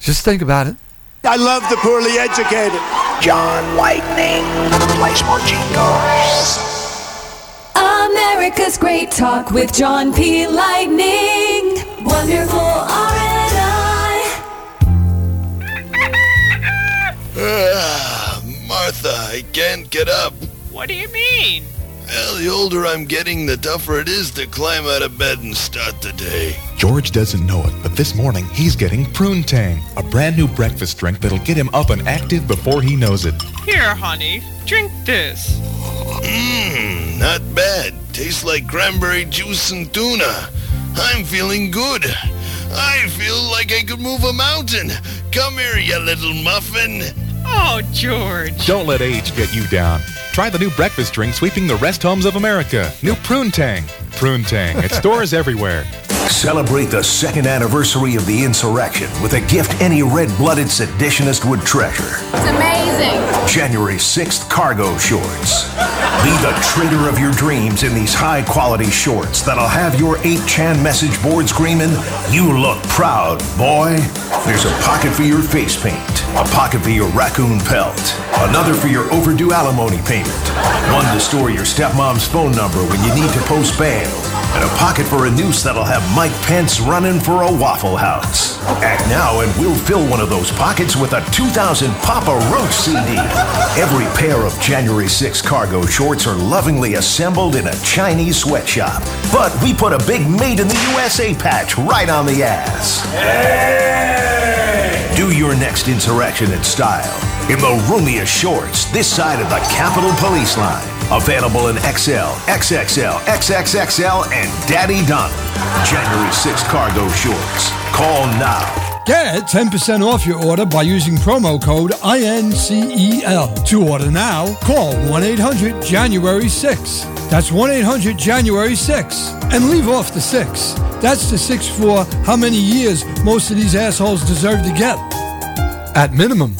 just think about it. I love the poorly educated. John Lightning plays more jingles. America's Great Talk with John P. Lightning. Wonderful RNI. Ah, Martha, I can't get up. What do you mean? Well, the older I'm getting, the tougher it is to climb out of bed and start the day. George doesn't know it, but this morning he's getting Prune Tang, a brand new breakfast drink that'll get him up and active before he knows it. Here, honey, drink this. Mmm, not bad. Tastes like cranberry juice and tuna. I'm feeling good. I feel like I could move a mountain. Come here, you little muffin. Oh, George. Don't let age get you down. Try the new breakfast drink sweeping the rest homes of America. New Prune Tang. Prune Tang. At stores everywhere. Celebrate the second anniversary of the insurrection with a gift any red blooded seditionist would treasure. It's amazing. January 6th cargo shorts. Be the traitor of your dreams in these high quality shorts that'll have your 8chan message board screaming, You look proud, boy. There's a pocket for your face paint, a pocket for your raccoon pelt, another for your overdue alimony payment, one to store your stepmom's phone number when you need to post bail, and a pocket for a noose that'll have Mike Pence running for a Waffle House. Act now and we'll fill one of those pockets with a 2000 Papa Roach CD. Every pair of January 6 cargo shorts are lovingly assembled in a Chinese sweatshop. But we put a big Made in the USA patch right on the ass. Hey! Do your next insurrection in style. In the roomiest shorts this side of the Capitol Police line. Available in XL, XXL, XXXL, and Daddy Donald. January 6 cargo shorts. Call now. Get 10% off your order by using promo code INCEL. To order now, call 1 800 January 6. That's 1 800 January 6. And leave off the 6. That's the 6 for how many years most of these assholes deserve to get. At minimum.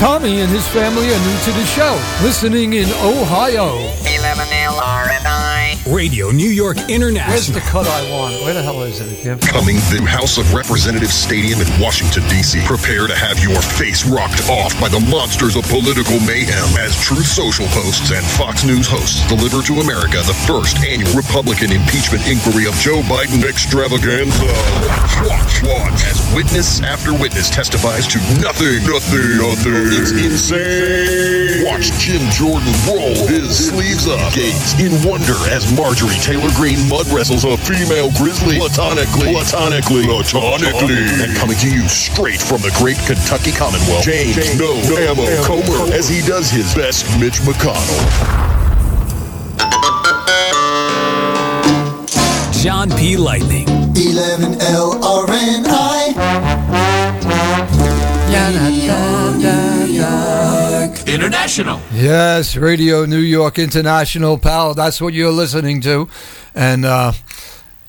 Tommy and his family are new to the show, listening in Ohio. 11LRNI. Radio New York International. Where's International. the cut I want? Where the hell is it again? Coming to House of Representatives Stadium in Washington, D.C. Prepare to have your face rocked off by the monsters of political mayhem as Truth Social hosts and Fox News hosts deliver to America the first annual Republican impeachment inquiry of Joe Biden extravaganza. Watch, watch as witness after witness testifies to nothing, nothing, nothing. It's insane. Watch Jim Jordan roll his sleeves up, gaze in wonder as Marjorie Taylor Greene mud wrestles a female grizzly platonically, platonically, platonically, and coming to you straight from the great Kentucky Commonwealth, James, No, Ammo Comer, as he does his best Mitch McConnell. John P. Lightning. 11 LRNI. International. Yes, Radio New York International, pal. That's what you're listening to. And uh,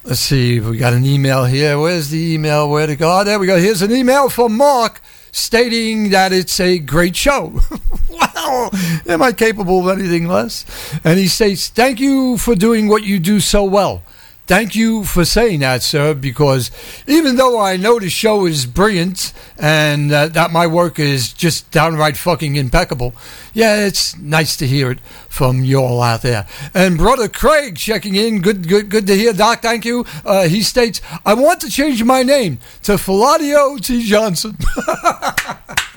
let's see, we got an email here. Where's the email? Where to go? Oh, there we go. Here's an email from Mark stating that it's a great show. well, am I capable of anything less? And he states, Thank you for doing what you do so well. Thank you for saying that, sir, because even though I know the show is brilliant and uh, that my work is just downright fucking impeccable, yeah, it's nice to hear it from you all out there. And brother Craig checking in, good, good, good to hear, Doc. Thank you. Uh, he states, I want to change my name to Faladio T. Johnson.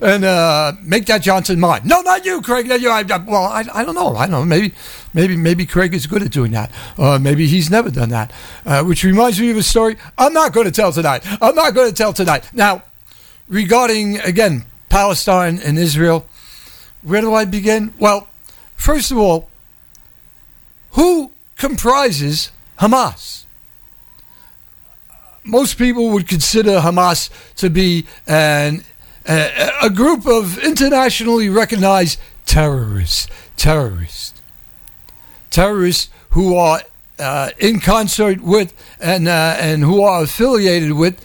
and uh, make that Johnson mine. No, not you, Craig. Not you. I, I- well, I, I don't know. I don't know. Maybe, maybe, maybe Craig is good at doing that. Uh, maybe he's never done that. Uh, which reminds me of a story I'm not going to tell tonight. I'm not going to tell tonight. Now, regarding again Palestine and Israel, where do I begin? Well, first of all, who comprises Hamas? Most people would consider Hamas to be an a, a group of internationally recognized terrorists, terrorists, terrorists who are uh, in concert with and uh, and who are affiliated with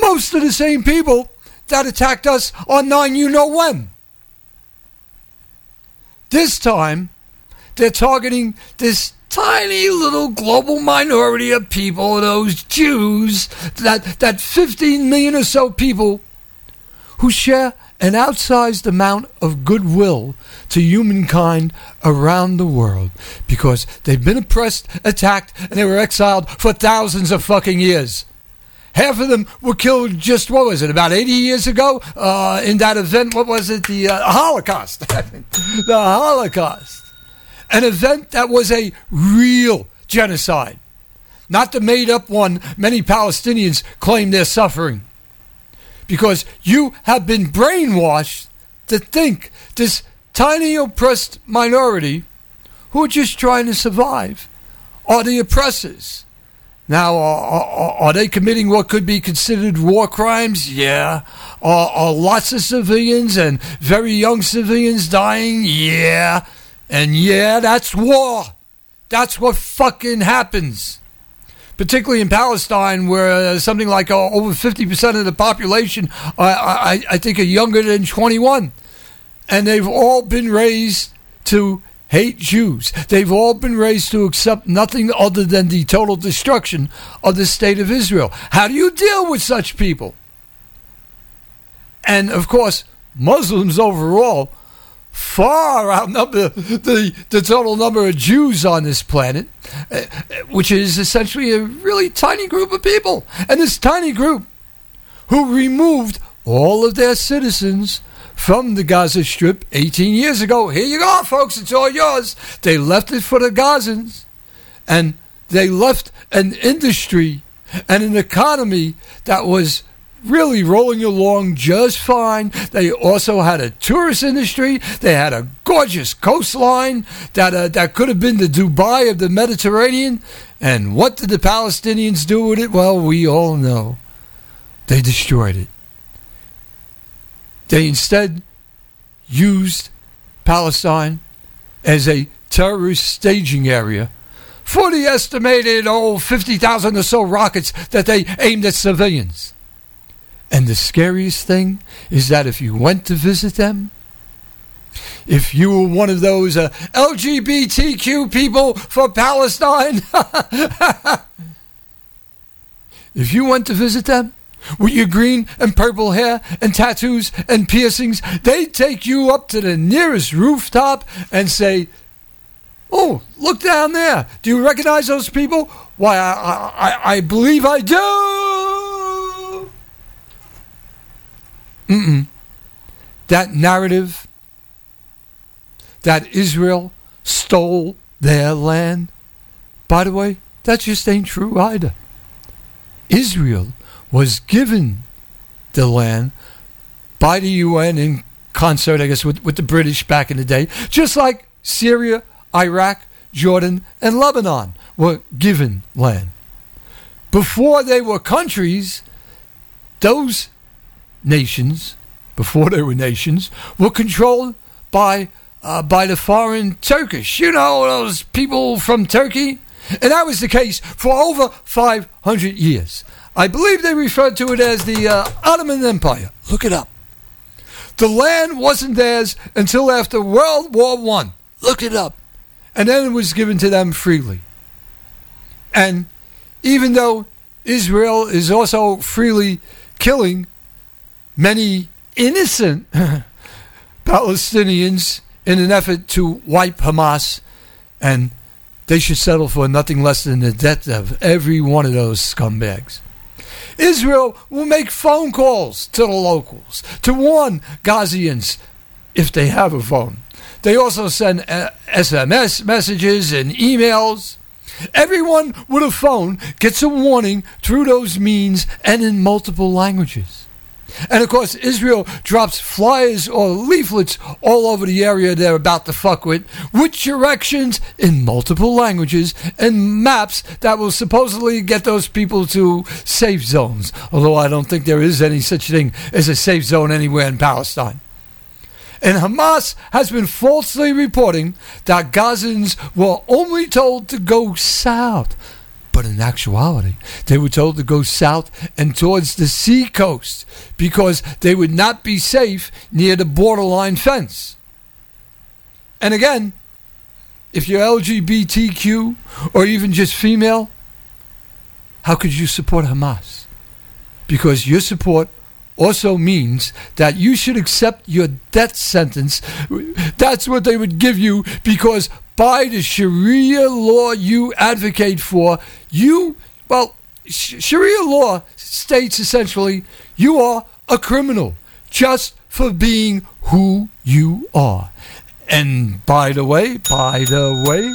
most of the same people that attacked us on nine you know when. This time, they're targeting this tiny little global minority of people, those Jews, that, that 15 million or so people who share an outsized amount of goodwill to humankind around the world because they've been oppressed, attacked, and they were exiled for thousands of fucking years. Half of them were killed just, what was it, about 80 years ago uh, in that event? What was it? The uh, Holocaust. the Holocaust. An event that was a real genocide, not the made up one many Palestinians claim they're suffering. Because you have been brainwashed to think this tiny oppressed minority who are just trying to survive are the oppressors. Now, are, are, are, they committing what could be considered war crimes? Yeah. Are, are lots of civilians and very young civilians dying? Yeah. And yeah, that's war. That's what fucking happens. Particularly in Palestine, where uh, something like uh, over 50% of the population, I, I think, are younger than 21. And they've all been raised to hate Jews. They've all been raised to accept nothing other than the total destruction of the state of Israel. How do you deal with such people? And of course, Muslims overall far outnumber the, the total number of Jews on this planet, uh, which is essentially a really tiny group of people. And this tiny group who removed all of their citizens from the Gaza Strip 18 years ago. Here you go, folks, it's all yours. They left it for the Gazans, and they left an industry and an economy that was really rolling along just fine. They also had a tourist industry. They had a gorgeous coastline that uh, that could have been the Dubai of the Mediterranean. And what did the Palestinians do with it? Well, we all know. They destroyed it. They instead used Palestine as a terrorist staging area for the estimated, oh, 50,000 or so rockets that they aimed at civilians. And the scariest thing is that if you went to visit them, if you were one of those uh, LGBTQ people for Palestine, if you went to visit them with your green and purple hair and tattoos and piercings, they'd take you up to the nearest rooftop and say, Oh, look down there. Do you recognize those people? Why, I, I, I believe I do. Mm-mm. That narrative that Israel stole their land, by the way, that just ain't true either. Israel was given the land by the UN in concert, I guess, with, with the British back in the day, just like Syria, Iraq, Jordan, and Lebanon were given land. Before they were countries, those nations, before they were nations, were controlled by uh, by the foreign Turkish. You know, those people from Turkey? And that was the case for over 500 years. I believe they referred to it as the uh, Ottoman Empire. Look it up. The land wasn't theirs until after World War One. Look it up. And then it was given to them freely. And even though Israel is also freely killing many innocent Palestinians in an effort to wipe Hamas, and they should settle for nothing less than the death of every one of those scumbags. Israel will make phone calls to the locals to warn Gazians if they have a phone. They also send uh, SMS messages and emails. Everyone with a phone gets a warning through those means and in multiple languages. And of course, Israel drops flyers or leaflets all over the area they're about to fuck with, with directions in multiple languages and maps that will supposedly get those people to safe zones. Although I don't think there is any such thing as a safe zone anywhere in Palestine. And Hamas has been falsely reporting that Gazans were only told to go south. But in actuality, they were told to go south and towards the sea coast because they would not be safe near the borderline fence. And again, if you're LGBTQ or even just female, how could you support Hamas? Because your support also means that you should accept your death sentence. That's what they would give you because by the Sharia law you advocate for, you, well, Sh- Sharia law states essentially you are a criminal just for being who you are. And by the way, by the way,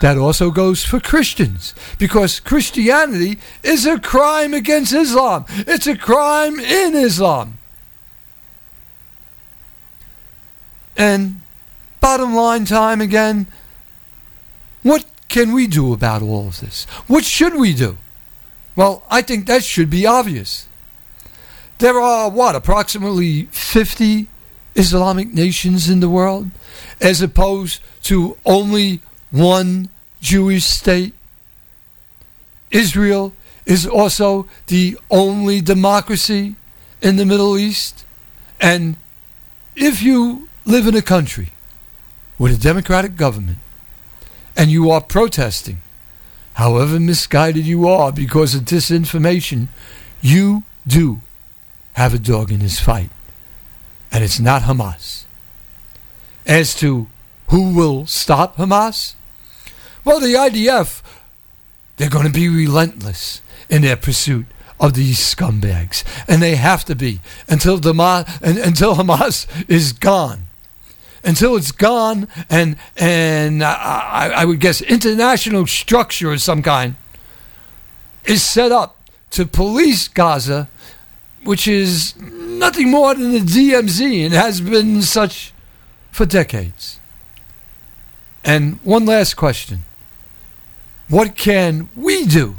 that also goes for Christians because Christianity is a crime against Islam. It's a crime in Islam. And bottom line time again, what can we do about all of this? What should we do? Well, I think that should be obvious. There are, what, approximately 50 Islamic nations in the world, as opposed to only one Jewish state. Israel is also the only democracy in the Middle East. And if you live in a country with a democratic government and you are protesting, however misguided you are because of disinformation, you do have a dog in this fight. And it's not Hamas. As to who will stop Hamas, well, the IDF, they're going to be relentless in their pursuit of these scumbags. And they have to be until, until Hamas is gone. Until it's gone, and and I, I would guess international structure of some kind is set up to police Gaza, which is nothing more than the DMZ and has been such for decades. And one last question What can we do?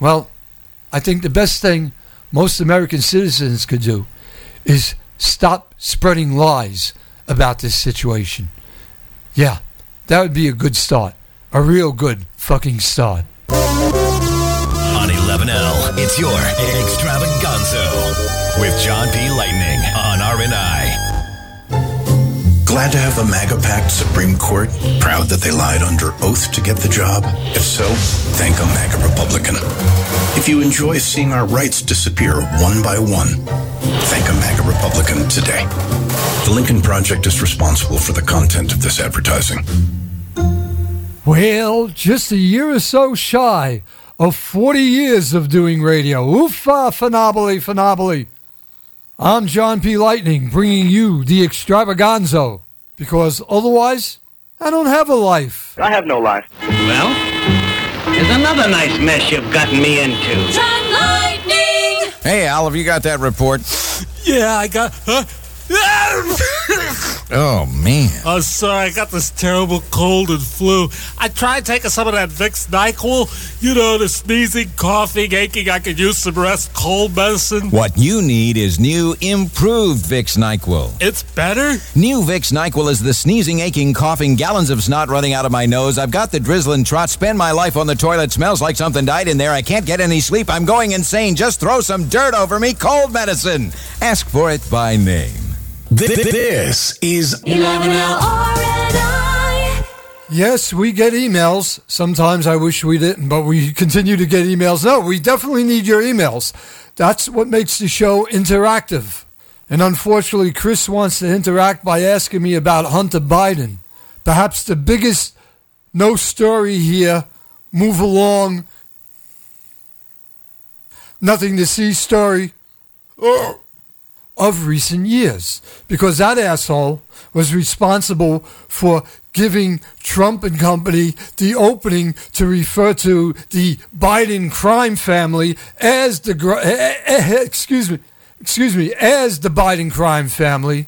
Well, I think the best thing most American citizens could do is stop spreading lies about this situation. Yeah, that would be a good start. A real good fucking start. On 11L, it's your extravagonzo with John P. Lightning on RNI. Glad to have the MAGA packed Supreme Court? Proud that they lied under oath to get the job? If so, thank a MAGA Republican. If you enjoy seeing our rights disappear one by one, thank a MAGA Republican today. The Lincoln Project is responsible for the content of this advertising. Well, just a year or so shy of 40 years of doing radio. Oofa, phenomenally, phenomenally. I'm John P. Lightning, bringing you the extravagonzo, because otherwise, I don't have a life. I have no life. Well, there's another nice mess you've gotten me into. John Lightning! Hey, Al, have you got that report? Yeah, I got. Huh? Oh, man. Oh, sorry, I got this terrible cold and flu. I tried taking some of that Vicks NyQuil. You know, the sneezing, coughing, aching. I could use some rest cold medicine. What you need is new, improved Vicks NyQuil. It's better? New Vicks NyQuil is the sneezing, aching, coughing, gallons of snot running out of my nose. I've got the drizzling trot. Spend my life on the toilet. Smells like something died in there. I can't get any sleep. I'm going insane. Just throw some dirt over me. Cold medicine. Ask for it by name. This is 11L RNI. Yes, we get emails. Sometimes I wish we didn't, but we continue to get emails. No, we definitely need your emails. That's what makes the show interactive. And unfortunately, Chris wants to interact by asking me about Hunter Biden. Perhaps the biggest no story here, move along, nothing to see story oh, of recent years. Because that asshole was responsible for giving Trump and company the opening to refer to the Biden crime family as the eh, eh, eh, excuse me excuse me as the Biden crime family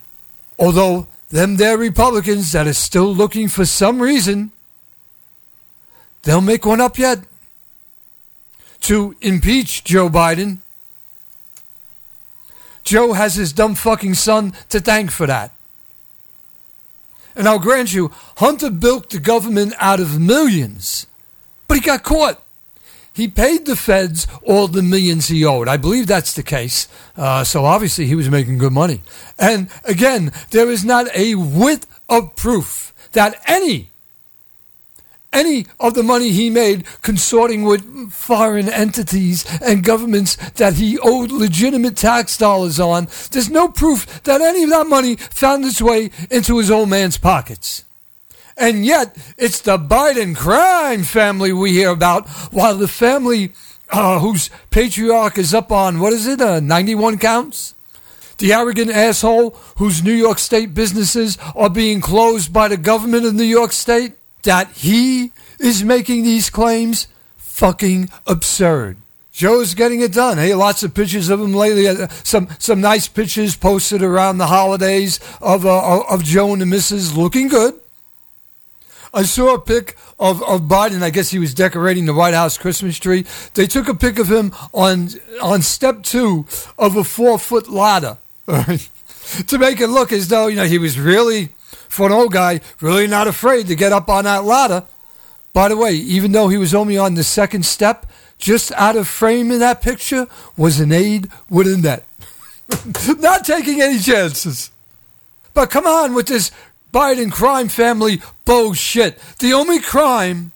although them there Republicans that are still looking for some reason they'll make one up yet to impeach Joe Biden Joe has his dumb fucking son to thank for that and I'll grant you, Hunter bilked the government out of millions, but he got caught. He paid the feds all the millions he owed. I believe that's the case. Uh, so obviously he was making good money. And again, there is not a whit of proof that any any of the money he made consorting with foreign entities and governments that he owed legitimate tax dollars on, there's no proof that any of that money found its way into his old man's pockets. And yet, it's the Biden crime family we hear about, while the family uh, whose patriarch is up on, what is it, uh, 91 counts? The arrogant asshole whose New York State businesses are being closed by the government of New York State? That he is making these claims? Fucking absurd. Joe's getting it done. Hey, lots of pictures of him lately. Uh, Some some nice pictures posted around the holidays of uh, of Joe and the missus looking good. I saw a pic of, of Biden. I guess he was decorating the White House Christmas tree. They took a pic of him on on step two of a four foot ladder to make it look as though you know he was really, for an old guy, really not afraid to get up on that ladder. By the way, even though he was only on the second step, just out of frame in that picture was an aide with a net. not taking any chances. But come on with this Biden crime family bullshit. The only crime,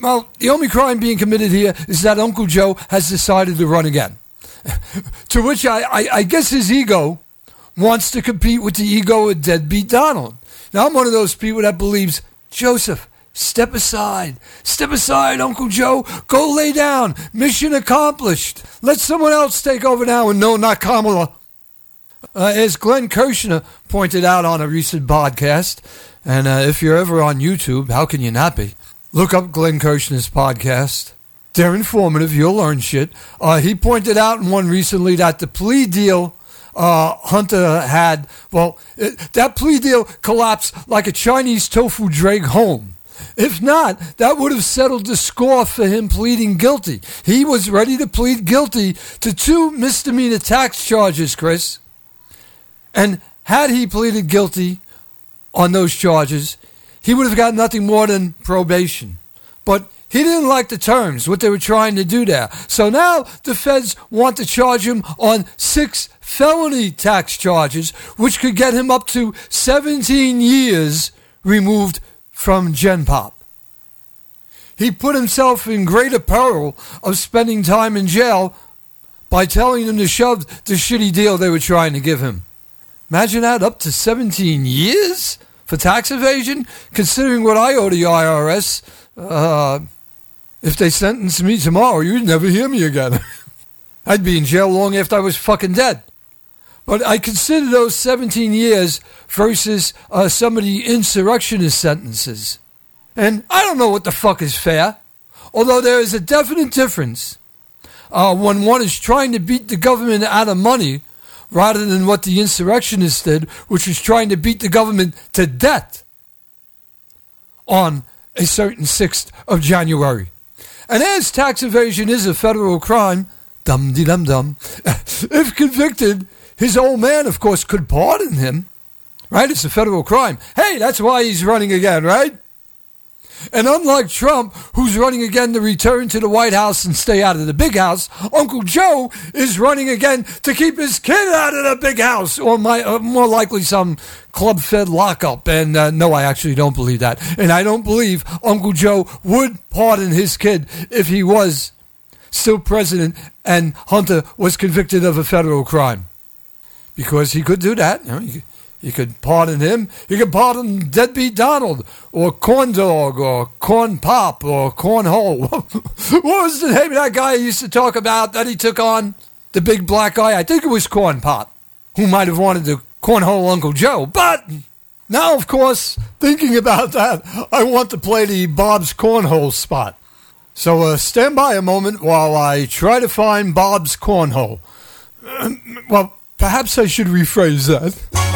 well, the only crime being committed here is that Uncle Joe has decided to run again. to which I, I, I guess his ego wants to compete with the ego of deadbeat Donald. Now, I'm one of those people that believes, Joseph, step aside. Step aside, Uncle Joe. Go lay down. Mission accomplished. Let someone else take over now and no, not Kamala. Uh, as Glenn Kirshner pointed out on a recent podcast, and uh, if you're ever on YouTube, how can you not be? Look up Glenn Kirshner's podcast. They're informative. You'll learn shit. Uh, he pointed out in one recently that the plea deal uh, Hunter had, well, it, that plea deal collapsed like a Chinese tofu drag home. If not, that would have settled the score for him pleading guilty. He was ready to plead guilty to two misdemeanor tax charges, Chris. And had he pleaded guilty on those charges, he would have got nothing more than probation. But he didn't like the terms, what they were trying to do there. So now the feds want to charge him on six felony tax charges, which could get him up to 17 years removed from Gen Pop. He put himself in greater peril of spending time in jail by telling them to shove the shitty deal they were trying to give him. Imagine that, up to 17 years for tax evasion, considering what I owe the IRS. Uh, if they sentenced me tomorrow, you'd never hear me again. I'd be in jail long after I was fucking dead. But I consider those 17 years versus uh, some of the insurrectionist sentences. And I don't know what the fuck is fair, although there is a definite difference uh, when one is trying to beat the government out of money rather than what the insurrectionists did, which was trying to beat the government to death on a certain 6th of January. And as tax evasion is a federal crime, dum de dum dum, if convicted, his old man, of course, could pardon him. Right? It's a federal crime. Hey, that's why he's running again, right? And unlike Trump, who's running again to return to the White House and stay out of the big house, Uncle Joe is running again to keep his kid out of the big house, or my, uh, more likely some club fed lockup. And uh, no, I actually don't believe that. And I don't believe Uncle Joe would pardon his kid if he was still president and Hunter was convicted of a federal crime. Because he could do that. You know, he, you could pardon him. You could pardon Deadbeat Donald, or Corn Dog, or Corn Pop, or Cornhole. what was the name of that guy he used to talk about that he took on? The big black guy? I think it was Corn Pop, who might have wanted to cornhole Uncle Joe. But now, of course, thinking about that, I want to play the Bob's Cornhole spot. So uh, stand by a moment while I try to find Bob's Cornhole. well, perhaps I should rephrase that.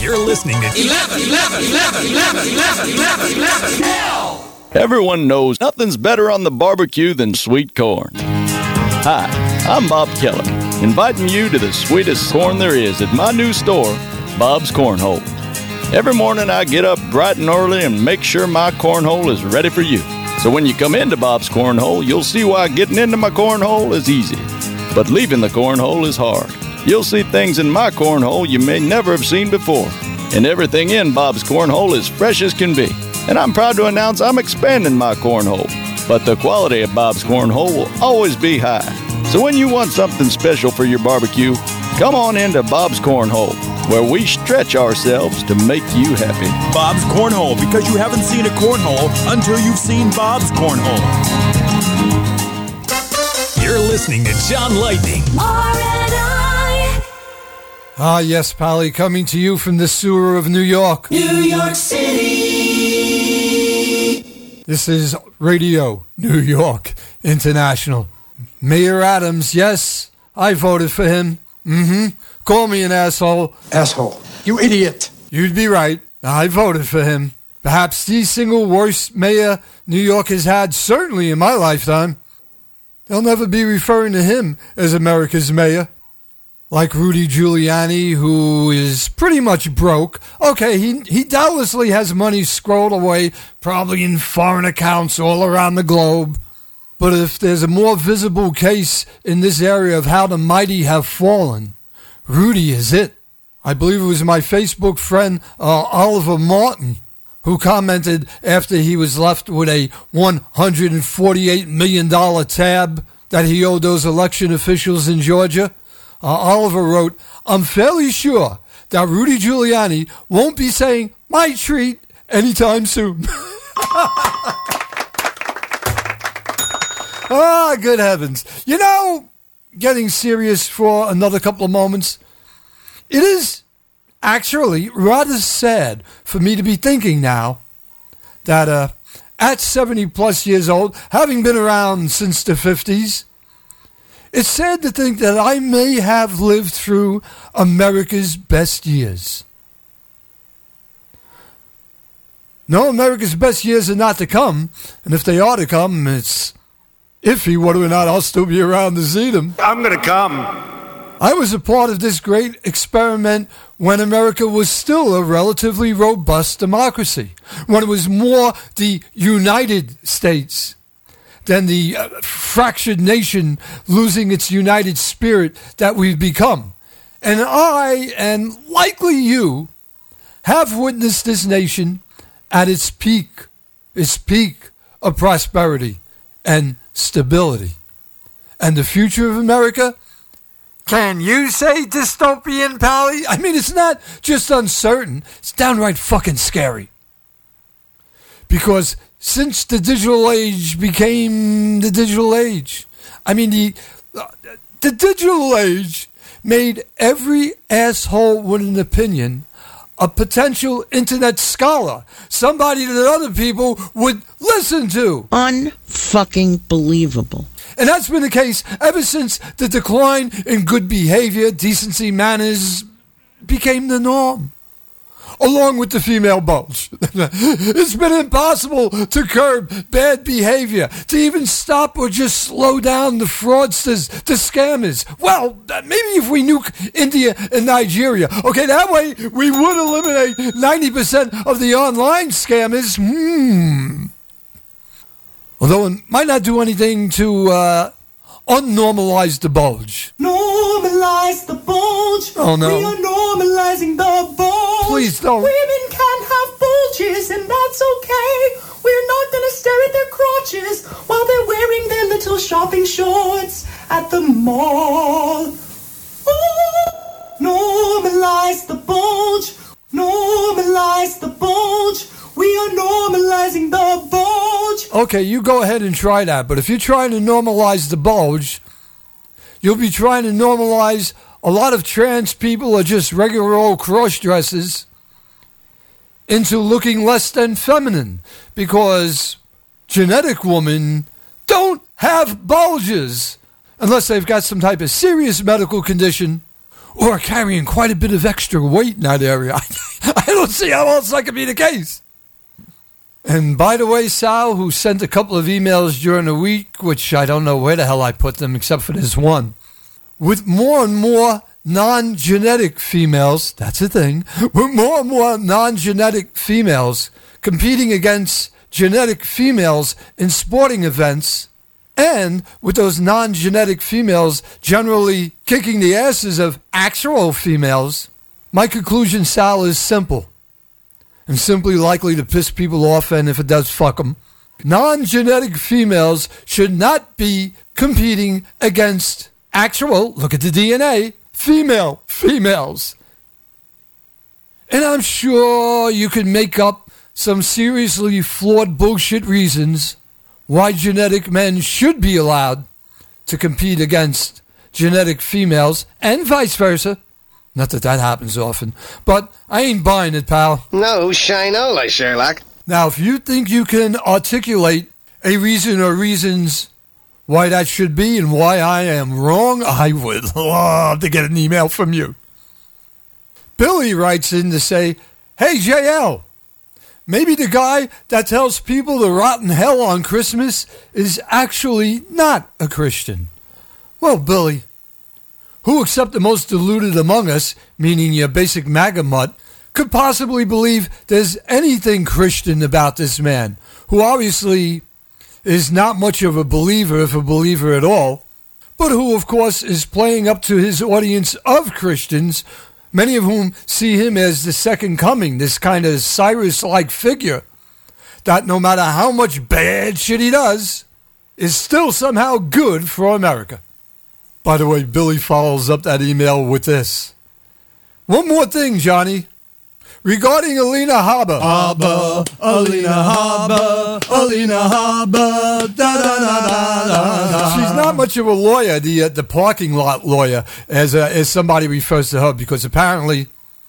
You're listening to 11, 11, 11, 11, 11, 11, 11. Hell! Everyone knows nothing's better on the barbecue than sweet corn. Hi, I'm Bob Keller, inviting you to the sweetest corn there is at my new store, Bob's Cornhole. Every morning I get up bright and early and make sure my cornhole is ready for you. So when you come into Bob's Cornhole, you'll see why getting into my cornhole is easy. But leaving the cornhole is hard. You'll see things in my cornhole you may never have seen before. And everything in Bob's Cornhole is fresh as can be. And I'm proud to announce I'm expanding my cornhole. But the quality of Bob's Cornhole will always be high. So when you want something special for your barbecue, come on into Bob's Cornhole, where we stretch ourselves to make you happy. Bob's Cornhole, because you haven't seen a cornhole until you've seen Bob's Cornhole. You're listening to John Lightning. RNI. Ah, yes, Pally, coming to you from the sewer of New York. New York City. This is Radio New York International. Mayor Adams, yes, I voted for him. Mm-hmm. Call me an asshole. Asshole. You idiot. You'd be right. I voted for him. Perhaps the single worst mayor New York has had, certainly in my lifetime. They'll never be referring to him as America's mayor. Like Rudy Giuliani, who is pretty much broke. Okay, he, he doubtlessly has money scrolled away, probably in foreign accounts all around the globe. But if there's a more visible case in this area of how the mighty have fallen, Rudy is it. I believe it was my Facebook friend uh, Oliver Martin who commented after he was left with a $148 million tab that he owed those election officials in Georgia. Uh, Oliver wrote, I'm fairly sure that Rudy Giuliani won't be saying my treat anytime soon. ah, good heavens. You know, getting serious for another couple of moments, it is actually rather sad for me to be thinking now that uh, at 70 plus years old, having been around since the 50s, it's sad to think that I may have lived through America's best years. No, America's best years are not to come, and if they are to come, it's iffy whether or not I'll still be around to see them. I'm going to come. I was a part of this great experiment when America was still a relatively robust democracy, when it was more the United States than the uh, fractured nation losing its united spirit that we've become. And I, and likely you, have witnessed this nation at its peak, its peak of prosperity and stability. And the future of America? Can you say dystopian, Pally? I mean, it's not just uncertain, it's downright fucking scary. Because since the digital age became the digital age, I mean, the, uh, the digital age made every asshole with an opinion a potential internet scholar, somebody that other people would listen to. Unfucking believable. And that's been the case ever since the decline in good behavior, decency, manners became the norm. Along with the female bulge. it's been impossible to curb bad behavior, to even stop or just slow down the fraudsters, the scammers. Well, maybe if we nuke India and Nigeria, okay, that way we would eliminate 90% of the online scammers. Hmm. Although it might not do anything to uh, unnormalize the bulge. Normalize the bulge. Oh, no. We are normalizing the bulge. Please don't. Women can have bulges, and that's okay. We're not gonna stare at their crotches while they're wearing their little shopping shorts at the mall. Normalize the bulge. Normalize the bulge. We are normalizing the bulge. Okay, you go ahead and try that. But if you're trying to normalize the bulge, you'll be trying to normalize a lot of trans people or just regular old cross dresses into looking less than feminine because genetic women don't have bulges unless they've got some type of serious medical condition or are carrying quite a bit of extra weight in that area. I don't see how else that could be the case. And by the way, Sal, who sent a couple of emails during the week, which I don't know where the hell I put them except for this one, with more and more non genetic females, that's a thing, with more and more non genetic females competing against genetic females in sporting events, and with those non genetic females generally kicking the asses of actual females, my conclusion, Sal, is simple and simply likely to piss people off, and if it does, fuck them. Non genetic females should not be competing against actual, look at the DNA, female females. And I'm sure you could make up some seriously flawed bullshit reasons why genetic men should be allowed to compete against genetic females and vice versa. Not that that happens often, but I ain't buying it, pal. No, shinola, Sherlock. Now, if you think you can articulate a reason or reasons why that should be and why I am wrong, I would love to get an email from you. Billy writes in to say, Hey, JL, maybe the guy that tells people to rot in hell on Christmas is actually not a Christian. Well, Billy, who except the most deluded among us, meaning your basic MAGA mutt, could possibly believe there's anything Christian about this man, who obviously is not much of a believer, if a believer at all, but who, of course, is playing up to his audience of Christians, many of whom see him as the second coming, this kind of Cyrus like figure that no matter how much bad shit he does, is still somehow good for America. By the way, Billy follows up that email with this. One more thing, Johnny. Regarding Alina Habba. Habba, Alina Habba, Alina Habba, da da da da da. She's not much of a lawyer, the uh, the parking lot lawyer, as uh, as somebody refers to her, because apparently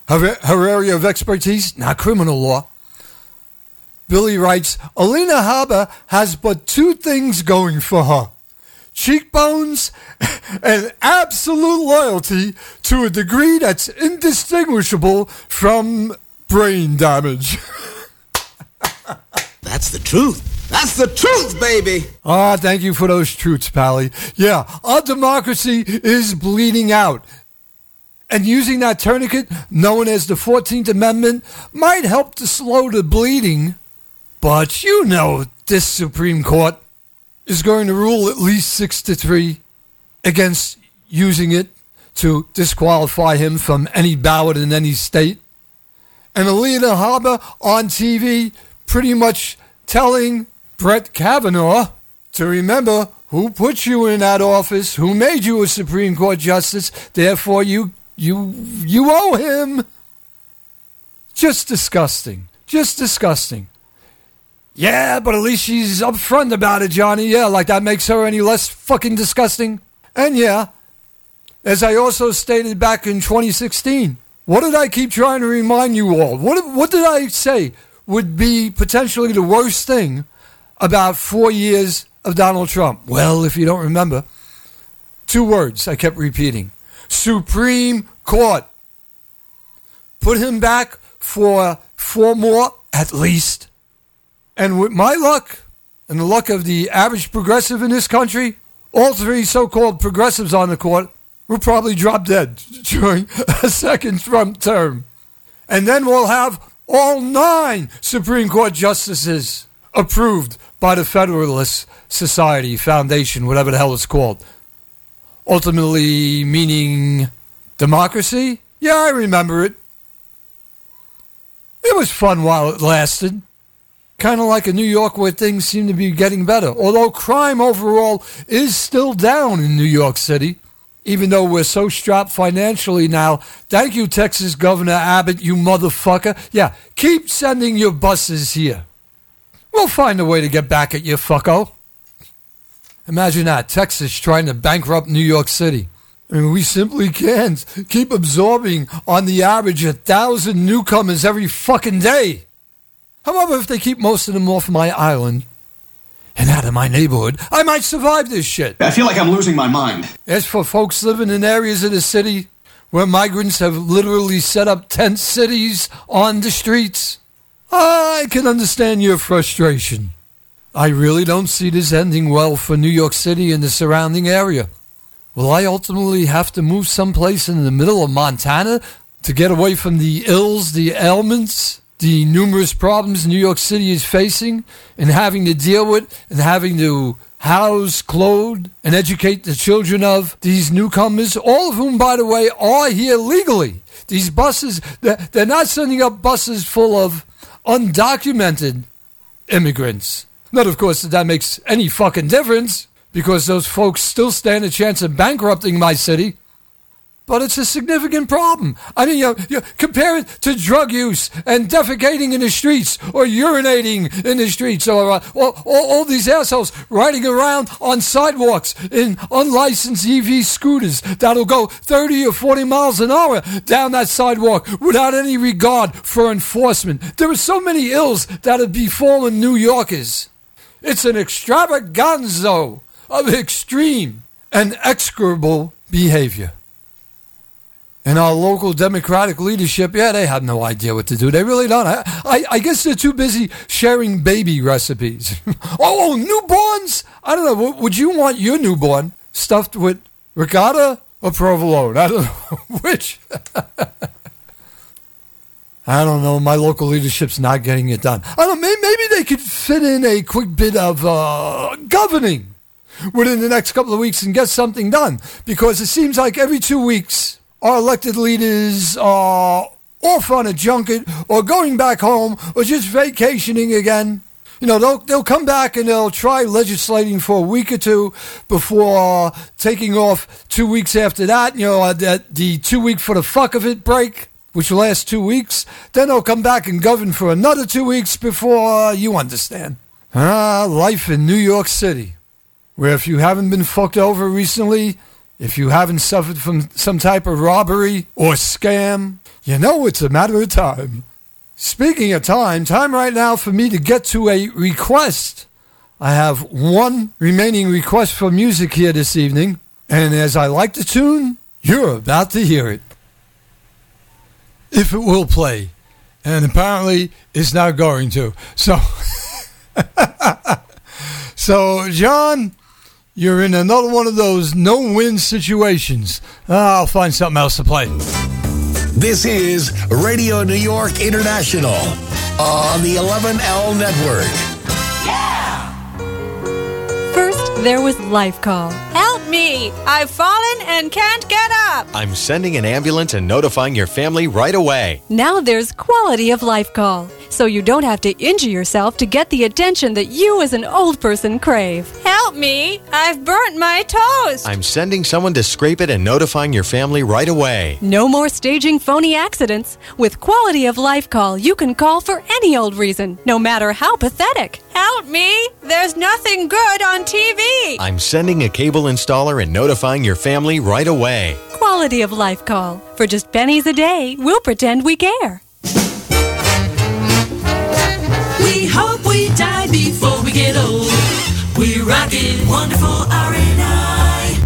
her, her area of expertise, not criminal law. Billy writes, Alina Habba has but two things going for her cheekbones and absolute loyalty to a degree that's indistinguishable from brain damage. That's the truth. That's the truth, baby. Ah, thank you for those truths, Pally. Yeah, our democracy is bleeding out. And using that tourniquet, known as the 14th Amendment, might help to slow the bleeding. But you know this Supreme Court is going to rule at least 6 to 3 against using it to disqualify him from any ballot in any state. And Alina Habba on TV pretty much telling Brett Kavanaugh to remember who put you in that office, who made you a Supreme Court justice, therefore you you you owe him. Just disgusting. Just disgusting. Yeah, but at least she's upfront about it, Johnny. Yeah, like that makes her any less fucking disgusting. And yeah, as I also stated back in 2016, what did I keep trying to remind you all? What, what did I say would be potentially the worst thing about four years of Donald Trump? Well, if you don't remember, two words I kept repeating Supreme Court. Put him back for four more at least. And with my luck and the luck of the average progressive in this country, all three so called progressives on the court will probably drop dead during a second Trump term. And then we'll have all nine Supreme Court justices approved by the Federalist Society Foundation, whatever the hell it's called. Ultimately meaning democracy? Yeah, I remember it. It was fun while it lasted. Kind of like in New York where things seem to be getting better. Although crime overall is still down in New York City, even though we're so strapped financially now. Thank you, Texas Governor Abbott, you motherfucker. Yeah, keep sending your buses here. We'll find a way to get back at you, fucko. Imagine that, Texas trying to bankrupt New York City. I mean, we simply can't keep absorbing on the average a thousand newcomers every fucking day. However, if they keep most of them off my island and out of my neighborhood, I might survive this shit. I feel like I'm losing my mind. As for folks living in areas of the city where migrants have literally set up tent cities on the streets, I can understand your frustration. I really don't see this ending well for New York City and the surrounding area. Will I ultimately have to move someplace in the middle of Montana to get away from the ills, the ailments, the numerous problems New York City is facing and having to deal with and having to house, clothe, and educate the children of these newcomers, all of whom, by the way, are here legally. These buses, they're not sending up buses full of undocumented immigrants. Not, of course, that that makes any fucking difference because those folks still stand a chance of bankrupting my city. But it's a significant problem. I mean, you, you compare it to drug use and defecating in the streets or urinating in the streets or uh, all, all, all these assholes riding around on sidewalks in unlicensed EV scooters that'll go 30 or 40 miles an hour down that sidewalk without any regard for enforcement. There are so many ills that have befallen New Yorkers. It's an extravaganza of extreme and execrable behavior. And our local Democratic leadership, yeah, they have no idea what to do. They really don't. I, I, I guess they're too busy sharing baby recipes. oh, newborns? I don't know. Would you want your newborn stuffed with ricotta or provolone? I don't know which. I don't know. My local leadership's not getting it done. I don't. Maybe, maybe they could fit in a quick bit of uh, governing within the next couple of weeks and get something done. Because it seems like every two weeks, our elected leaders are off on a junket or going back home or just vacationing again. You know, they'll, they'll come back and they'll try legislating for a week or two before taking off two weeks after that. You know, that the two week for the fuck of it break, which lasts two weeks. Then they'll come back and govern for another two weeks before you understand. Ah, life in New York City where if you haven't been fucked over recently, if you haven't suffered from some type of robbery or scam, you know it's a matter of time. Speaking of time, time right now for me to get to a request. I have one remaining request for music here this evening, and as I like the tune, you're about to hear it. If it will play. And apparently it's not going to. So So John, you're in another one of those no-win situations. Ah, I'll find something else to play. This is Radio New York International on the 11L Network. Yeah! First, there was Life Call. Help me! I've fallen and can't get up. I'm sending an ambulance and notifying your family right away. Now there's Quality of Life Call, so you don't have to injure yourself to get the attention that you as an old person crave. Help me! I've burnt my toes. I'm sending someone to scrape it and notifying your family right away. No more staging phony accidents. With Quality of Life Call, you can call for any old reason, no matter how pathetic. Help me! There's nothing good on TV. I'm sending a cable installer and notifying your family right away. Quality of Life Call. For just pennies a day, we'll pretend we care. We hope we die before we get old. We're rocking wonderful RNI.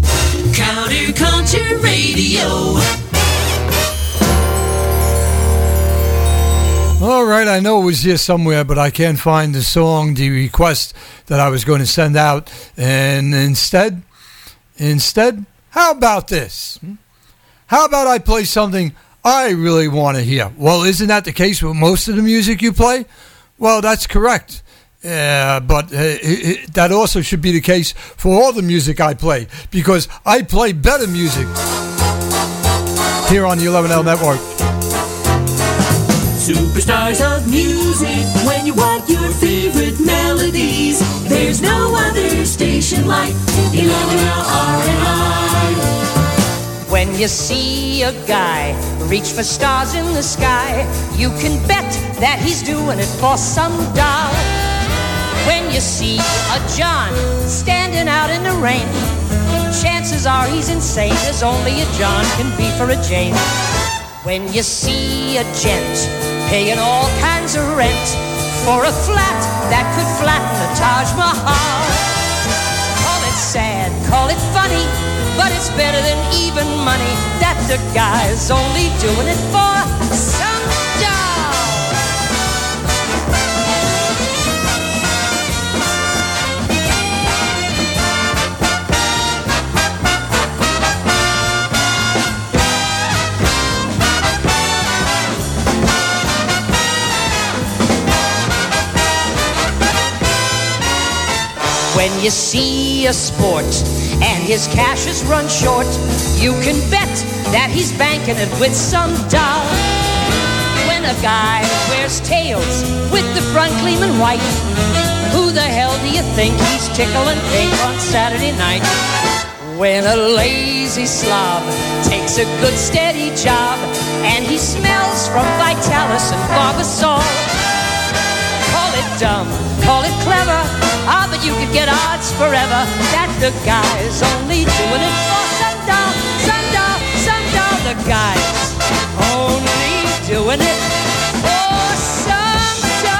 Counterculture Radio. All right, I know it was here somewhere, but I can't find the song, the request that I was going to send out. And instead, instead, how about this? Hmm? How about I play something I really want to hear? Well, isn't that the case with most of the music you play? Well, that's correct. Uh, but uh, it, that also should be the case for all the music I play because I play better music here on the 11L Network. Superstars of music, when you want your favorite melodies, there's no other station like 11L RNI. When you see a guy reach for stars in the sky, you can bet that he's doing it for some doll. When you see a John standing out in the rain, chances are he's insane, as only a John can be for a Jane. When you see a gent paying all kinds of rent for a flat that could flatten the Taj Mahal. Call it sad, call it funny, but it's better than even money that the guy's only doing it for some doll. When you see a sport and his cash is run short, you can bet that he's banking it with some doll. When a guy wears tails with the front gleaming white, who the hell do you think he's tickling pink on Saturday night? when a lazy slob takes a good steady job and he smells from Vitalis and Barbasol. Call it dumb, call it clever, ah, but you could get odds forever that the guy's only doing it for Sundown, Sundown, Sundown. The guy's only doing it for Sundown.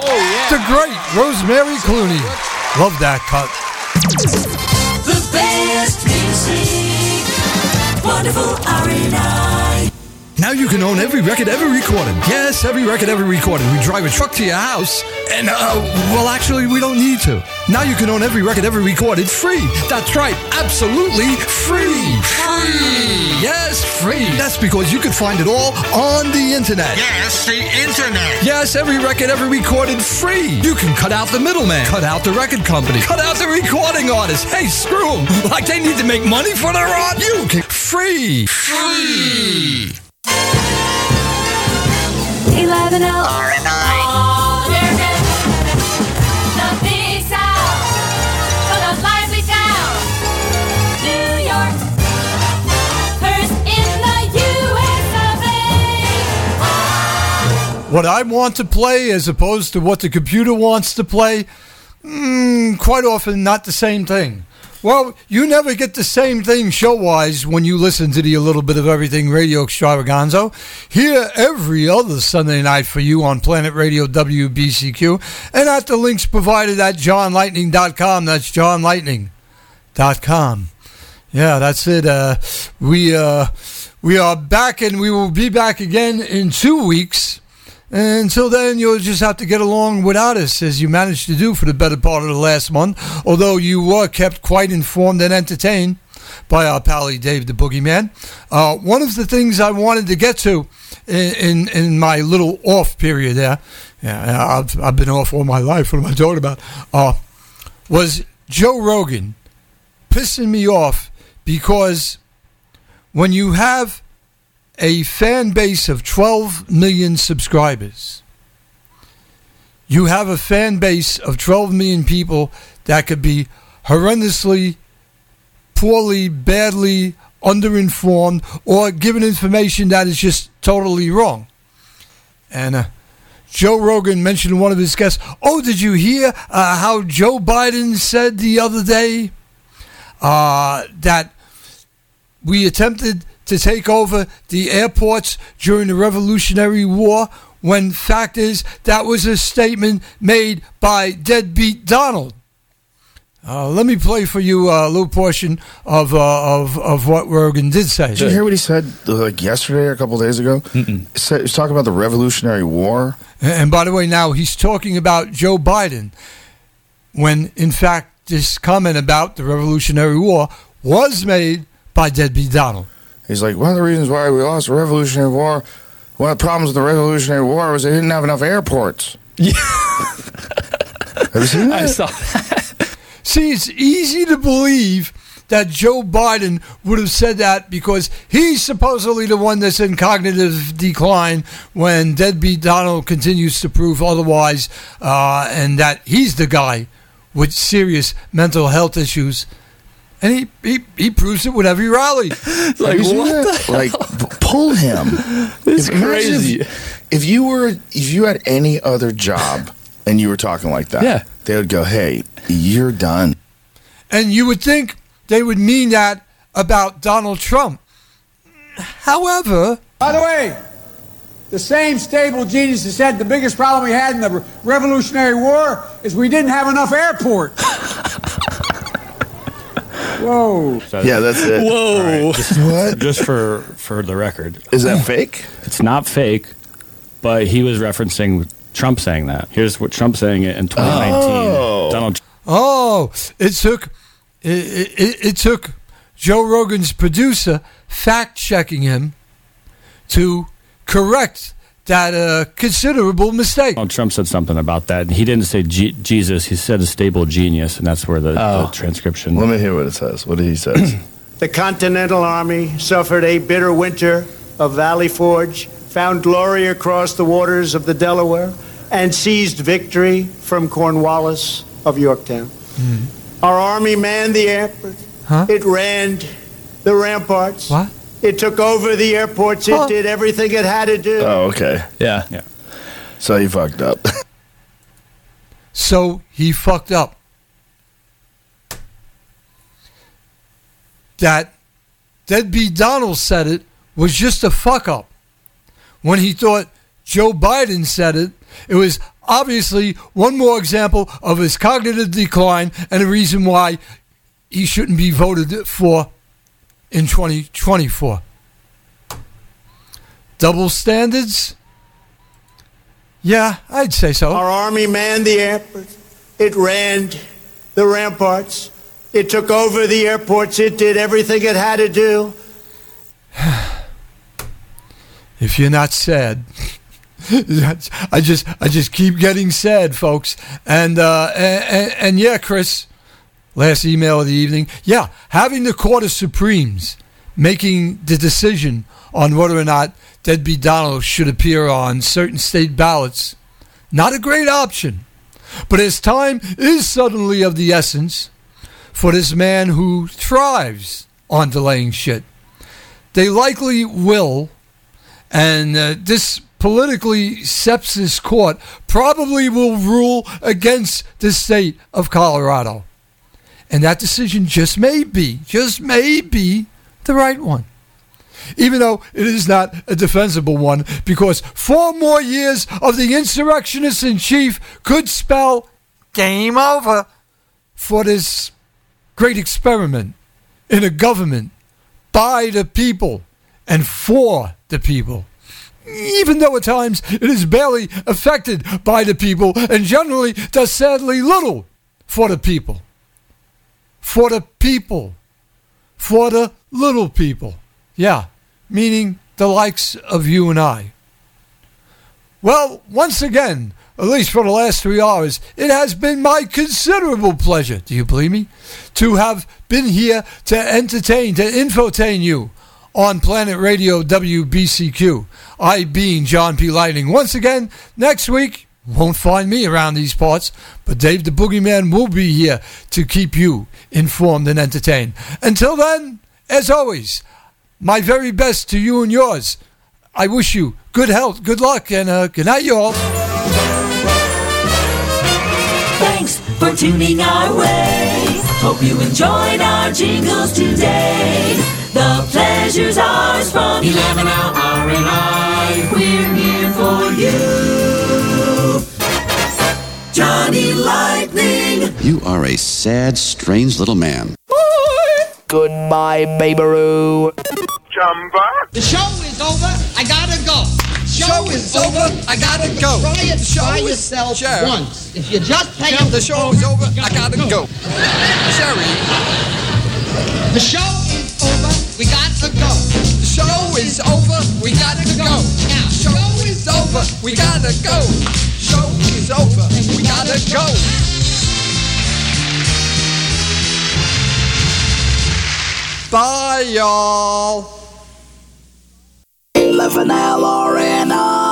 Oh, the great Rosemary Clooney. Love that cut. The best music. Wonderful RNI. Now you can own every record ever recorded. Yes, every record ever recorded. We drive a truck to your house, and, uh, well, actually, we don't need to. Now you can own every record ever recorded free. That's right, absolutely free. Free. Yes, free. That's because you can find it all on the internet. Yes, the internet. Yes, every record ever recorded free. You can cut out the middleman, cut out the record company, cut out the recording artist. Hey, screw them. Like they need to make money for their art. You can free. Free. 11 L. All American. The Big South. For the lively town. New York. First in the US. What I want to play as opposed to what the computer wants to play, mm, quite often not the same thing. Well, you never get the same thing show wise when you listen to the A Little Bit of Everything Radio Extravagonzo. Here every other Sunday night for you on Planet Radio WBCQ and at the links provided at johnlightning.com. That's johnlightning.com. Yeah, that's it. Uh, we uh, we are back, and we will be back again in two weeks. Until then, you'll just have to get along without us, as you managed to do for the better part of the last month. Although you were kept quite informed and entertained by our pally Dave the Boogeyman. Uh, one of the things I wanted to get to in in, in my little off period there, yeah, I've, I've been off all my life. What am I talking about? Uh, was Joe Rogan pissing me off because when you have a fan base of 12 million subscribers, you have a fan base of 12 million people that could be horrendously, poorly, badly underinformed or given information that is just totally wrong. And uh, Joe Rogan mentioned one of his guests, Oh, did you hear uh, how Joe Biden said the other day uh, that we attempted to take over the airports during the Revolutionary War? When fact is, that was a statement made by deadbeat Donald. Uh, let me play for you a little portion of uh, of of what Rogan did say. Did you hear what he said like yesterday or a couple days ago? He said, he was talking about the Revolutionary War. And by the way, now he's talking about Joe Biden, when in fact this comment about the Revolutionary War was made by deadbeat Donald. He's like, one of the reasons why we lost the Revolutionary War, one of the problems with the Revolutionary War was they didn't have enough airports. Yeah. Have you seen that? I saw that. See, it's easy to believe that Joe Biden would have said that because he's supposedly the one that's in cognitive decline when deadbeat Donald continues to prove otherwise, uh, and that he's the guy with serious mental health issues. And he, he, he proves it with every rally. Have you seen that? Like, pull him. It's If- crazy. If, if you were, if you had any other job and you were talking like that, Yeah. they would go, "Hey, you're done." And you would think they would mean that about Donald Trump. However, By the way, the same stable genius that said the biggest problem we had in the Revolutionary War is we didn't have enough airports. Whoa. Yeah, that's it. Whoa. Just, what? Just for for the record, Is that fake? It's not fake, but he was referencing Trump saying that. Here's what Trump saying it in 2019. Oh. Donald Oh, it took it, it, it took Joe Rogan's producer fact checking him to correct that a considerable mistake. Donald Trump said something about that. He didn't say G- Jesus. He said a stable genius, and that's where the, the oh. transcription. Let me hear what it says. What did he say? The Continental Army suffered a bitter winter of Valley Forge, found glory across the waters of the Delaware, and seized victory from Cornwallis of Yorktown. Hmm. Our army manned the airport. Huh? It ran the ramparts. What? It took over the airports. It Huh? did everything it had to do. Oh, okay. Yeah. Yeah. So he fucked up. So he fucked up. That Deadbeat Donald said it was just a fuck up. When he thought Joe Biden said it, it was obviously one more example of his cognitive decline and a reason why he shouldn't be voted for in 2024. Double standards? Yeah, I'd say so. Our army manned the airport. It ran the ramparts. It took over the airports. It did everything it had to do. if you're not sad. I just I just keep getting sad, folks. And uh, and, and, and yeah, Chris, last email of the evening. Yeah, having the Court of Supremes making the decision on whether or not Deadbeat Donald should appear on certain state ballots, not a great option. But as time is suddenly of the essence for this man who thrives on delaying shit, they likely will and uh, this politically sepsis court probably will rule against the state of Colorado. And that decision just may be, just may be the right one. Even though it is not a defensible one, because four more years of the insurrectionists in chief could spell game over for this great experiment in a government by the people and for the people. Even though at times it is barely affected by the people and generally does sadly little for the people. For the people. For the little people. Yeah, meaning the likes of you and I. Well, once again, at least for the last three hours, it has been my considerable pleasure, do you believe me, to have been here to entertain, to infotain you on Planet Radio WBCQ. I being John P. Lightning. Once again, next week, won't find me around these parts, but Dave the Boogeyman will be here to keep you informed and entertained. Until then, as always, my very best to you and yours. I wish you good health, good luck, and uh, good night, you all. Thanks for tuning our way. Hope you enjoyed our jingles today. The pleasure's ours from 11 hour and I. We're here for you. Johnny Lightning. You are a sad, strange little man. Goodbye, baby-roo. Jumba. The show is over. I gotta go. Show, is over. I gotta go. Try it show by yourself Sure. once. If you just pay Jeff, the show is over. I gotta go. Sherry. The show is over. We got to go. The show is over. We gotta go. Now, Show is over. We gotta go. Show is over. We gotta go. Bye, y'all. 11 LRNI.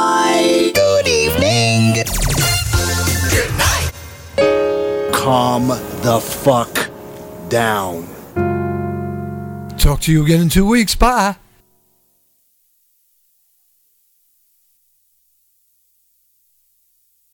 Good evening. Good night. Calm the fuck down. Talk to you again in two weeks. Bye.